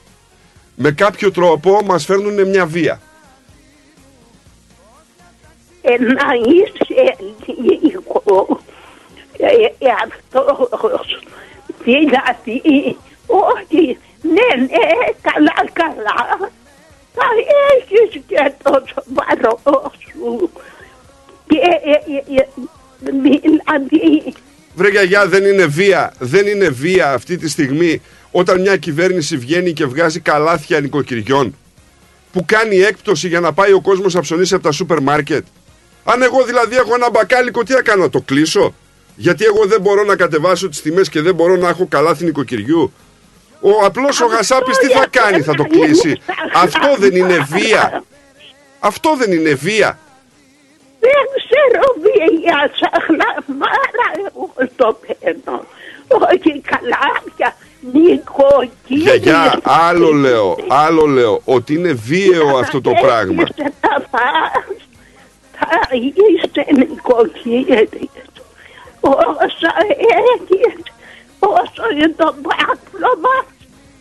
με κάποιο τρόπο μας φέρνουν μια βία. ε, να είσαι λίγο ε, ε, αυτός δηλαδή όχι ναι ναι καλά καλά θα έχεις και το σοβαρό σου και ε, ε, ε, δηλαδή Βρε γιαγιά δεν είναι βία, δεν είναι βία αυτή τη στιγμή όταν μια κυβέρνηση βγαίνει και βγάζει καλάθια νοικοκυριών που κάνει έκπτωση για να πάει ο κόσμος να ψωνίσει από τα σούπερ μάρκετ. Αν εγώ δηλαδή έχω ένα μπακάλικο τι θα κάνω, να το κλείσω; Γιατί εγώ δεν μπορώ να κατεβάσω τις τιμές και δεν μπορώ να έχω καλάθι νοικοκυριού. Ο απλός ο Γασάπης τι θα κάνει, θα το κλείσει; *laughs* Αυτό δεν είναι βία. Αυτό δεν είναι βία. Δεν ξέρω βία σαν χλαμάρα εγώ το παίρνω όχι καλάθια νοικοκύρια. Γιαγιά, άλλο λέω, άλλο λέω, ότι είναι βίαιο αυτό το πράγμα. Έχεις να φας, θα είστε νοικοκύρια. Όσα έχεις όσο είναι το πάπλωμα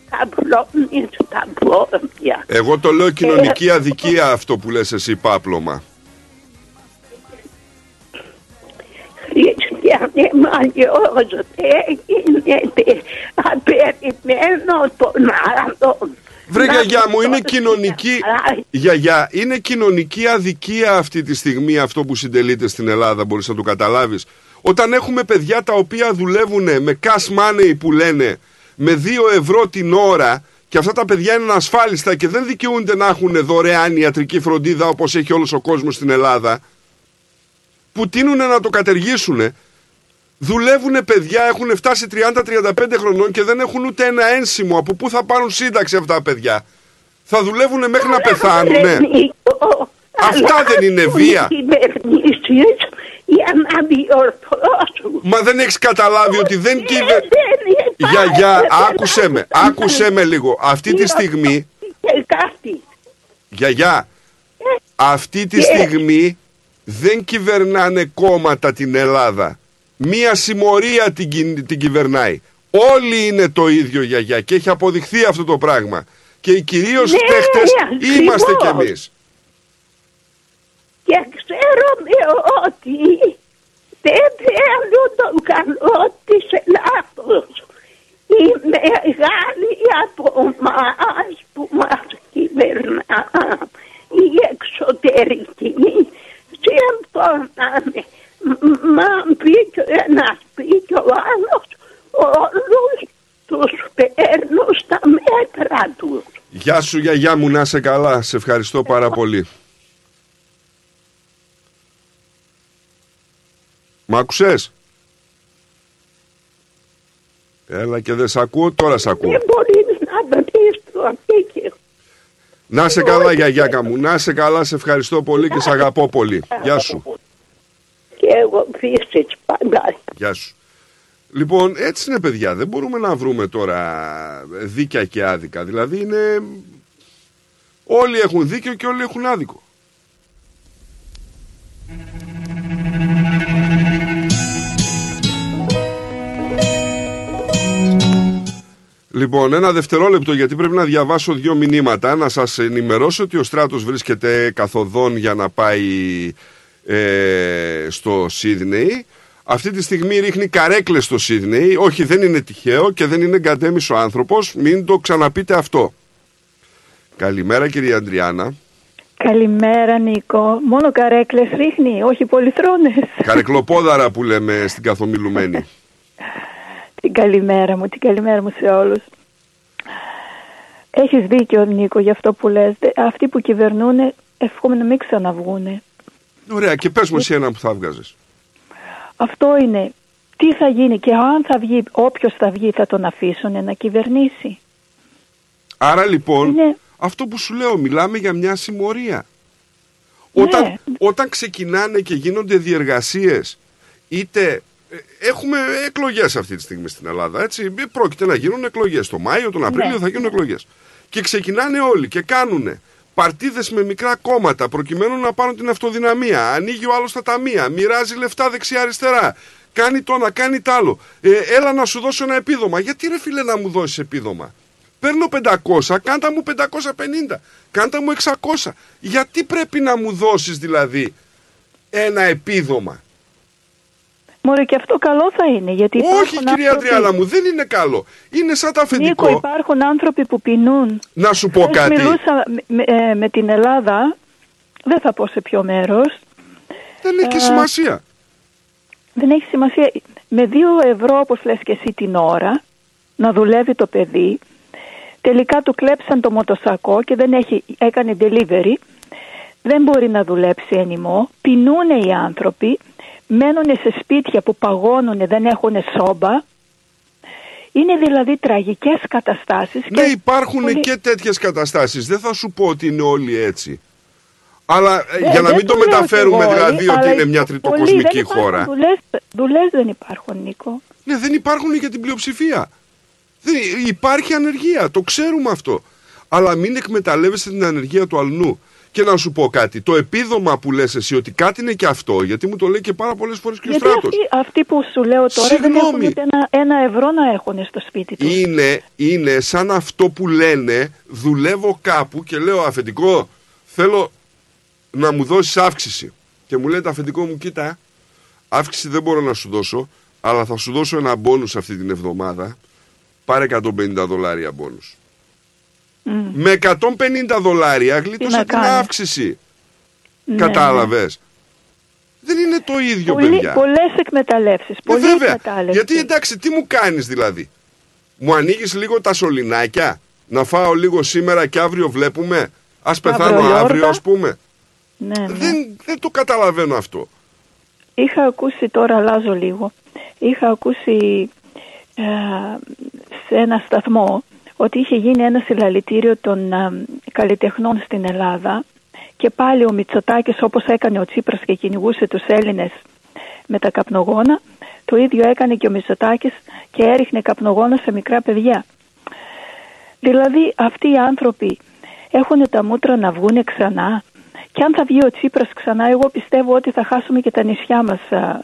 θα πλώνεις τα πόδια. Εγώ το λέω κοινωνική αδικία αυτό που λες εσύ πάπλωμα. Χριστιανέ μαλλιώς δεν γίνεται απεριμένω τον άλλον Βρε Να γιαγιά μου, είναι το κοινωνική, διαχάσει. γιαγιά, είναι κοινωνική αδικία αυτή τη στιγμή αυτό που συντελείται στην Ελλάδα, μπορείς να το καταλάβεις. Όταν έχουμε παιδιά τα οποία δουλεύουν με cash money που λένε, με 2 ευρώ την ώρα και αυτά τα παιδιά είναι ασφάλιστα και δεν δικαιούνται να έχουν δωρεάν ιατρική φροντίδα όπως έχει όλος ο κόσμος στην Ελλάδα, που τείνουν να το κατεργήσουν, δουλεύουν παιδιά, έχουν φτάσει 30-35 χρονών και δεν έχουν ούτε ένα ένσημο. Από πού θα πάρουν σύνταξη αυτά τα παιδιά; Θα δουλεύουν μέχρι να πεθάνουν. ναι. Αυτά δεν είναι βία. Κυβερνήσεις για να διορθώσουν. Μα δεν έχεις καταλάβει ότι δεν κυβε... Δεν υπάρχει. Γιαγιά, άκουσέ με, άκουσέ με λίγο. Αυτή τη στιγμή, Και κάτι. γιαγιά, αυτή τη στιγμή δεν κυβερνάνε κόμματα την Ελλάδα. Μία συμμορία την, κυ- την κυβερνάει. Όλοι είναι το ίδιο γιαγιά και έχει αποδειχθεί αυτό το πράγμα. Και οι κυρίως Ναι, φταίχτες ακριβώς. είμαστε κι εμείς. Και ξέρουμε ότι δεν θέλουν τον καλό της Ελλάδος. Οι μεγάλοι από εμάς που μας κυβερνά, οι εξωτερικοί, σύμφωναμε. Μα πει και ο ένας, πει και ο άλλος, όλους τους παίρνουν στα μέτρα τους. Γεια σου γιαγιά μου, να είσαι καλά. Σε ευχαριστώ πάρα πολύ. Μ' άκουσες; Έλα και δεν σ' ακούω, τώρα σ' ακούω. Δεν μπορείς να βρεις το αντίκειο. Να είσαι καλά γιαγιάκα μου, να είσαι καλά, σε ευχαριστώ πολύ και σε αγαπώ πολύ. Γεια σου, Και εγώ φύσης πάντα. γεια σου. Λοιπόν, έτσι είναι παιδιά. Δεν μπορούμε να βρούμε τώρα δίκαια και άδικα. Δηλαδή είναι. Όλοι έχουν δίκιο και όλοι έχουν άδικο. Λοιπόν, ένα δευτερόλεπτο γιατί πρέπει να διαβάσω δύο μηνύματα. Να σας ενημερώσω ότι ο Στράτος βρίσκεται καθοδόν για να πάει ε, στο Σίδνεϊ. Αυτή τη στιγμή ρίχνει καρέκλες στο Σίδνεϊ. Όχι, δεν είναι τυχαίο και δεν είναι εγκατέμις ο άνθρωπος. Μην το ξαναπείτε αυτό. Καλημέρα κυρία Αντριάννα. Καλημέρα Νίκο. Μόνο καρέκλες ρίχνει, όχι πολυθρόνες. Καρεκλοπόδαρα που λέμε στην καθομιλουμένη. *laughs* Την καλημέρα μου, την καλημέρα μου σε όλους. Έχεις δίκιο Νίκο για αυτό που λες. Δε- Αυτοί που κυβερνούν εύχομαι να μην ξαναβγούνε. Ωραία, και πες μου εσύ ένα που θα βγάζεις. Αυτό είναι. Τι θα γίνει και αν θα βγει, όποιος θα βγει θα τον αφήσουν να κυβερνήσει. Άρα λοιπόν, Είναι- αυτό που σου λέω, μιλάμε για μια συμμορία. Όταν, Ναι. όταν ξεκινάνε και γίνονται διεργασίες, είτε ε, έχουμε εκλογές αυτή τη στιγμή στην Ελλάδα, έτσι, ε, πρόκειται να γίνουν εκλογές. Το Μάιο, τον Απρίλιο Ναι. θα γίνουν εκλογές. Και ξεκινάνε όλοι και κάνουν παρτίδες με μικρά κόμματα προκειμένου να πάρουν την αυτοδυναμία. Ανοίγει ο άλλος τα ταμεία, μοιράζει λεφτά δεξιά-αριστερά. Κάνει το ένα, κάνει τ' άλλο. Ε, έλα να σου δώσω ένα επίδομα. Γιατί ρε φίλε να μου δώσεις επίδομα; Παίρνω 500, κάντα μου 550, κάντα μου 600. Γιατί πρέπει να μου δώσεις δηλαδή ένα επίδομα; Μωρέ και αυτό καλό θα είναι γιατί Όχι υπάρχουν κυρία άνθρωποι- Αντριάννα μου, δεν είναι καλό. Είναι σαν τα Νίκο αφεντικό. υπάρχουν άνθρωποι που πεινούν. Να σου πω Χθες κάτι. Μιλούσα με, με- ε, με την Ελλάδα, δεν θα πω σε ποιο μέρος. Δεν έχει και Ε, σημασία. Δεν έχει σημασία. Με δύο ευρώ όπως λες και εσύ την ώρα να δουλεύει το παιδί. Τελικά του κλέψαν το μοτοσακό και δεν έχει, έκανε delivery. Δεν μπορεί να δουλέψει ενημό. Πεινούν οι άνθρωποι. Μένουν σε σπίτια που παγώνουν, δεν έχουν σόμπα. Είναι δηλαδή τραγικές καταστάσεις. Ναι, και υπάρχουν πολύ- και τέτοιες καταστάσεις. Δεν θα σου πω ότι είναι όλοι έτσι. Αλλά ε, Ε, για να δεν μην το λέω μεταφέρουμε κι εγώ, δηλαδή αλλά ότι είναι μια πολλοί τριτοκοσμική δεν υπάρχουν χώρα. Δουλειές, δουλειές δεν υπάρχουν, Νίκο. Ναι, δεν υπάρχουν για την πλειοψηφία. Δεν, υπάρχει ανεργία, το ξέρουμε αυτό. Αλλά μην εκμεταλλεύεσαι την ανεργία του αλλού. Και να σου πω κάτι, το επίδομα που λες εσύ ότι κάτι είναι και αυτό, γιατί μου το λέει και πάρα πολλές φορές και ο Γιατί στράτος. αυτοί, αυτοί που σου λέω τώρα δεν Συγγνώμη. έχουν ούτε ένα, ένα ευρώ να έχουν στο σπίτι τους. Είναι, είναι σαν αυτό που λένε, δουλεύω κάπου και λέω αφεντικό, θέλω να μου δώσεις αύξηση. Και μου λέει το αφεντικό μου, κοίτα, αύξηση δεν μπορώ να σου δώσω, αλλά θα σου δώσω ένα μπόνους αυτή την εβδομάδα, πάρε 150 δολάρια μπόνους. Με 150 δολάρια γλίτωσα να την κάνει. αύξηση. Ναι, Κατάλαβες; Δεν είναι το ίδιο, Πολύ, παιδιά. πολλές εκμεταλλεύσεις, Ε, πολλή βέβαια. εκμετάλλευση. Γιατί εντάξει, τι μου κάνεις δηλαδή; Μου ανοίγεις λίγο τα σωληνάκια; Να φάω λίγο σήμερα και αύριο βλέπουμε; Ας πεθάνω Αυρολιόρτα. αύριο ας πούμε; Ναι, ναι. Δεν, δεν το καταλαβαίνω αυτό. Είχα ακούσει, τώρα αλλάζω λίγο, είχα ακούσει ε, σε ένα σταθμό ότι είχε γίνει ένα συλλαλητήριο των ε, καλλιτεχνών στην Ελλάδα και πάλι ο Μητσοτάκης όπως έκανε ο Τσίπρας και κυνηγούσε τους Έλληνες με τα καπνογόνα, το ίδιο έκανε και ο Μητσοτάκης και έριχνε καπνογόνα σε μικρά παιδιά. Δηλαδή αυτοί οι άνθρωποι έχουν τα μούτρα να βγουν ξανά; Και αν θα βγει ο Τσίπρας ξανά εγώ πιστεύω ότι θα χάσουμε και τα νησιά μας α,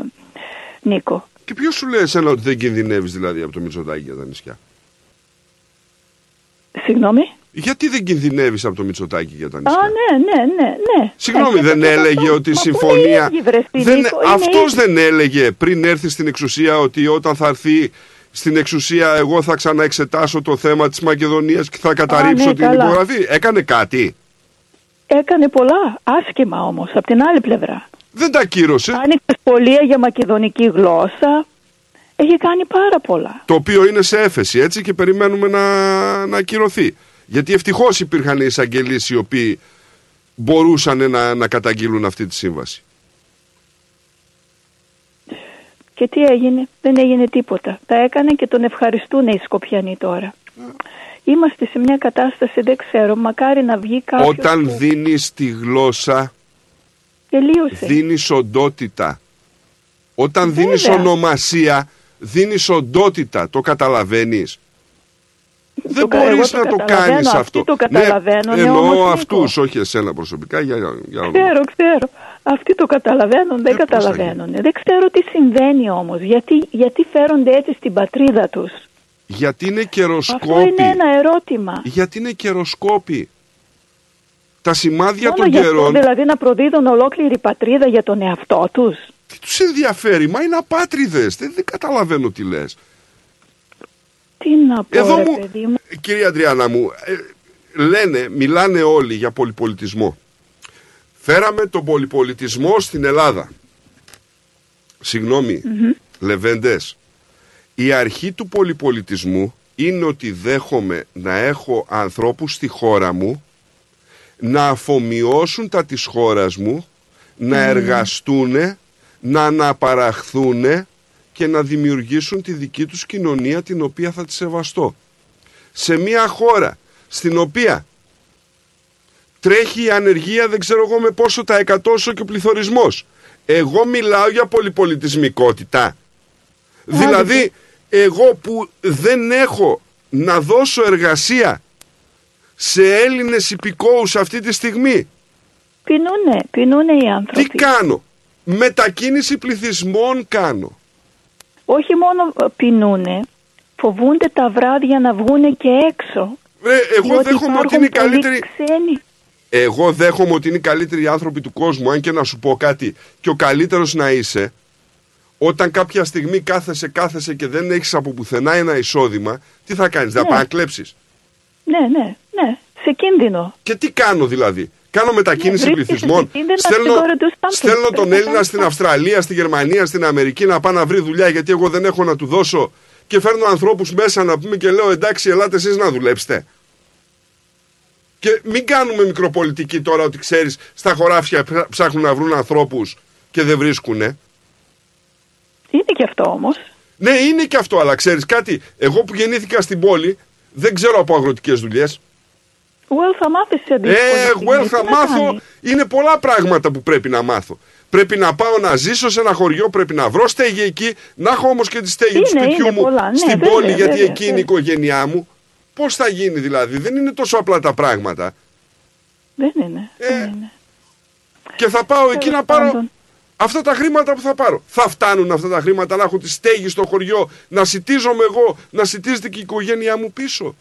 Νίκο. Και ποιος σου λέει εσένα ότι δεν κινδυνεύεις δηλαδή από το Μητσοτάκι για τα νησιά; Συγγνώμη. Γιατί δεν κινδυνεύεις από το Μητσοτάκι για τα Α, νησιά. ναι, ναι, ναι, ναι. Συγγνώμη, Ε, δεν και έλεγε αυτό- ότι η μα συμφωνία. πολύ ίδιοι, βρε, στη Δεν, Νίκο, είναι αυτός ίδιοι. δεν έλεγε πριν έρθει στην εξουσία ότι όταν θα έρθει στην εξουσία εγώ θα ξαναεξετάσω το θέμα της Μακεδονίας και θα καταρρύψω ναι, την καλά. υπογραφή. Έκανε κάτι. Έκανε πολλά, άσχημα όμως, από την άλλη πλευρά. Δεν τα κύρωσε. Άνοιξε σχολεία για μακεδονική γλώσσα. Έχει κάνει πάρα πολλά. Το οποίο είναι σε έφεση έτσι και περιμένουμε να, να ακυρωθεί. Γιατί ευτυχώς υπήρχαν εισαγγελίε οι οποίοι μπορούσαν να, να καταγγείλουν αυτή τη σύμβαση. Και τι έγινε, δεν έγινε τίποτα. Τα έκανε και τον ευχαριστούν οι Σκοπιανοί τώρα. Είμαστε σε μια κατάσταση, δεν ξέρω, μακάρι να βγει κάποιος Όταν που δίνεις τη γλώσσα, τελείωσε. δίνεις οντότητα. Όταν Βέβαια. δίνεις ονομασία, δίνεις οντότητα, το καταλαβαίνεις. Δεν κα- εγώ μπορείς το να το καταλαβαίνω, κάνεις αυτοί αυτό. το καταλαβαίνουν, ναι, εννοώ όμως, Νίκο. αυτούς, όχι εσένα προσωπικά. Για, για, για να δούμε. Ξέρω, ξέρω. Αυτοί το καταλαβαίνουν, δεν Ε, πώς θα καταλαβαίνουν. Δεν ξέρω τι συμβαίνει όμως. Γιατί, γιατί φέρονται έτσι στην πατρίδα τους; Γιατί είναι Αυτό καιροσκόποι. είναι ένα ερώτημα. Γιατί είναι καιροσκόποι. Τα σημάδια Μόνο των γι' αυτό καιρών δηλαδή να προδίδουν ολόκληρη πατρίδα για τον εαυτό τους; Τι τους ενδιαφέρει. Μα είναι απάτριδες. Δεν, δεν καταλαβαίνω τι λες. Τι να πω Εδώ ρε μου- παιδί μου. Κυρία Αντριάννα μου, ε, λένε, μιλάνε όλοι για πολυπολιτισμό. Φέραμε τον πολυπολιτισμό στην Ελλάδα. Συγγνώμη, λεβέντες. Η αρχή του πολυπολιτισμού είναι ότι δέχομαι να έχω ανθρώπους στη χώρα μου να αφομοιώσουν τα της χώρας μου, να εργαστούν, να αναπαραχθούν και να δημιουργήσουν τη δική τους κοινωνία την οποία θα τη σεβαστώ. Σε μια χώρα στην οποία τρέχει η ανεργία δεν ξέρω εγώ με πόσο τα εκατό όσο και ο πληθωρισμός. Εγώ μιλάω για πολυπολιτισμικότητα. Δηλαδή εγώ που δεν έχω να δώσω εργασία σε Έλληνες υπηκόους αυτή τη στιγμή. Πεινούνε, πεινούνε οι άνθρωποι. Τι κάνω; Μετακίνηση πληθυσμών κάνω. Όχι μόνο ε, πεινούνε, φοβούνται τα βράδια να βγούνε και έξω. Ρε, εγώ διότι δέχομαι ότι υπάρχουν είναι οι πολλοί καλύτεροι. Ξένοι. Εγώ δέχομαι ότι είναι οι καλύτεροι άνθρωποι του κόσμου. Αν και να σου πω κάτι, και ο καλύτερος να είσαι, όταν κάποια στιγμή κάθεσαι, κάθεσαι και δεν έχεις από πουθενά ένα εισόδημα, τι θα κάνεις, θα Ναι. πάει να κλέψεις. Ναι, ναι, ναι, σε κίνδυνο. Και τι κάνω δηλαδή; Κάνω μετακίνηση Ναι, βρίσκεσαι πληθυσμών. σε κίνδυνο Στέλνω, στην ώρα του στάμπου. στέλνω τον Πρέπει να Έλληνα κάνεις στην Αυστραλία, στη Γερμανία, στην Αμερική να πάει να βρει δουλειά γιατί εγώ δεν έχω να του δώσω και φέρνω ανθρώπους μέσα να πούμε και λέω εντάξει ελάτε εσείς να δουλέψετε. Και μην κάνουμε μικροπολιτική τώρα ότι ξέρεις στα χωράφια ψά- ψάχνουν να βρουν ανθρώπους και δεν βρίσκουνε. Είναι και αυτό όμως. Ναι είναι και αυτό αλλά ξέρεις κάτι εγώ που γεννήθηκα στην πόλη δεν ξέρω από αγροτικές δουλειές. Well, θα μάθεις σε Ε, αντίστοιχο well, τι θα να μάθω. κάνεις; Είναι πολλά πράγματα που πρέπει να μάθω. Πρέπει να πάω να ζήσω σε ένα χωριό, πρέπει να βρω στέγη εκεί, να έχω όμως και τη στέγη του Είναι, σπιτιού είναι μου πολλά. Ναι, στην βέβαια, πόλη, γιατί βέβαια, εκεί είναι η βέβαια. οικογένειά μου. Πώς θα γίνει δηλαδή, δεν είναι τόσο απλά τα πράγματα. Δεν είναι. Ε, δεν είναι. Και θα πάω εκεί να πάρω πάντων. αυτά τα χρήματα που θα πάρω. Θα φτάνουν αυτά τα χρήματα να έχω τη στέγη στο χωριό, να σητίζομαι εγώ, να σητίζεται και η οικογένειά μου πίσω.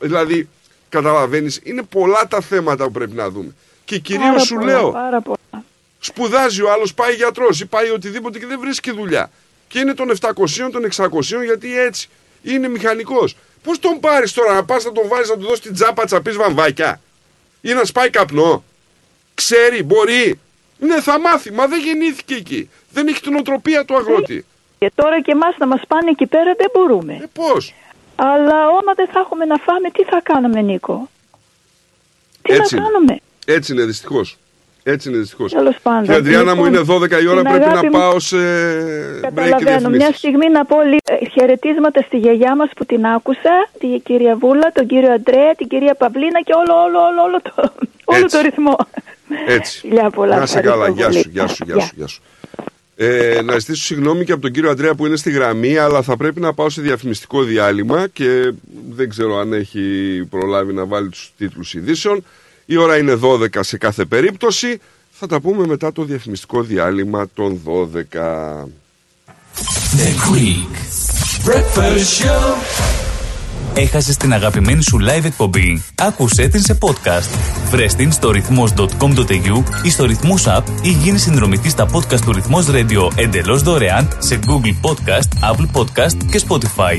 Δηλαδή, καταλαβαίνεις, είναι πολλά τα θέματα που πρέπει να δούμε. Και κυρίως Πάρα σου πολλά, λέω, Πάρα πολλά. σπουδάζει ο άλλος, πάει γιατρός ή πάει οτιδήποτε και δεν βρίσκει δουλειά. Και είναι των 700, των 600 γιατί έτσι είναι μηχανικός. Πώς τον πάρεις τώρα να πας να τον βάλει να του δώσεις την τσάπα τσαπή βαμβάκια ή να σπάει καπνό; Ξέρει, μπορεί. Ναι, θα μάθει, μα δεν γεννήθηκε εκεί. Δεν έχει την οτροπία του αγρότη. Και τώρα και εμάς να μας πάνε εκεί πέρα δεν μπορούμε. Ε, πώς; Αλλά άμα δεν θα έχουμε να φάμε, τι θα κάνουμε Νίκο; Τι Έτσι να είναι. κάνουμε; Έτσι είναι δυστυχώς. Έτσι είναι δυστυχώς. Τέλος πάντων. Και Αντριάννα μου Λοιπόν, είναι 12 η ώρα, την πρέπει αγάπη να μου- πάω σε break και Καταλαβαίνω. Μια διαφημίσεις. στιγμή να πω λίγο ε, χαιρετίσματα στη γιαγιά μας που την άκουσα, τη κυρία Βούλα, τον κύριο Αντρέα, την κυρία Παυλίνα και όλο, όλο, όλο, όλο, το, όλο το ρυθμό. Έτσι. Φιλιά πολλά. Να σε ευχαριστώ καλά. Γεια πολύ. σου, γεια σου, γεια σου, γεια σου. Ε, να ζητήσω συγγνώμη και από τον κύριο Αντρέα που είναι στη γραμμή, αλλά θα πρέπει να πάω σε διαφημιστικό διάλειμμα και δεν ξέρω αν έχει προλάβει να βάλει τους τίτλους ειδήσεων. Η ώρα είναι 12 σε κάθε περίπτωση. Θα τα πούμε μετά το διαφημιστικό διάλειμμα των 12. The Greek Breakfast Show. Έχασες την αγαπημένη σου live εκπομπή. Άκουσέ την σε podcast. Βρες την στο ρυθμός.com.au ή στο ρυθμός app ή γίνει συνδρομητής στα podcast του ρυθμός radio εντελώς δωρεάν σε Google Podcast, Apple Podcast και Spotify.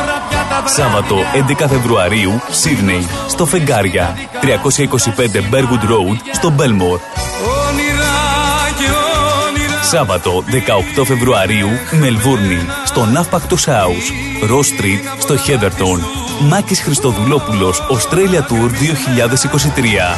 Σάββατο 11 Φεβρουαρίου, Σίδνεϊ, στο Φεγγάρια, 325 Bergwood Road, στο Μπέλμορ. όνειρα και όνειρα Σάββατο 18 Φεβρουαρίου, Μελβούρνη, στο Ναύπακτος House, Ross Street, στο Heatherton. Μάκης Χριστοδουλόπουλος, Australia Tour 2023.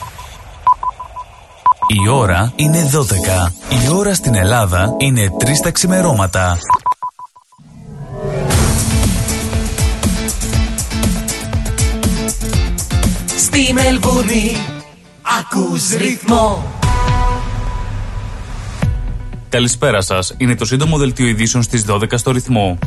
Η ώρα είναι 12. Η ώρα στην Ελλάδα είναι 3 τα ξημερώματα. Στη Μελβούνι ακούς ρυθμό Καλησπέρα σας. Είναι το σύντομο δελτίο ειδήσεων στις 12 στο ρυθμό.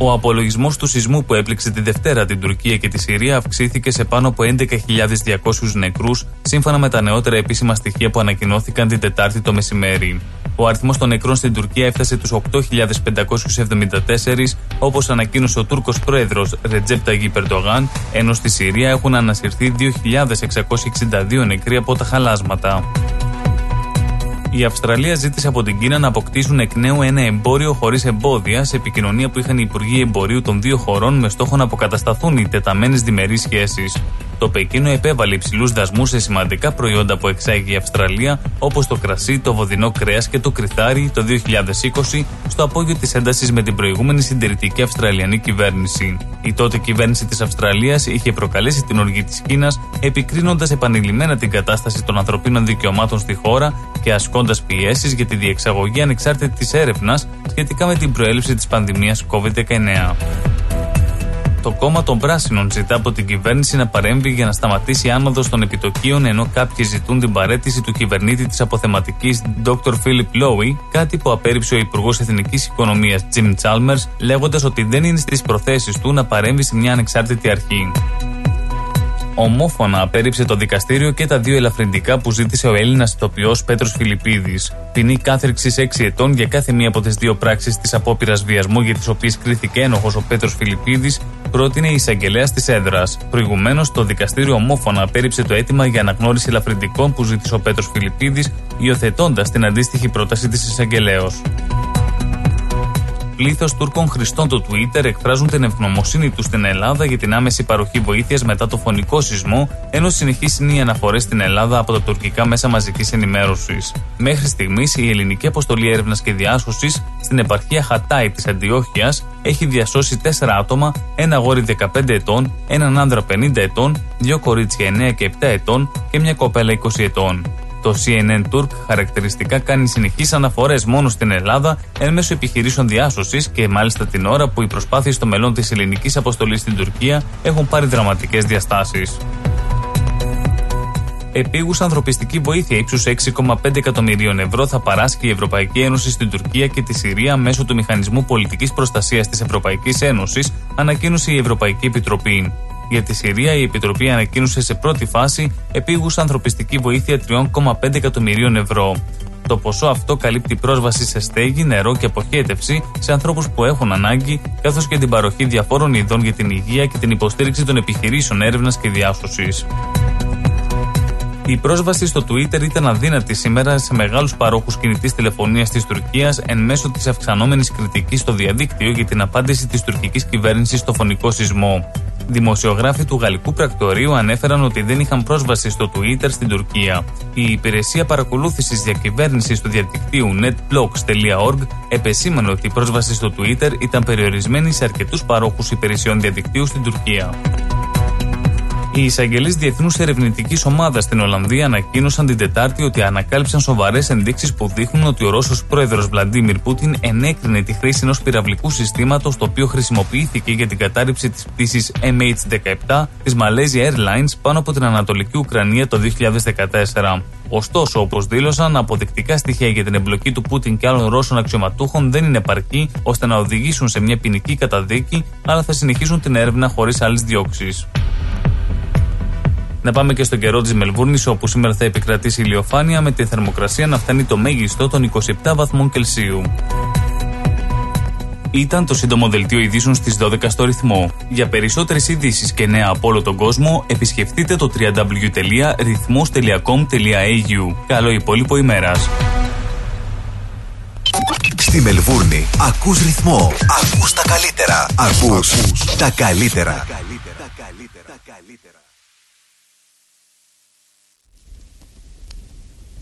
Ο απολογισμός του σεισμού που έπληξε τη Δευτέρα την Τουρκία και τη Συρία αυξήθηκε σε πάνω από 11.200 νεκρούς, σύμφωνα με τα νεότερα επίσημα στοιχεία που ανακοινώθηκαν την Τετάρτη το μεσημέρι. Ο αριθμός των νεκρών στην Τουρκία έφτασε τους 8.574, όπως ανακοίνωσε ο Τούρκος πρόεδρος Ρετζέπ Ταγί Περντογάν, ενώ στη Συρία έχουν ανασυρθεί 2.662 νεκροί από τα χαλάσματα η Αυστραλία ζήτησε από την Κίνα να αποκτήσουν εκ νέου ένα εμπόριο χωρίς εμπόδια σε επικοινωνία που είχαν οι Υπουργοί Εμπορίου των δύο χωρών με στόχο να αποκατασταθούν οι τεταμένες διμερείς σχέσεις. Το Πεκίνο επέβαλε υψηλούς δασμούς σε σημαντικά προϊόντα που εξάγει η Αυστραλία, όπως το κρασί, το βοδινό κρέας και το κρυθάρι το 2020, στο απόγειο της έντασης με την προηγούμενη συντηρητική Αυστραλιανή κυβέρνηση. Η τότε κυβέρνηση της Αυστραλίας είχε προκαλέσει την οργή της Κίνας, επικρίνοντας επανειλημμένα την κατάσταση των ανθρωπίνων δικαιωμάτων στη χώρα και ασκώντας πιέσεις για τη διεξαγωγή ανεξάρτητης έρευνας σχετικά με την προέλευση της πανδημίας COVID-19 το κόμμα των Πράσινων ζητά από την κυβέρνηση να παρέμβει για να σταματήσει η άνοδος των επιτοκίων, ενώ κάποιοι ζητούν την παρέτηση του κυβερνήτη της αποθεματικής Dr. Philip Lowy, κάτι που απέρριψε ο Υπουργός Εθνικής Οικονομίας Jim Chalmers, λέγοντας ότι δεν είναι στις προθέσεις του να παρέμβει σε μια ανεξάρτητη αρχή. Ομόφωνα απέρριψε το δικαστήριο και τα δύο ελαφρυντικά που ζήτησε ο Έλληνας ηθοποιός Πέτρος Φιλιππίδης. Ποινή κάθερξη 6 ετών για κάθε μία από τις δύο πράξεις της απόπειρας βιασμού για τις οποίες κρίθηκε ένοχος ο Πέτρος Φιλιππίδης, πρότεινε η εισαγγελέα της έδρας. Προηγουμένως, το δικαστήριο ομόφωνα απέρριψε το αίτημα για αναγνώριση ελαφρυντικών που ζήτησε ο Πέτρος Φιλιππίδης, υιοθετώντας την αντίστοιχη πρόταση της εισαγγελέως πλήθος Τούρκων χρηστών του Twitter εκφράζουν την ευγνωμοσύνη τους στην Ελλάδα για την άμεση παροχή βοήθειας μετά το φωνικό σεισμό, ενώ συνεχίσουν οι αναφορές στην Ελλάδα από τα τουρκικά μέσα μαζικής ενημέρωσης. Μέχρι στιγμής, η Ελληνική Αποστολή Έρευνας και Διάσωσης στην επαρχία Χατάι της Αντιόχειας έχει διασώσει 4 άτομα, ένα αγόρι 15 ετών, έναν άνδρα 50 ετών, δύο κορίτσια 9 και 7 ετών και μια κοπέλα 20 ετών. Το CNN Turk χαρακτηριστικά κάνει συνεχείς αναφορές μόνο στην Ελλάδα εν μέσω επιχειρήσεων διάσωσης και μάλιστα την ώρα που οι προσπάθειες των μελών της ελληνικής αποστολής στην Τουρκία έχουν πάρει δραματικές διαστάσεις. Επίγουσα ανθρωπιστική βοήθεια ύψους 6,5 εκατομμυρίων ευρώ θα παράσχει η Ευρωπαϊκή Ένωση στην Τουρκία και τη Συρία μέσω του Μηχανισμού Πολιτικής Προστασίας της Ευρωπαϊκής Ένωσης, ανακοίνωσε η Ευρωπαϊκή Επιτροπή. Για τη Συρία, η Επιτροπή ανακοίνωσε σε πρώτη φάση επίγουσα ανθρωπιστική βοήθεια 3,5 εκατομμυρίων ευρώ. Το ποσό αυτό καλύπτει πρόσβαση σε στέγη, νερό και αποχέτευση σε ανθρώπους που έχουν ανάγκη, καθώς και την παροχή διαφόρων ειδών για την υγεία και την υποστήριξη των επιχειρήσεων έρευνας και διάσωσης. Η πρόσβαση στο Twitter ήταν αδύνατη σήμερα σε μεγάλους παρόχους κινητής τηλεφωνίας της Τουρκίας εν μέσω της αυξανόμενης κριτικής στο διαδίκτυο για την απάντηση της τουρκικής κυβέρνησης στο φωνικό σεισμό. Δημοσιογράφοι του Γαλλικού Πρακτορείου ανέφεραν ότι δεν είχαν πρόσβαση στο Twitter στην Τουρκία. Η υπηρεσία παρακολούθησης διακυβέρνησης του διαδικτύου netblocks.org επεσήμανε ότι η πρόσβαση στο Twitter ήταν περιορισμένη σε αρκετούς παρόχους υπηρεσιών διαδικτύου στην Τουρκία. Οι εισαγγελείς Διεθνούς Ερευνητικής Ομάδας στην Ολλανδία ανακοίνωσαν την Τετάρτη ότι ανακάλυψαν σοβαρές ενδείξεις που δείχνουν ότι ο Ρώσος πρόεδρος Βλαντίμιρ Πούτιν ενέκρινε τη χρήση ενός πυραυλικού συστήματος το οποίο χρησιμοποιήθηκε για την κατάρριψη της πτήσης MH17 της Malaysia Airlines πάνω από την Ανατολική Ουκρανία το 2014. Ωστόσο, όπως δήλωσαν, αποδεικτικά στοιχεία για την εμπλοκή του Πούτιν και άλλων Ρώσων αξιωματούχων δεν είναι επαρκή ώστε να οδηγήσουν σε μια ποινική καταδίκη, αλλά θα συνεχίσουν την έρευνα χωρίς άλλες διώξεις. Να πάμε και στον καιρό της Μελβούρνης, όπου σήμερα θα επικρατήσει ηλιοφάνεια με τη θερμοκρασία να φτάνει το μέγιστο των 27 βαθμών Κελσίου. ήταν το σύντομο δελτίο ειδήσεων στις 12 στο ρυθμό. Για περισσότερες ειδήσεις και νέα από όλο τον κόσμο, επισκεφτείτε το www.rythmos.com.au. Καλό υπόλοιπο ημέρας. Στη Μελβούρνη ακούς ρυθμό. Ακούς τα καλύτερα. Ακούς τα καλύτερα. Μες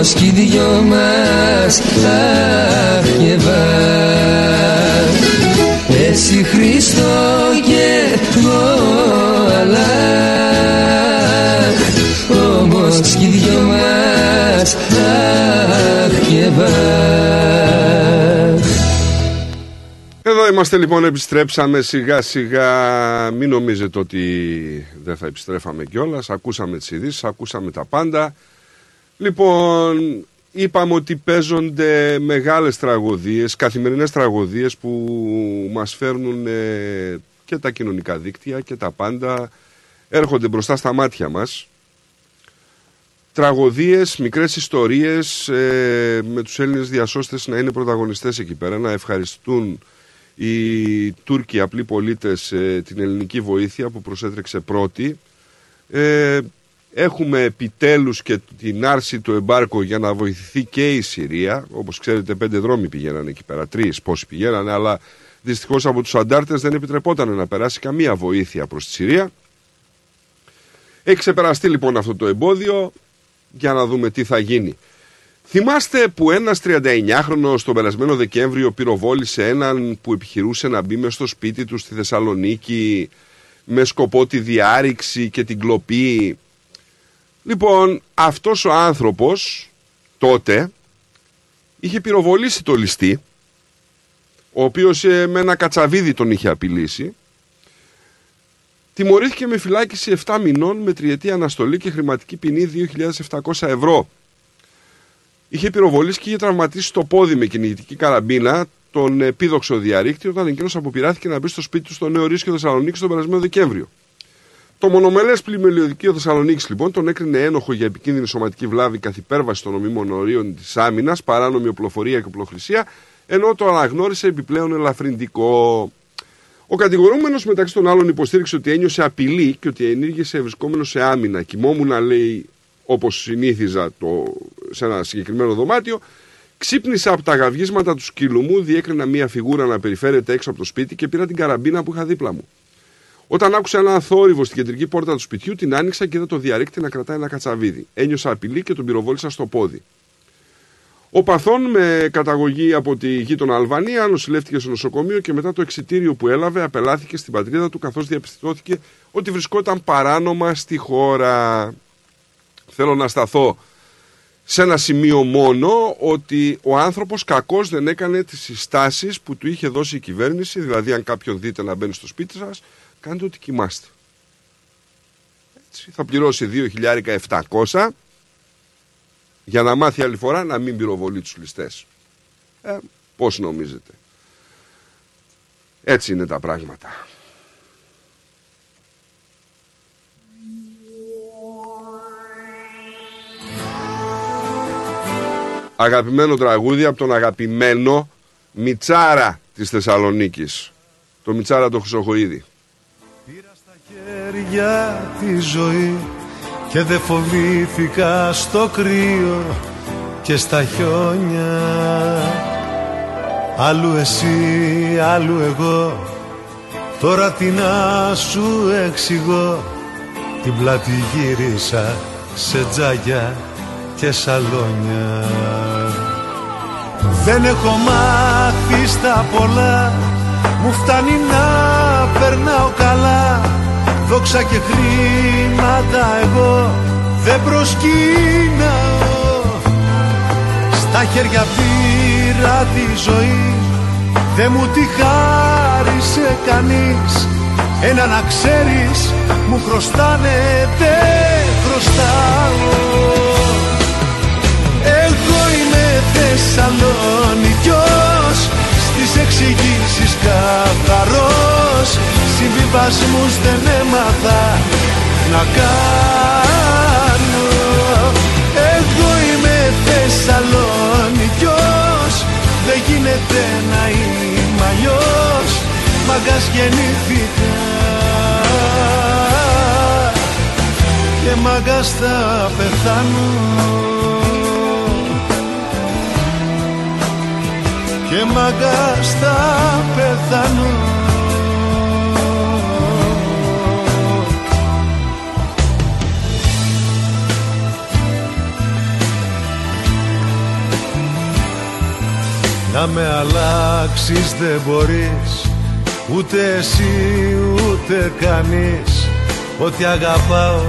όμως κι οι δυο μας αχ και βαχ εσύ Χριστό και εγώ Αλλάχ όμως κι οι δυο μας αχ και βαχ Εδώ είμαστε λοιπόν, επιστρέψαμε σιγά σιγά. Μην νομίζετε ότι δεν θα επιστρέφαμε κιόλας. Ακούσαμε τις ειδήσεις, ακούσαμε τα πάντα. Λοιπόν, είπαμε ότι παίζονται μεγάλες τραγωδίες, καθημερινές τραγωδίες που μας φέρνουν ε, και τα κοινωνικά δίκτυα και τα πάντα έρχονται μπροστά στα μάτια μας. Τραγωδίες, μικρές ιστορίες ε, με τους Έλληνες διασώστες να είναι πρωταγωνιστές εκεί πέρα, να ευχαριστούν οι Τούρκοι απλοί πολίτες ε, την ελληνική βοήθεια που προσέτρεξε πρώτη. Ε, έχουμε επιτέλους και την άρση του εμπάρκου για να βοηθηθεί και η Συρία. Όπως ξέρετε πέντε δρόμοι πηγαίνανε εκεί πέρα, τρεις πόσοι πηγαίνανε, αλλά δυστυχώς από τους αντάρτες δεν επιτρεπόταν να περάσει καμία βοήθεια προς τη Συρία. Έχει ξεπεραστεί λοιπόν αυτό το εμπόδιο για να δούμε τι θα γίνει. Θυμάστε που ένας 39χρονος τον περασμένο Δεκέμβριο πυροβόλησε έναν που επιχειρούσε να μπει μες στο σπίτι του στη Θεσσαλονίκη με σκοπό τη διάρρηξη και την κλοπή. Λοιπόν, αυτός ο άνθρωπος τότε είχε πυροβολήσει το ληστή, ο οποίος ε, με ένα κατσαβίδι τον είχε απειλήσει. Τιμωρήθηκε με φυλάκιση 7 μηνών με τριετή αναστολή και χρηματική ποινή 2.700 ευρώ. είχε πυροβολήσει και είχε τραυματίσει το πόδι με κυνηγητική καραμπίνα τον επίδοξο διαρρήκτη όταν εκείνος αποπειράθηκε να μπει στο σπίτι του στο Νέο Ρίσκιο Θεσσαλονίκη τον περασμένο Δεκέμβριο. Το μονομελές πλημελιωδικείο Θεσσαλονίκης λοιπόν τον έκρινε ένοχο για επικίνδυνη σωματική βλάβη καθ' υπέρβαση των νομίμων ορίων της άμυνας, παράνομη οπλοφορία και οπλοχρησία, ενώ το αναγνώρισε επιπλέον ελαφρυντικό. Ο κατηγορούμενος μεταξύ των άλλων υποστήριξε ότι ένιωσε απειλή και ότι ενήργησε βρισκόμενο σε άμυνα. Κοιμόμουν, λέει, όπως συνήθιζα το, σε ένα συγκεκριμένο δωμάτιο. Ξύπνησα από τα γαυγίσματα του σκύλου μου, διέκρινα μία φιγούρα να περιφέρεται έξω από το σπίτι και πήρα την καραμπίνα που είχα δίπλα μου. Όταν άκουσα ένα θόρυβο στην κεντρική πόρτα του σπιτιού, την άνοιξα και είδα το διαρρήκτη να κρατάει ένα κατσαβίδι. Ένιωσα απειλή και τον πυροβόλησα στο πόδι. Ο Παθών, με καταγωγή από τη γείτονα Αλβανία, νοσηλεύτηκε στο νοσοκομείο και μετά το εξιτήριο που έλαβε απελάθηκε στην πατρίδα του καθώς διαπιστώθηκε ότι βρισκόταν παράνομα στη χώρα. Θέλω να σταθώ σε ένα σημείο μόνο ότι ο άνθρωπος κακώς δεν έκανε τις συστάσεις που του είχε δώσει η κυβέρνηση, δηλαδή αν κάποιον δείτε να μπαίνει στο σπίτι σας, κάντε ό,τι κοιμάστε. Έτσι, θα πληρώσει 2.700 για να μάθει άλλη φορά να μην πυροβολεί τους ληστές. Ε, πώς νομίζετε. Έτσι είναι τα πράγματα. Αγαπημένο τραγούδι από τον αγαπημένο Μιτσάρα της Θεσσαλονίκης. Το Μιτσάρα το Χρυσοχοίδη. Για τη ζωή και δεν φοβήθηκα στο κρύο και στα χιόνια. Άλλου εσύ, άλλου εγώ Τώρα τι να σου εξηγώ. Την πλάτη γύρισα σε τζάγια και σαλόνια. Δεν έχω μάθει στα πολλά Μου φτάνει να περνάω καλά Δόξα και χρήματα εγώ δεν προσκύναω. Στα χέρια πήρα τη ζωή Δεν μου τη χάρισε κανείς. Ένα να ξέρεις μου χρωστάνε δεν χρωστάω. Εγώ είμαι Θεσσαλονικιός Στις εξηγήσεις καθαρός Συμβιβασμούς δεν έμαθα να κάνω. Εγώ είμαι Θεσσαλονικιός Δεν γίνεται να είμαι αλλιώς. Μαγκάς γεννήθηκα Και μαγκάς θα πεθάνω. Και μαγκάς θα πεθάνω Να με αλλάξεις δεν μπορείς Ούτε εσύ ούτε κανείς. Ό,τι αγαπάω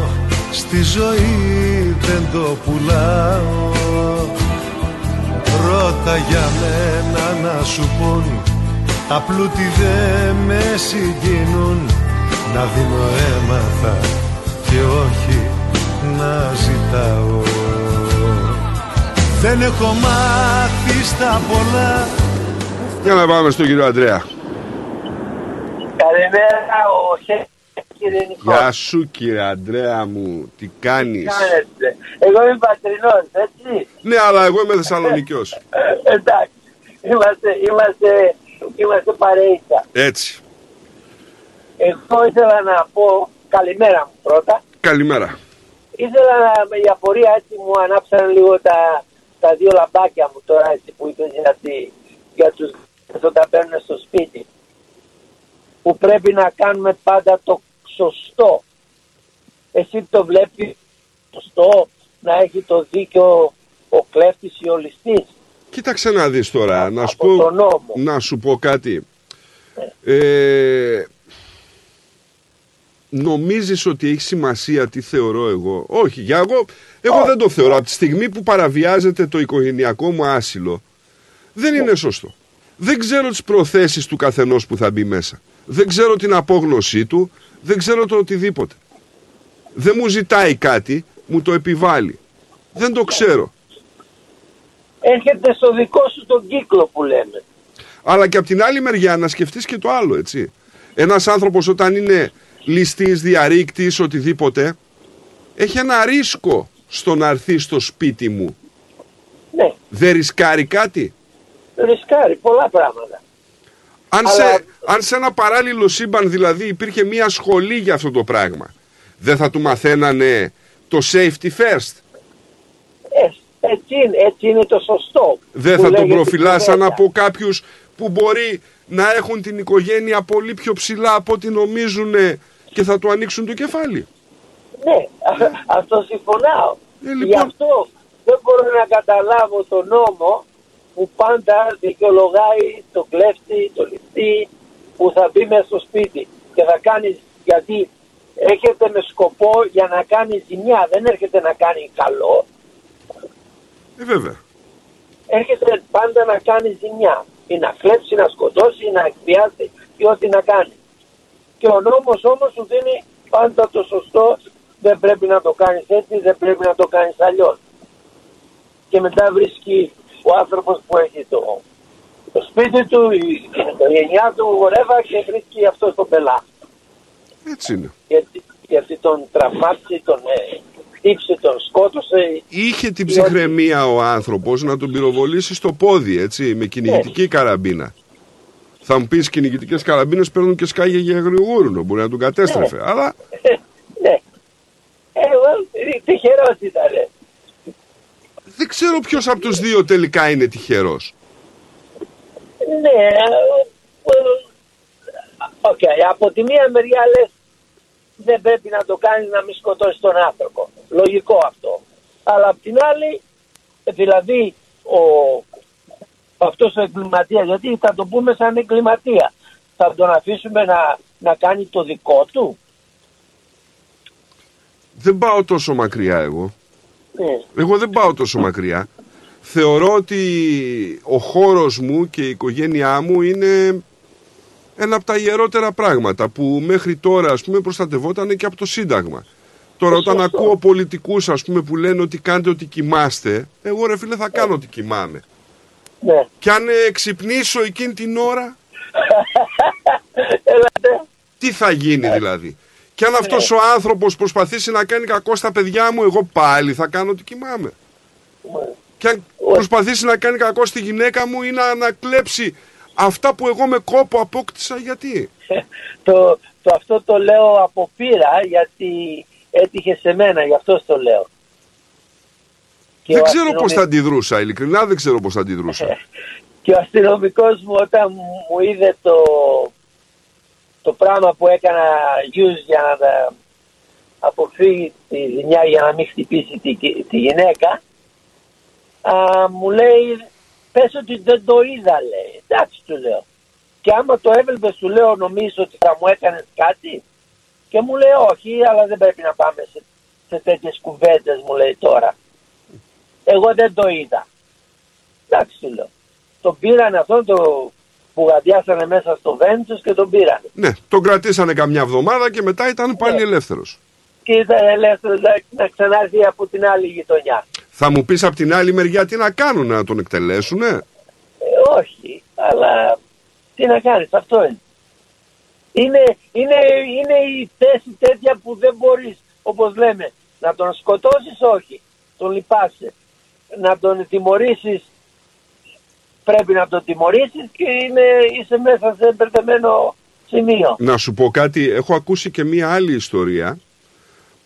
στη ζωή δεν το πουλάω. Ρώτα για μένα να σου πούν Τα πλούτη δεν με συγκινούν. Να δίνω έμαθα και όχι να ζητάω δεν έχω μάθει στα πολλά. Για να πάμε στον κύριο Αντρέα Καλημέρα ο Χέ κύριε Νικό Γεια σου κύριε Αντρέα μου. Τι κάνεις; Κάνετε; Εγώ είμαι πατρινός έτσι. Ναι αλλά εγώ είμαι Θεσσαλονικιός. Εντάξει. Είμαστε, είμαστε, είμαστε παρέισσα Έτσι. Εγώ ήθελα να πω καλημέρα μου πρώτα. Καλημέρα. Ήθελα να με η απορία έτσι μου ανάψαν λίγο τα, τα δύο λαμπάκια μου τώρα έτσι που είπες για, τη, για τους όταν παίρνουν στο σπίτι που πρέπει να κάνουμε πάντα το σωστό. Εσύ το βλέπεις σωστό να έχει το δίκιο ο κλέφτης ή ο ληστής. Κοίταξε να δεις τώρα να, σου από πω, τον νόμο. να σου πω κάτι. Ε, Νομίζεις ότι έχει σημασία τι θεωρώ εγώ; Όχι, για εγώ, εγώ δεν το θεωρώ. Από τη στιγμή που παραβιάζεται το οικογενειακό μου άσυλο Δεν είναι σωστό. Δεν ξέρω τις προθέσεις του καθενός που θα μπει μέσα. Δεν ξέρω την απόγνωσή του. Δεν ξέρω το οτιδήποτε. Δεν μου ζητάει κάτι. Μου το επιβάλλει. Δεν το ξέρω. Έρχεται στο δικό σου τον κύκλο που λέμε. Αλλά και από την άλλη μεριά να σκεφτείς και το άλλο, έτσι. Ένας άνθρωπος όταν είναι ληστής, διαρρήκτης, οτιδήποτε, έχει ένα ρίσκο στο να έρθει στο σπίτι μου. Ναι. Δεν ρισκάρει κάτι; Ρισκάρει πολλά πράγματα. Αν, Αλλά- σε, αν σε ένα παράλληλο σύμπαν δηλαδή υπήρχε μια σχολή για αυτό το πράγμα, δεν θα του μαθαίνανε το safety first; Ε, έτσι, είναι, έτσι είναι το σωστό. Δεν που θα τον λέγεται προφυλάσαν κουβέντα. από κάποιους που μπορεί να έχουν την οικογένεια πολύ πιο ψηλά από ό,τι νομίζουν και θα του ανοίξουν το κεφάλι. Ναι, *laughs* αυτό συμφωνάω. λοιπόν- Γι' αυτό δεν μπορώ να καταλάβω τον νόμο που πάντα δικαιολογάει το κλέφτη, το ληστή που θα μπει μέσα στο σπίτι και θα κάνει γιατί έρχεται με σκοπό για να κάνει ζημιά, δεν έρχεται να κάνει καλό, Ε, βέβαια. έρχεται πάντα να κάνει ζημιά. Ή να κλέψει, να σκοτώσει, ή να εκβιάσει ή ό,τι να κάνει. Και ο νόμος όμως σου δίνει πάντα το σωστό, δεν πρέπει να το κάνεις έτσι, δεν πρέπει να το κάνεις αλλιώς. Και μετά βρίσκει ο άνθρωπος που έχει το, το σπίτι του, η η οικογένειά του, whatever, και βρίσκει αυτό τον πελά. Έτσι είναι. Γιατί, γιατί τον τραυμάτισε, τον ε, χτύπησε, τον σκότωσε. Είχε την ψυχραιμία ο άνθρωπος να τον πυροβολήσει στο πόδι, έτσι, με κυνηγητική καραμπίνα. Θα μου πεις κυνηγητικές καραμπίνες παίρνουν και σκάγια για αγριογούρουνο, μπορεί να τον κατέστρεφε. Αλλά ναι. Ε, well, τυχερός ήταν. δεν ξέρω ποιος από τους δύο τελικά είναι τυχερός. Ναι, well, OK, από τη μία μεριά λες δεν πρέπει να το κάνεις να μην σκοτώσεις τον άνθρωπο. Λογικό αυτό. Αλλά απ' την άλλη, δηλαδή ο, αυτός ο εγκληματίας, γιατί θα το πούμε σαν εγκληματία, θα τον αφήσουμε να, να κάνει το δικό του. Δεν πάω τόσο μακριά εγώ. Ναι. Εγώ δεν πάω τόσο μακριά. Θεωρώ ότι ο χώρος μου και η οικογένειά μου είναι ένα από τα ιερότερα πράγματα που μέχρι τώρα ας πούμε προστατευόταν και από το Σύνταγμα. Τώρα όταν ακούω πολιτικούς ας πούμε που λένε ότι κάντε ότι κοιμάστε, εγώ ρε φίλε θα κάνω ότι κοιμάμαι. Ναι. Και αν ε, ξυπνήσω εκείνη την ώρα, *laughs* τι θα γίνει δηλαδή. Και αν αυτός ο άνθρωπος προσπαθήσει να κάνει κακό στα παιδιά μου, εγώ πάλι θα κάνω ότι κοιμάμαι. Και αν προσπαθήσει να κάνει κακό στη γυναίκα μου ή να ανακλέψει αυτά που εγώ με κόπο απόκτησα, γιατί; *laughs* το, το, αυτό το λέω από πείρα γιατί έτυχε σε μένα, γι' αυτό το λέω. Και δεν ο ξέρω πώς θα αστυνομικός- αντιδρούσα, ειλικρινά δεν ξέρω πώς θα αντιδρούσα. *laughs* Και ο αστυνομικός μου όταν μου είδε το, το πράγμα που έκανα use για να τα αποφύγει τη ζημιά για να μην χτυπήσει τη, τη γυναίκα α, μου λέει πες ότι δεν το είδα λέει. Εντάξει του λέω. Και άμα το έβλεπε του λέω νομίζω ότι θα μου έκανες κάτι και μου λέει όχι αλλά δεν πρέπει να πάμε σε, σε τέτοιες κουβέντες μου λέει τώρα. Εγώ δεν το είδα εντάξει του λέω. Τον πήραν αυτόν το μπουγαδιάσανε μέσα στο βέντος και τον πήραν Ναι, τον κρατήσανε καμιά εβδομάδα και μετά ήταν πάλι ελεύθερος. και ήταν ελεύθερος να, να ξανάρθει από την άλλη γειτονιά. Θα μου πεις από την άλλη μεριά τι να κάνουν, να τον εκτελέσουνε; Ε, όχι, αλλά τι να κάνεις, αυτό είναι. Είναι, είναι, είναι η θέση τέτοια που δεν μπορείς, όπως λέμε, να τον σκοτώσεις όχι, τον λυπάσαι. Να τον τιμωρήσεις, πρέπει να τον τιμωρήσεις και είναι, είσαι μέσα σε μπερδεμένο σημείο. Να σου πω κάτι, έχω ακούσει και μία άλλη ιστορία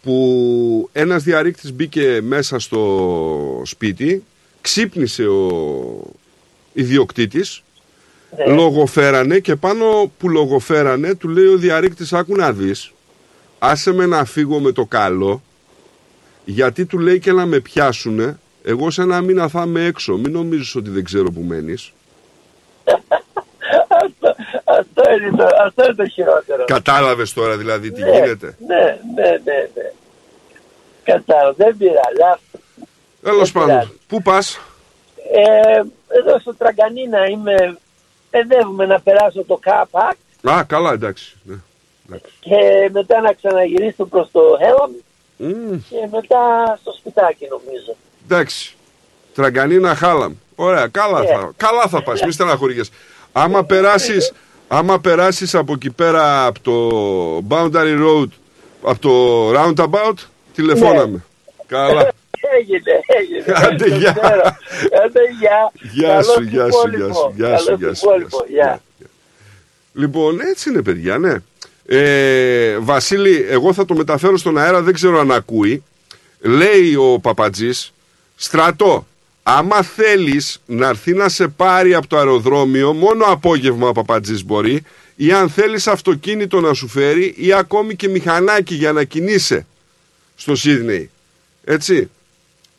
που ένας διαρρήκτης μπήκε μέσα στο σπίτι, ξύπνησε ο ιδιοκτήτης, λογοφέρανε και πάνω που λογοφέρανε του λέει ο διαρρήκτης άκου να δεις, άσε με να φύγω με το καλό, γιατί του λέει και να με πιάσουνε, εγώ σε ένα μήνα θα είμαι έξω, μην νομίζεις ότι δεν ξέρω που μένεις. *laughs* Αυτό είναι το, αυτό είναι το χειρότερο. Κατάλαβες τώρα δηλαδή τι Ναι, γίνεται; Ναι, ναι, ναι, ναι. Κατάλαβα, δεν πειράζει. άστο. Τέλος Δεν πάντων, πειράζει. πού πας, Ε, εδώ στο Τραγκανίνα είμαι, παιδεύουμε να περάσω το ΚΑΠΑΚ Α, καλά, εντάξει. Ναι. και μετά να ξαναγυρίσω προς το Χέλαμ Μμμ, και μετά στο σπιτάκι νομίζω. Εντάξει. Τραγκανίνα Χάλαμ. Ωραία, καλά θα, καλά θα πας, μη στεναχωρίες. Άμα περάσεις, άμα περάσεις από εκεί πέρα από το Boundary Road, από το Roundabout, τηλεφώναμε. Καλά. Έγινε, έγινε. Άντε, Δεν γεια. ξέρω. Άντε, γεια. Γεια Καλώς σου, γεια σου, υπόλοιπο. γεια σου, γεια σου, Καλώς γεια σου, υπόλοιπο. Γεια. Λοιπόν, έτσι είναι, παιδιά, ναι. Ε, Βασίλη, εγώ θα το μεταφέρω στον αέρα, δεν ξέρω αν ακούει. Λέει ο Παπατζής, στρατό, άμα θέλεις να έρθει να σε πάρει από το αεροδρόμιο, μόνο απόγευμα ο Παπατζής μπορεί, ή αν θέλεις αυτοκίνητο να σου φέρει, ή ακόμη και μηχανάκι για να κινείσαι στο Σίδνεϊ. Έτσι.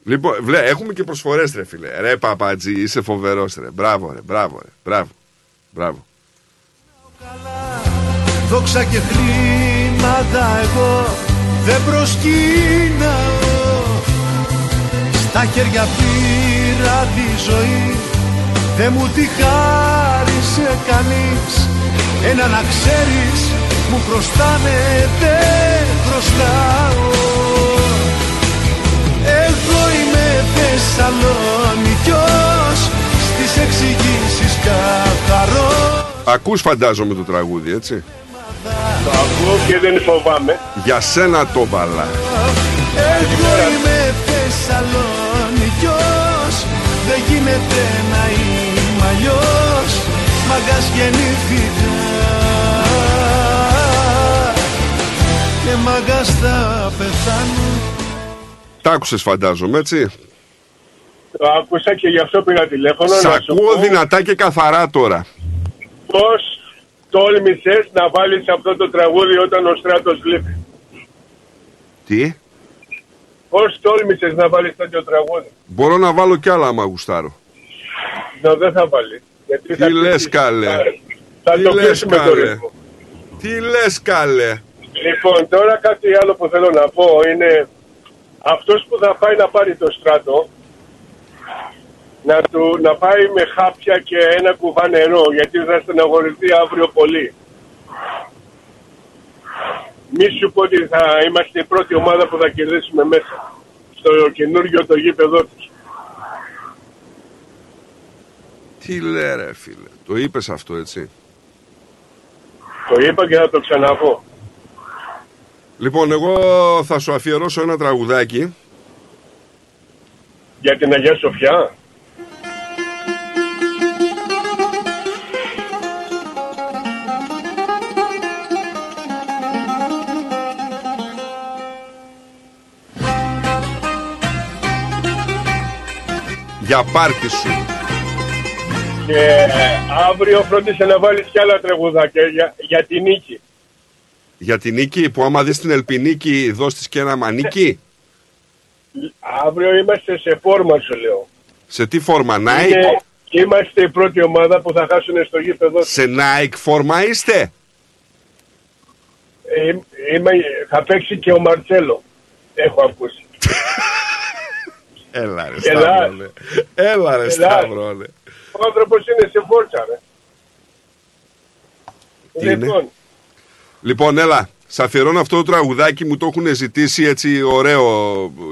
Λοιπόν, βλέ, έχουμε και προσφορές ρε φίλε. Ρε Παπατζή, είσαι φοβερός ρε. Μπράβο ρε, μπράβο ρε, μπράβο. Μπράβο. Δόξα και χρήματα εγώ δεν προσκύναω Στα χέρια πήρα τη ζωή Δεν μου τη χάρισε κανείς Ένα να ξέρεις μου χρωστάνε δεν χρωστάω Εγώ είμαι Θεσσαλονικιός Στις εξηγήσεις καθαρός Ακούς φαντάζομαι το τραγούδι, έτσι; Το ακούω και δεν φοβάμαι. Για σένα το βάλα. Εγώ είμαι Θεσσαλονικιός Δεν γίνεται να είμαι αλλιώς Μαγκάς γεννήθηκα Και μαγκάς θα πεθάνω Τα άκουσες φαντάζομαι, έτσι; Το άκουσα και γι' αυτό πήρα τηλέφωνο Σ' να σου ακούω πω δυνατά και καθαρά τώρα. πώς τόλμησες να βάλεις αυτό το τραγούδι όταν ο στράτος λείπει. Τι; Πώς τόλμησες να βάλεις τέτοιο τραγούδι; Μπορώ να βάλω κι άλλα άμα γουστάρω. No, δεν θα βάλεις. Γιατί θα Τι λες κλείσει. καλέ; Θα, θα Τι το λες κλείσουμε το καλέ; ρυθμό. Τι λες καλέ; Λοιπόν, τώρα κάτι άλλο που θέλω να πω είναι αυτός που θα πάει να πάρει το στράτο να, του, να πάει με χάπια και ένα κουβά νερό γιατί θα στεναχωρηθεί αύριο πολύ. Μη σου πω ότι θα είμαστε η πρώτη ομάδα που θα κερδίσουμε μέσα στο καινούργιο το γήπεδο τους. Τι λέει ρε φίλε. Το είπες αυτό έτσι; Το είπα και θα το ξαναπώ. Λοιπόν, εγώ θα σου αφιερώσω ένα τραγουδάκι. Για την Αγία Σοφιά. Για πάρτι σου. Και ε, αύριο φρόντισε να βάλεις κι άλλα τραγουδάκια για, για την νίκη. Για την νίκη που άμα δεις την Ελπινίκη δώσεις και ένα μανίκι. Αύριο είμαστε σε φόρμα σου λέω. Σε τι φόρμα, Nike; Είναι- Είμαστε η πρώτη ομάδα που θα χάσουν στο γήπεδο. Σε Nike φόρμα είστε; Ε, είμαι, θα παίξει και ο Μαρτσέλο. Έχω ακούσει. Έλα ρε Έλα. Σταύρολε. Έλα ρε Έλα. Σταύρολε. Ο άνθρωπος είναι σε φόρτσα, ρε. Τι είναι; Λοιπόν, Λοιπόν, έλα. Σ' αφιερώνω αυτό το τραγουδάκι μου το έχουν ζητήσει έτσι ωραίο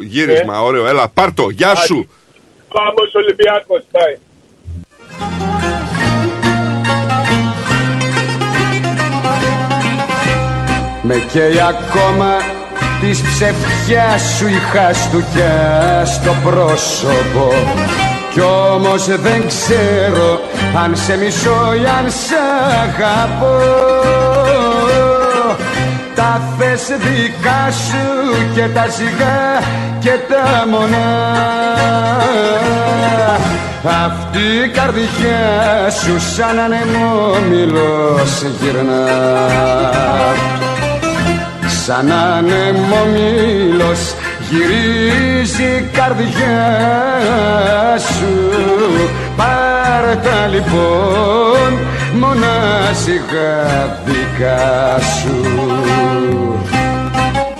γύρισμα. Ωραίο. Έλα, πάρτο. Γεια σου. πάμε ως Ολυμπιάκος, πάει. Με καίει ακόμα της ψευτιάς σου η χαστούκια στο πρόσωπο. Κι όμως δεν ξέρω αν σε μισώ ή αν σ' αγαπώ. Τα θες δικά σου και τα ζυγά και τα μονά Αυτή η καρδιά σου σαν ανεμόμυλος γυρνά Σαν ανεμόμυλος γυρίζει η καρδιά σου Πάρ' τα λοιπόν μονάζιγα δικά σου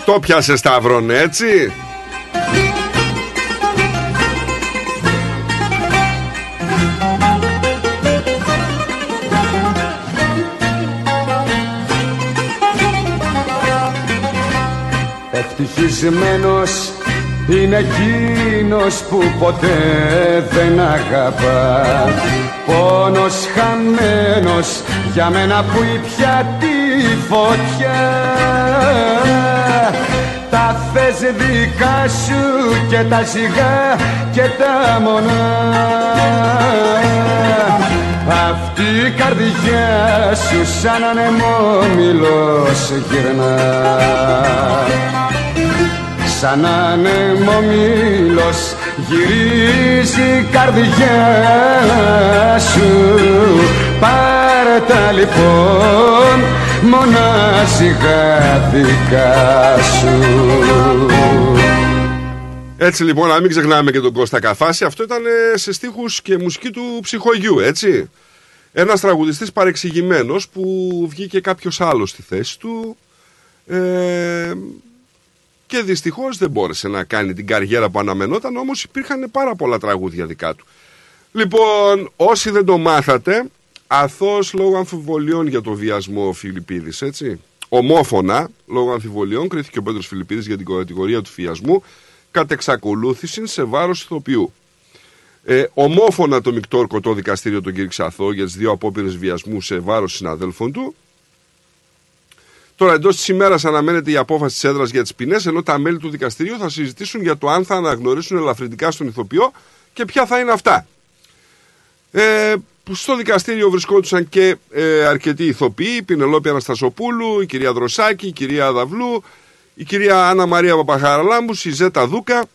Το πιάσες Σταύρον, έτσι; Ευτυχισμένος είναι εκείνος που ποτέ δεν αγαπά. Πόνος χαμένος για μένα που ήπια τη φωτιά. Τα θες δικά σου και τα σιγά και τα μονά. Αυτή η καρδιά σου σαν ανεμόμυλος γυρνά Σαν ανεμόμυλος γυρίζει η καρδιά σου. Πάρε τα λοιπόν μονάζιγα δικά σου. Έτσι λοιπόν, να μην ξεχνάμε και τον Κώστα Καφάση, αυτό ήταν ε, σε στίχους και μουσική του ψυχογιού, έτσι. Ένας τραγουδιστής παρεξηγημένος που βγήκε κάποιος άλλος στη θέση του. Ε, και δυστυχώς δεν μπόρεσε να κάνει την καριέρα που αναμενόταν, όμως υπήρχαν πάρα πολλά τραγούδια δικά του. Λοιπόν, όσοι δεν το μάθατε, αθώος λόγω αμφιβολιών για το βιασμό ο Φιλιππίδης, έτσι. Ομόφωνα, λόγω αμφιβολιών, κρίθηκε ο Πέτρος Φιλιππίδης για την κατηγορία του βιασμού, κατ' εξακολούθηση σε βάρος ηθοποιού. Ε, ομόφωνα το μεικτό ορκωτό δικαστήριο τον κήρυξε αθώο για τις δύο απόπειρες βιασμού σε βάρος συναδέλφων του. Τώρα, εντός της ημέρας αναμένεται η απόφαση της έδρας για τις ποινές, ενώ τα μέλη του δικαστηρίου θα συζητήσουν για το αν θα αναγνωρίσουν ελαφρυντικά στον ηθοποιό και ποια θα είναι αυτά. Ε, στο δικαστήριο βρισκόντουσαν και ε, αρκετοί ηθοποιοί, η Πινελόπη Αναστασοπούλου, η κυρία Δροσάκη, η κυρία Δαυλού, η κυρία Άννα Μαρία Παπαχαραλάμπους, η Ζέτα Δούκα.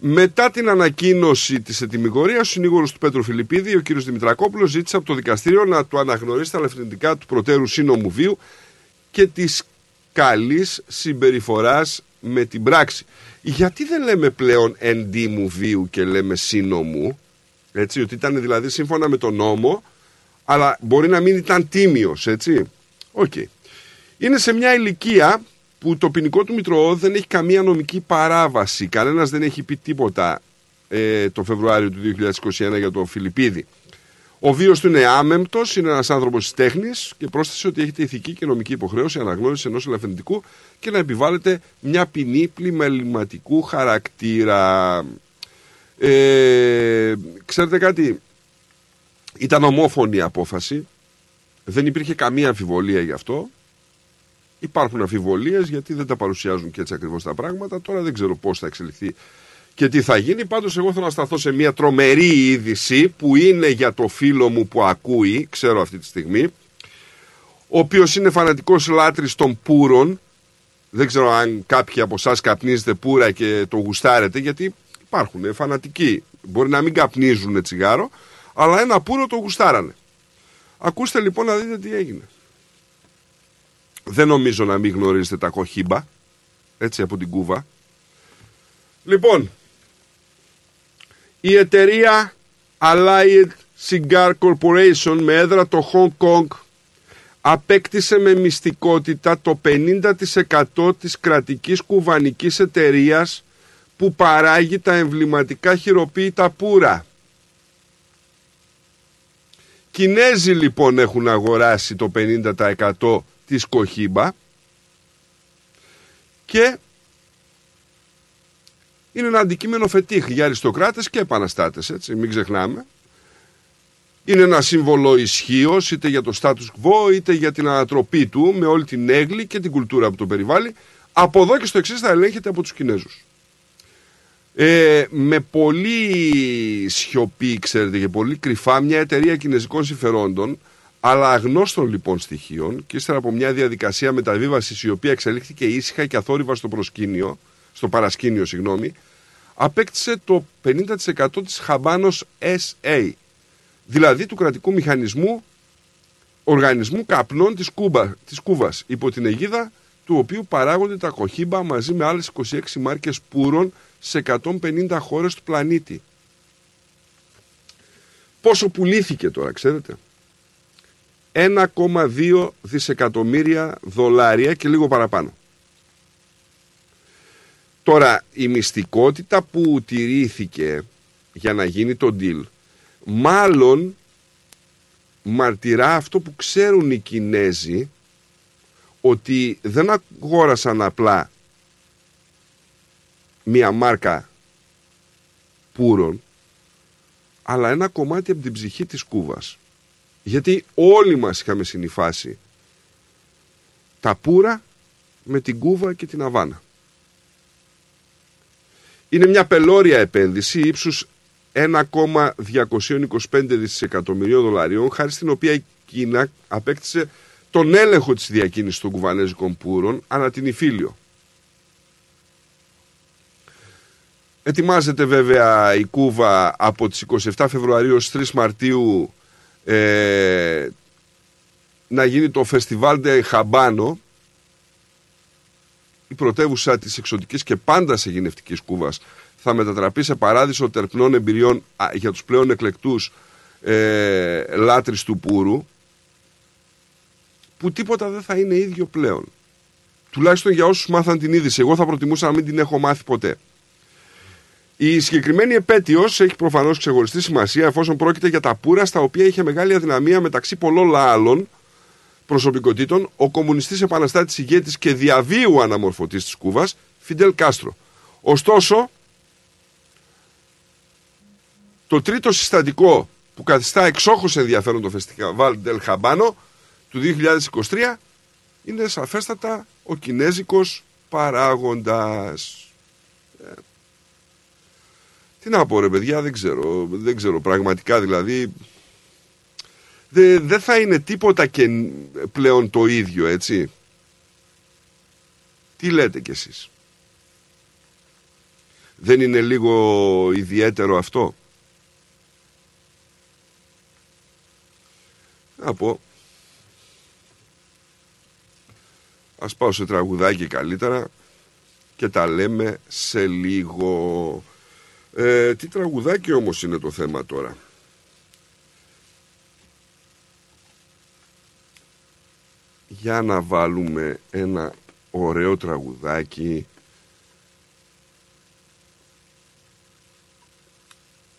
Μετά την ανακοίνωση της ετοιμιγορίας, ο συνήγορος του Πέτρου Φιλιππίδη, ο κ. Δημητρακόπουλος, ζήτησε από το δικαστήριο να του αναγνωρίσει τα ελευθερικά του προτέρου σύνομου βίου και της καλής συμπεριφοράς με την πράξη. Γιατί δεν λέμε πλέον εντίμου βίου και λέμε σύννομου, έτσι, ότι ήταν δηλαδή σύμφωνα με τον νόμο, αλλά μπορεί να μην ήταν τίμιος, έτσι. Οκ. Είναι σε μια ηλικία που το ποινικό του Μητρώο δεν έχει καμία νομική παράβαση. Κανένας δεν έχει πει τίποτα ε, το Φεβρουάριο του 2021 για τον Φιλιππίδη. Ο βίος του είναι άμεμπτος, είναι ένας άνθρωπος της τέχνης και πρόσθεσε ότι έχετε ηθική και νομική υποχρέωση αναγνώρισης ενός ελαφρυντικού και να επιβάλλεται μια ποινή πλημεληματικού χαρακτήρα. Ε, ξέρετε κάτι, ήταν ομόφωνη η απόφαση, δεν υπήρχε καμία αμφιβολία γι' αυτό. Υπάρχουν αμφιβολίες γιατί δεν τα παρουσιάζουν και έτσι ακριβώς τα πράγματα. Τώρα δεν ξέρω πώς θα εξελιχθεί και τι θα γίνει. Πάντως εγώ θέλω να σταθώ σε μια τρομερή είδηση που είναι για το φίλο μου που ακούει, ξέρω αυτή τη στιγμή, ο οποίος είναι φανατικός λάτρης των πούρων. Δεν ξέρω αν κάποιοι από εσάς καπνίζετε πουρα και το γουστάρετε, γιατί υπάρχουν ε, φανατικοί. Μπορεί να μην καπνίζουν τσιγάρο, αλλά ένα πουρο το γουστάρανε. Ακούστε λοιπόν να δείτε τι έγινε. Δεν νομίζω να μην γνωρίζετε τα κοχύμπα. Έτσι από την Κούβα. Λοιπόν, η εταιρεία Allied Cigar Corporation με έδρα το Hong Kong απέκτησε με μυστικότητα το 50% της κρατικής κουβανικής εταιρείας που παράγει τα εμβληματικά χειροποίητα πουρα. Κινέζοι λοιπόν έχουν αγοράσει το 50% της Κοχύμπα και είναι ένα αντικείμενο φετίχ για αριστοκράτες και επαναστάτες, έτσι, μην ξεχνάμε. Είναι ένα σύμβολο ισχύω είτε για το status quo είτε για την ανατροπή του με όλη την έγκλη και την κουλτούρα που το περιβάλλει. Από εδώ και στο εξής θα ελέγχεται από τους Κινέζους. Ε, με πολύ σιωπή, ξέρετε, και πολύ κρυφά μια εταιρεία κινέζικων συμφερόντων αλλά αγνώστων λοιπόν στοιχείων και ύστερα από μια διαδικασία μεταβίβασης η οποία εξελίχθηκε ήσυχα και αθόρυβα στο προσκήνιο, στο παρασκήνιο, συγγνώμη, απέκτησε το 50% της Χαμπάνος SA, δηλαδή του κρατικού μηχανισμού οργανισμού καπνών της, Κούμπα, της Κούβας, υπό την αιγίδα του οποίου παράγονται τα κοχύμπα μαζί με άλλες 26 μάρκες πούρων σε 150 χώρες του πλανήτη. Πόσο πουλήθηκε τώρα, ξέρετε; 1,2 δισεκατομμύρια δολάρια και λίγο παραπάνω. Τώρα, η μυστικότητα που τηρήθηκε για να γίνει το deal, μάλλον μαρτυρά αυτό που ξέρουν οι Κινέζοι, ότι δεν αγόρασαν απλά μία μάρκα πούρων, αλλά ένα κομμάτι από την ψυχή της Κούβας. Γιατί όλοι μας είχαμε συνειφάσει τα πουρα με την Κούβα και την Αβάνα. Είναι μια πελώρια επένδυση ύψους 1,225 δισεκατομμυρίων δολαρίων, χάρη στην οποία η Κίνα απέκτησε τον έλεγχο της διακίνησης των κουβανέζικων πούρων ανά την Ιφίλιο. Ετοιμάζεται βέβαια η Κούβα από τις 27 Φεβρουαρίου ως 3 Μαρτίου ε, να γίνει το φεστιβάλ de Χαμπάνο η πρωτεύουσα της εξωτικής και πάντα σε γενευτικής Κούβας θα μετατραπεί σε παράδεισο τερπνών εμπειριών για τους πλέον εκλεκτούς ε, λάτρεις του Πούρου που τίποτα δεν θα είναι ίδιο πλέον. Τουλάχιστον για όσους μάθαν την είδηση. Εγώ θα προτιμούσα να μην την έχω μάθει ποτέ. Η συγκεκριμένη επέτειος έχει προφανώς ξεχωριστή σημασία εφόσον πρόκειται για τα πουρα στα οποία είχε μεγάλη αδυναμία μεταξύ πολλών άλλων προσωπικότητων ο κομμουνιστής επαναστάτης ηγέτης και διαβίου αναμορφωτής της Κούβας, Φιντελ Κάστρο. Ωστόσο, το τρίτο συστατικό που καθιστά εξόχως ενδιαφέρον το φεστιβάλ Del Χαμπάνο του 2023 είναι σαφέστατα ο κινέζικος παράγοντας. Ε, τι να πω ρε παιδιά, δεν ξέρω, δεν ξέρω πραγματικά δηλαδή. Δεν θα είναι τίποτα και πλέον το ίδιο έτσι. Τι λέτε κι εσείς; Δεν είναι λίγο ιδιαίτερο αυτό; Να πω. Ας πάω σε τραγουδάκι καλύτερα και τα λέμε σε λίγο. Ε, τι τραγουδάκι όμως είναι το θέμα τώρα; Για να βάλουμε ένα ωραίο τραγουδάκι.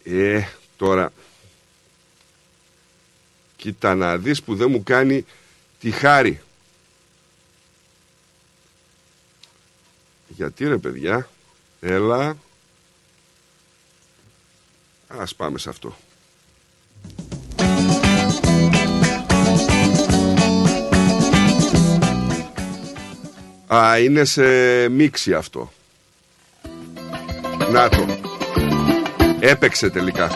Ε, τώρα Κοίτα να δεις που δεν μου κάνει τη χάρη. Γιατί ρε παιδιά, έλα. Ας πάμε σε αυτό. Α, είναι σε μίξη αυτό. Να το. Έπαιξε τελικά.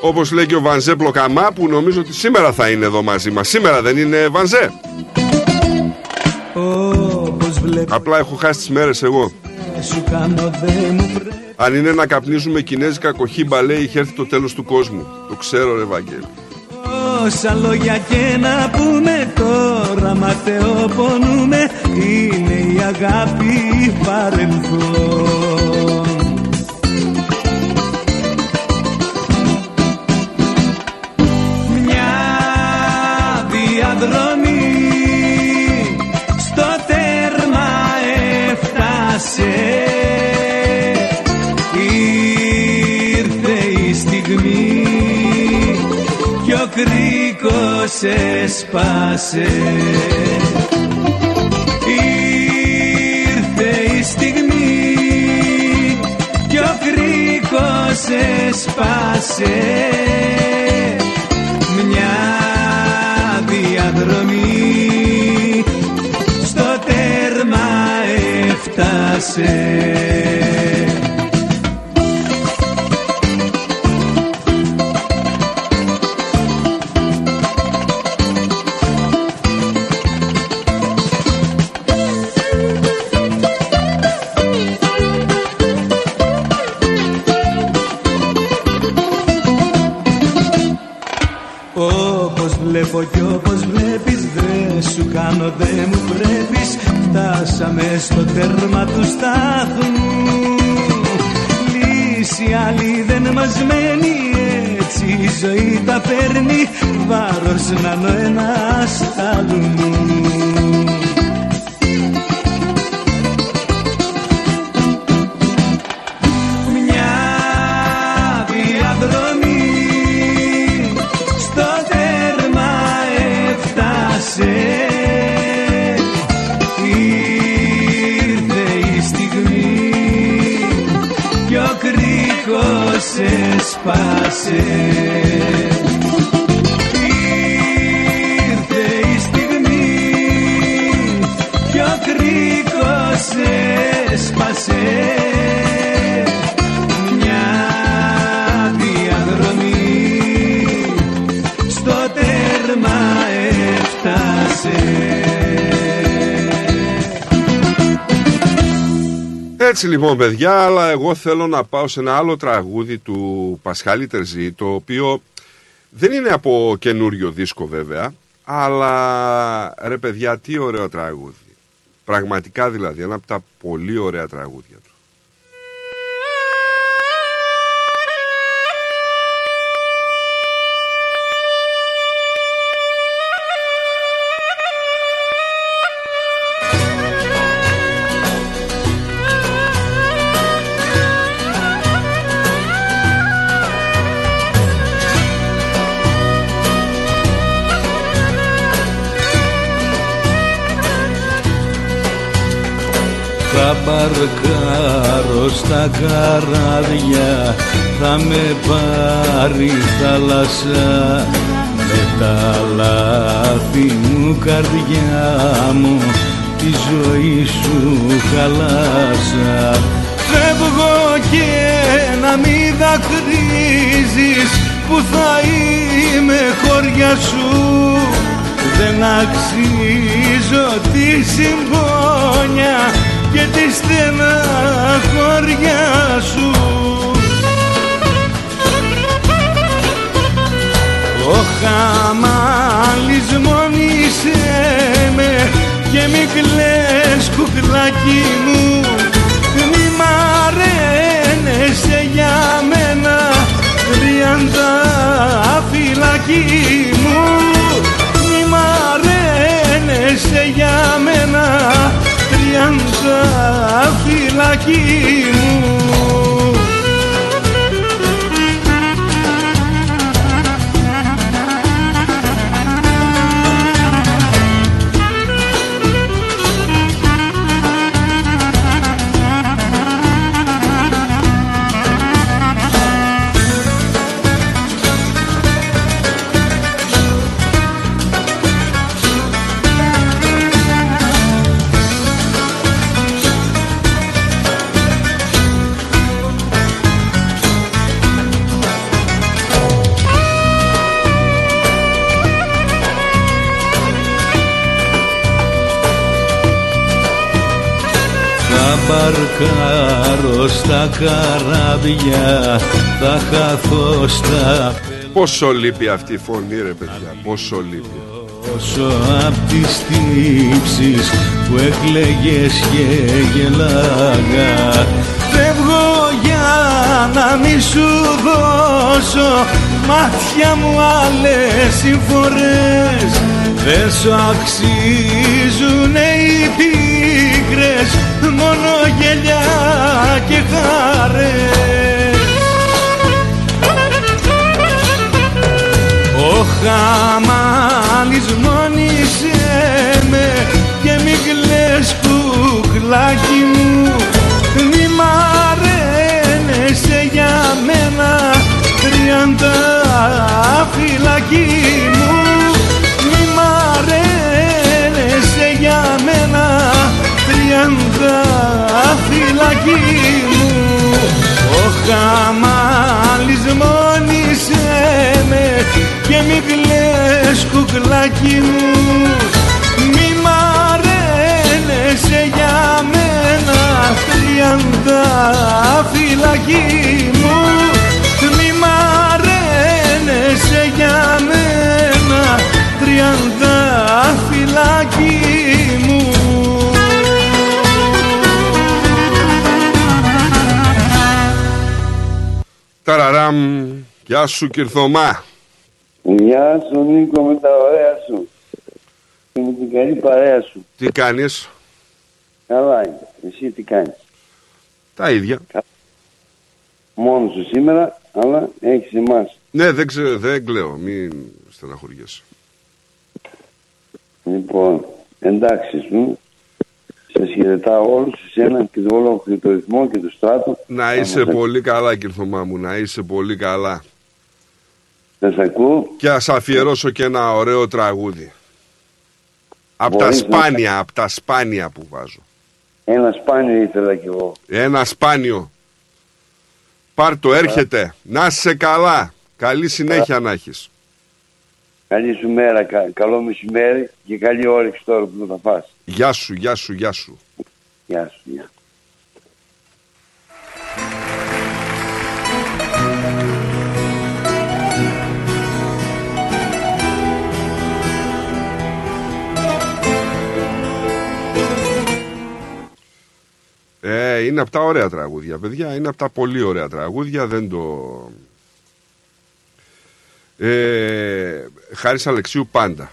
Όπως λέει και ο Βανζέ Πλοκαμά που νομίζω ότι σήμερα θα είναι εδώ μαζί μας. Σήμερα δεν είναι Βανζέ; Απλά έχω χάσει τις μέρες εγώ. Αν είναι να καπνίζουμε κινέζικα κοχύμπα λέει είχε έρθει το τέλος του κόσμου. Το ξέρω ρε Βαγγέλη. Όσα λόγια και να πούμε τώρα μα θεοπονούμε είναι η αγάπη παρελθόν κρίκος έσπασε Ήρθε η στιγμή κι ο κρίκος έσπασε Μια διαδρομή στο τέρμα έφτασε Βάρος Έτσι λοιπόν παιδιά, αλλά εγώ θέλω να πάω σε ένα άλλο τραγούδι του Πασχάλη Τερζή, το οποίο δεν είναι από καινούριο δίσκο βέβαια, αλλά ρε παιδιά τι ωραίο τραγούδι. Πραγματικά δηλαδή, ένα από τα πολύ ωραία τραγούδια Θα μπαρκάρω στα καράβια Θα με πάρει θάλασσα. Με τα λάθη μου καρδιά μου Τη ζωή σου χαλάσα. Φεύγω και να μη δακρύζεις Που θα είμαι χωριά σου. Δεν αξίζω τη συμπόνια και τη στεναχωριά σου. Ο χαμάλης μόνισε με και μη κλαις κουκλάκι μου. Μη μ' αρένεσαι για μένα τριάντα φυλακή μου. Μη μ' αρένεσαι για μένα τριάντα φυλακή μου Θα μπαρκάρω στα καράβια Θα χαθώ στα Πόσο λείπει αυτή η φωνή ρε παιδιά, πόσο λείπει. πόσο απ' τις τύψεις που έκλαιγες και γελάγα Φεύγω για να μη σου δώσω μάτια μου άλλες συμφορές Δεν σου αξίζουνε οι πίκρες μόνο γελιά και χαρές Ο χαμάλης μόνισε με και μη κλαις κουκλάκι μου. Μη μ' αρένεσαι για μένα τριάντα φυλακή μου φυλακή μου. Ο χαμάλης μόνισε με και μη κλαις κουκλάκι μου. Μη μ' αρένεσαι για μένα τριάντα φυλακή μου. Μη μ' αρένεσαι για μένα τριάντα φυλακή Ταραραμ, γεια σου Κυρθωμά. Γεια σου Νίκο με τα ωραία σου και με την καλή παρέα σου. Τι κάνεις, Καλά είναι. Εσύ τι κάνεις; τα ίδια. Μόνος σου σήμερα, αλλά έχεις εμάς. Ναι, δεν, ξε, δεν κλαίω, μην στεναχωριέσαι. Λοιπόν, εντάξει σου, σε Σε χαιρετάω όλους εσένα και το όλο και το ρυθμό και το στράτο. Να είσαι πολύ καλά Κυρθωμά μου, να είσαι πολύ καλά. Θα ακούω. Και ας αφιερώσω και ένα ωραίο τραγούδι. Από τα Μπορείς να- σπάνια, από τα σπάνια που βάζω. Ένα σπάνιο ήθελα κι εγώ. Ένα σπάνιο. Πάρ το, έρχεται. Να είσαι καλά. Καλή συνέχεια να έχεις. Καλή σου μέρα, κα- καλό μεσημέρι και καλή όρεξη τώρα που θα φας. Γεια σου, γεια σου, γεια σου. Γεια σου, γεια. Ε, είναι από τα ωραία τραγούδια, παιδιά. Είναι από τα πολύ ωραία τραγούδια. Δεν το... Ε, Χάρης Αλεξίου πάντα.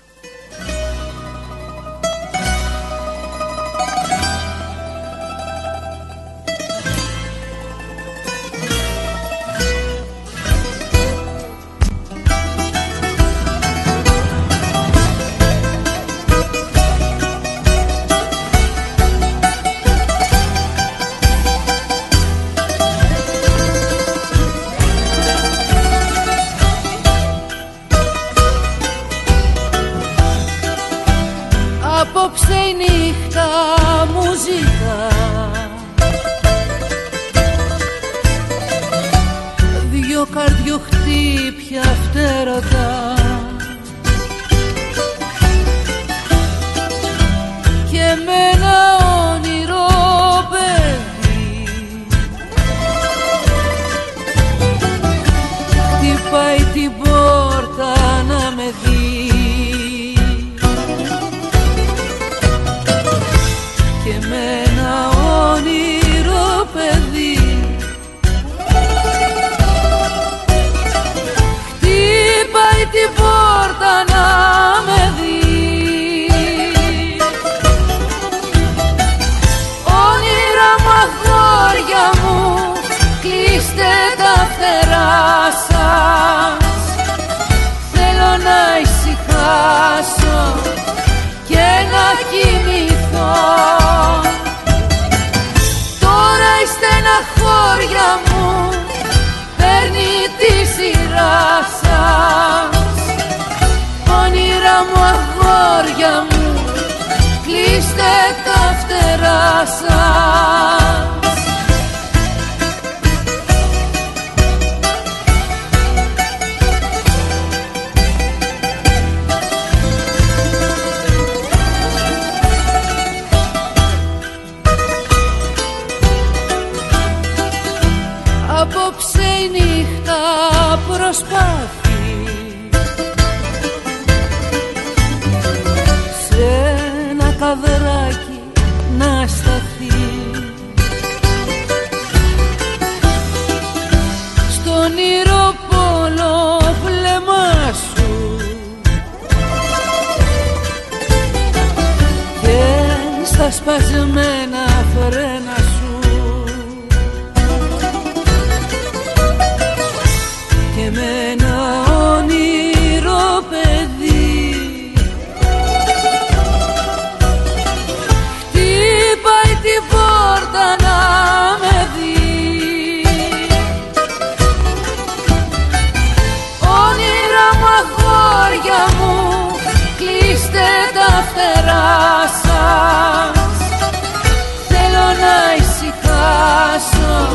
Ησυχάσω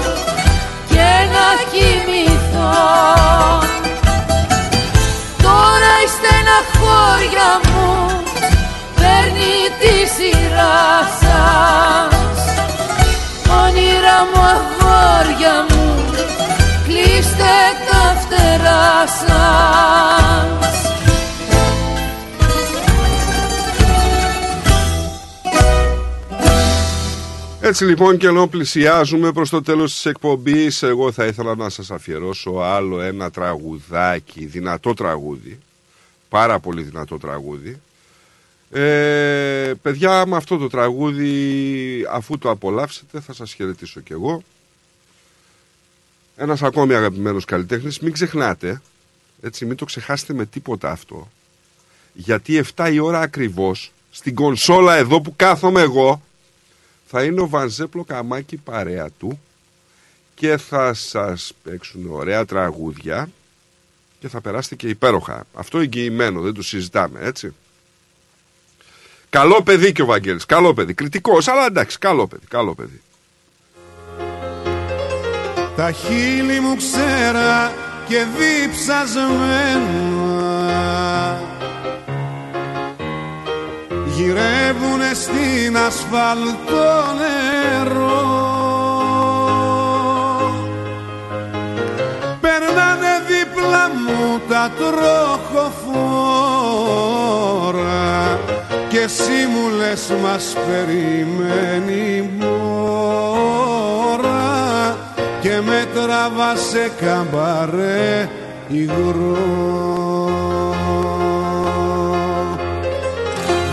και να κοιμηθώ. Τώρα η στεναχώρια μου παίρνει τη σειρά σας. Όνειρα μου αγόρια μου κλείστε τα φτερά σας Έτσι λοιπόν και ενώ πλησιάζουμε προς το τέλος της εκπομπής εγώ θα ήθελα να σας αφιερώσω άλλο ένα τραγουδάκι, δυνατό τραγούδι, πάρα πολύ δυνατό τραγούδι. Ε, παιδιά με αυτό το τραγούδι αφού το απολαύσετε θα σας χαιρετήσω κι εγώ. Ένας ακόμη αγαπημένος καλλιτέχνης, μην ξεχνάτε, έτσι μην το ξεχάσετε με τίποτα αυτό, γιατί 7 η ώρα ακριβώς στην κονσόλα εδώ που κάθομαι εγώ θα είναι ο Βανζέπλο Καμάκη παρέα του και θα σας παίξουν ωραία τραγούδια και θα περάσετε και υπέροχα. Αυτό εγγυημένο, δεν το συζητάμε, έτσι. Καλό παιδί και ο Βαγγέλης, καλό παιδί. Κριτικός, αλλά εντάξει, καλό παιδί, καλό παιδί. Τα χείλη μου ξέρα και διψασμένα Γυρεύουνε στην ασφαλτό νερό. Περνάνε δίπλα μου τα τροχοφόρα και εσύ μου λες μας περιμένει μόρα και με τραβά σε καμπαρέ υγρό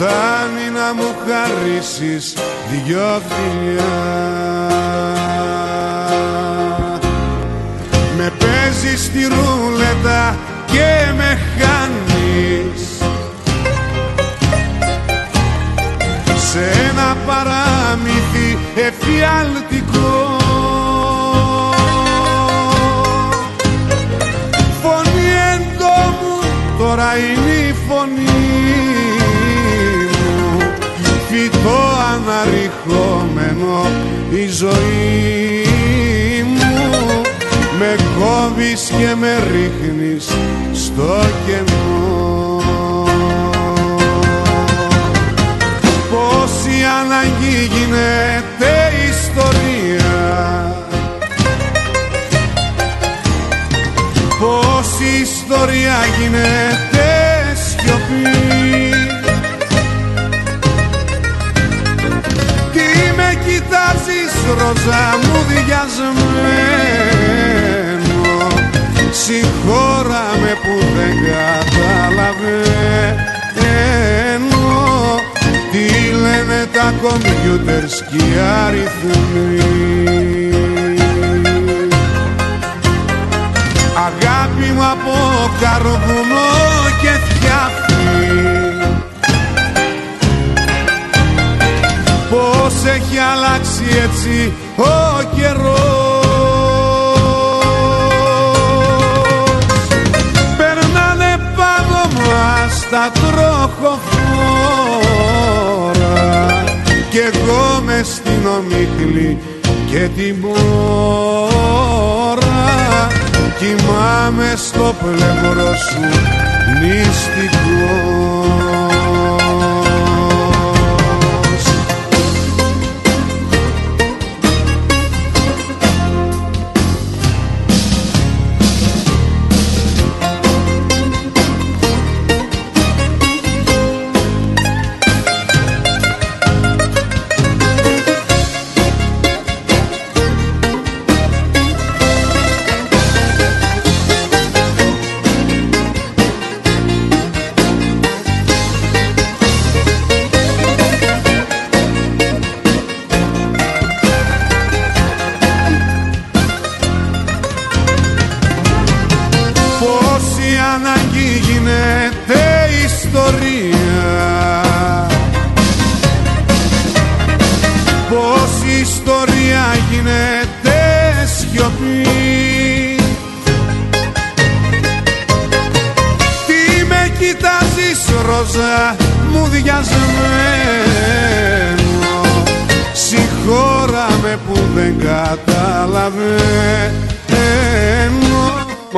Φτάνει να μου χαρίσεις δυο φιλιά. Με παίζεις στη ρούλετα και με χάνεις. Σε ένα παράμυθι εφιαλτικό Φωνή εντόμου τώρα είναι Φυτό αναρριχόμενο η ζωή μου Με κόβεις και με ρίχνεις στο κενό. Πόση ανάγκη γίνεται ιστορία. Πόση ιστορία γίνεται με κοιτάζεις ροζά μου διασμένο Συγχώρα με που δεν καταλαβαίνω. Τι λένε τα κομπιούτερς και οι αριθμοί. Αγάπη μου από καρβουνό και φτιάχνει έχει αλλάξει έτσι ο καιρός. Περνάνε πάνω μας τα τροχοφόρα Κι εγώ μες στην ομίχλη και την μόρα Κοιμάμαι στο πλευρό σου νηστικός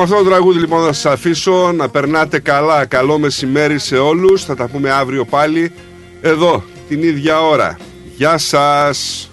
Με αυτό το τραγούδι λοιπόν θα σας αφήσω να περνάτε καλά, καλό μεσημέρι σε όλους. Θα τα πούμε αύριο πάλι εδώ την ίδια ώρα. Γεια σας!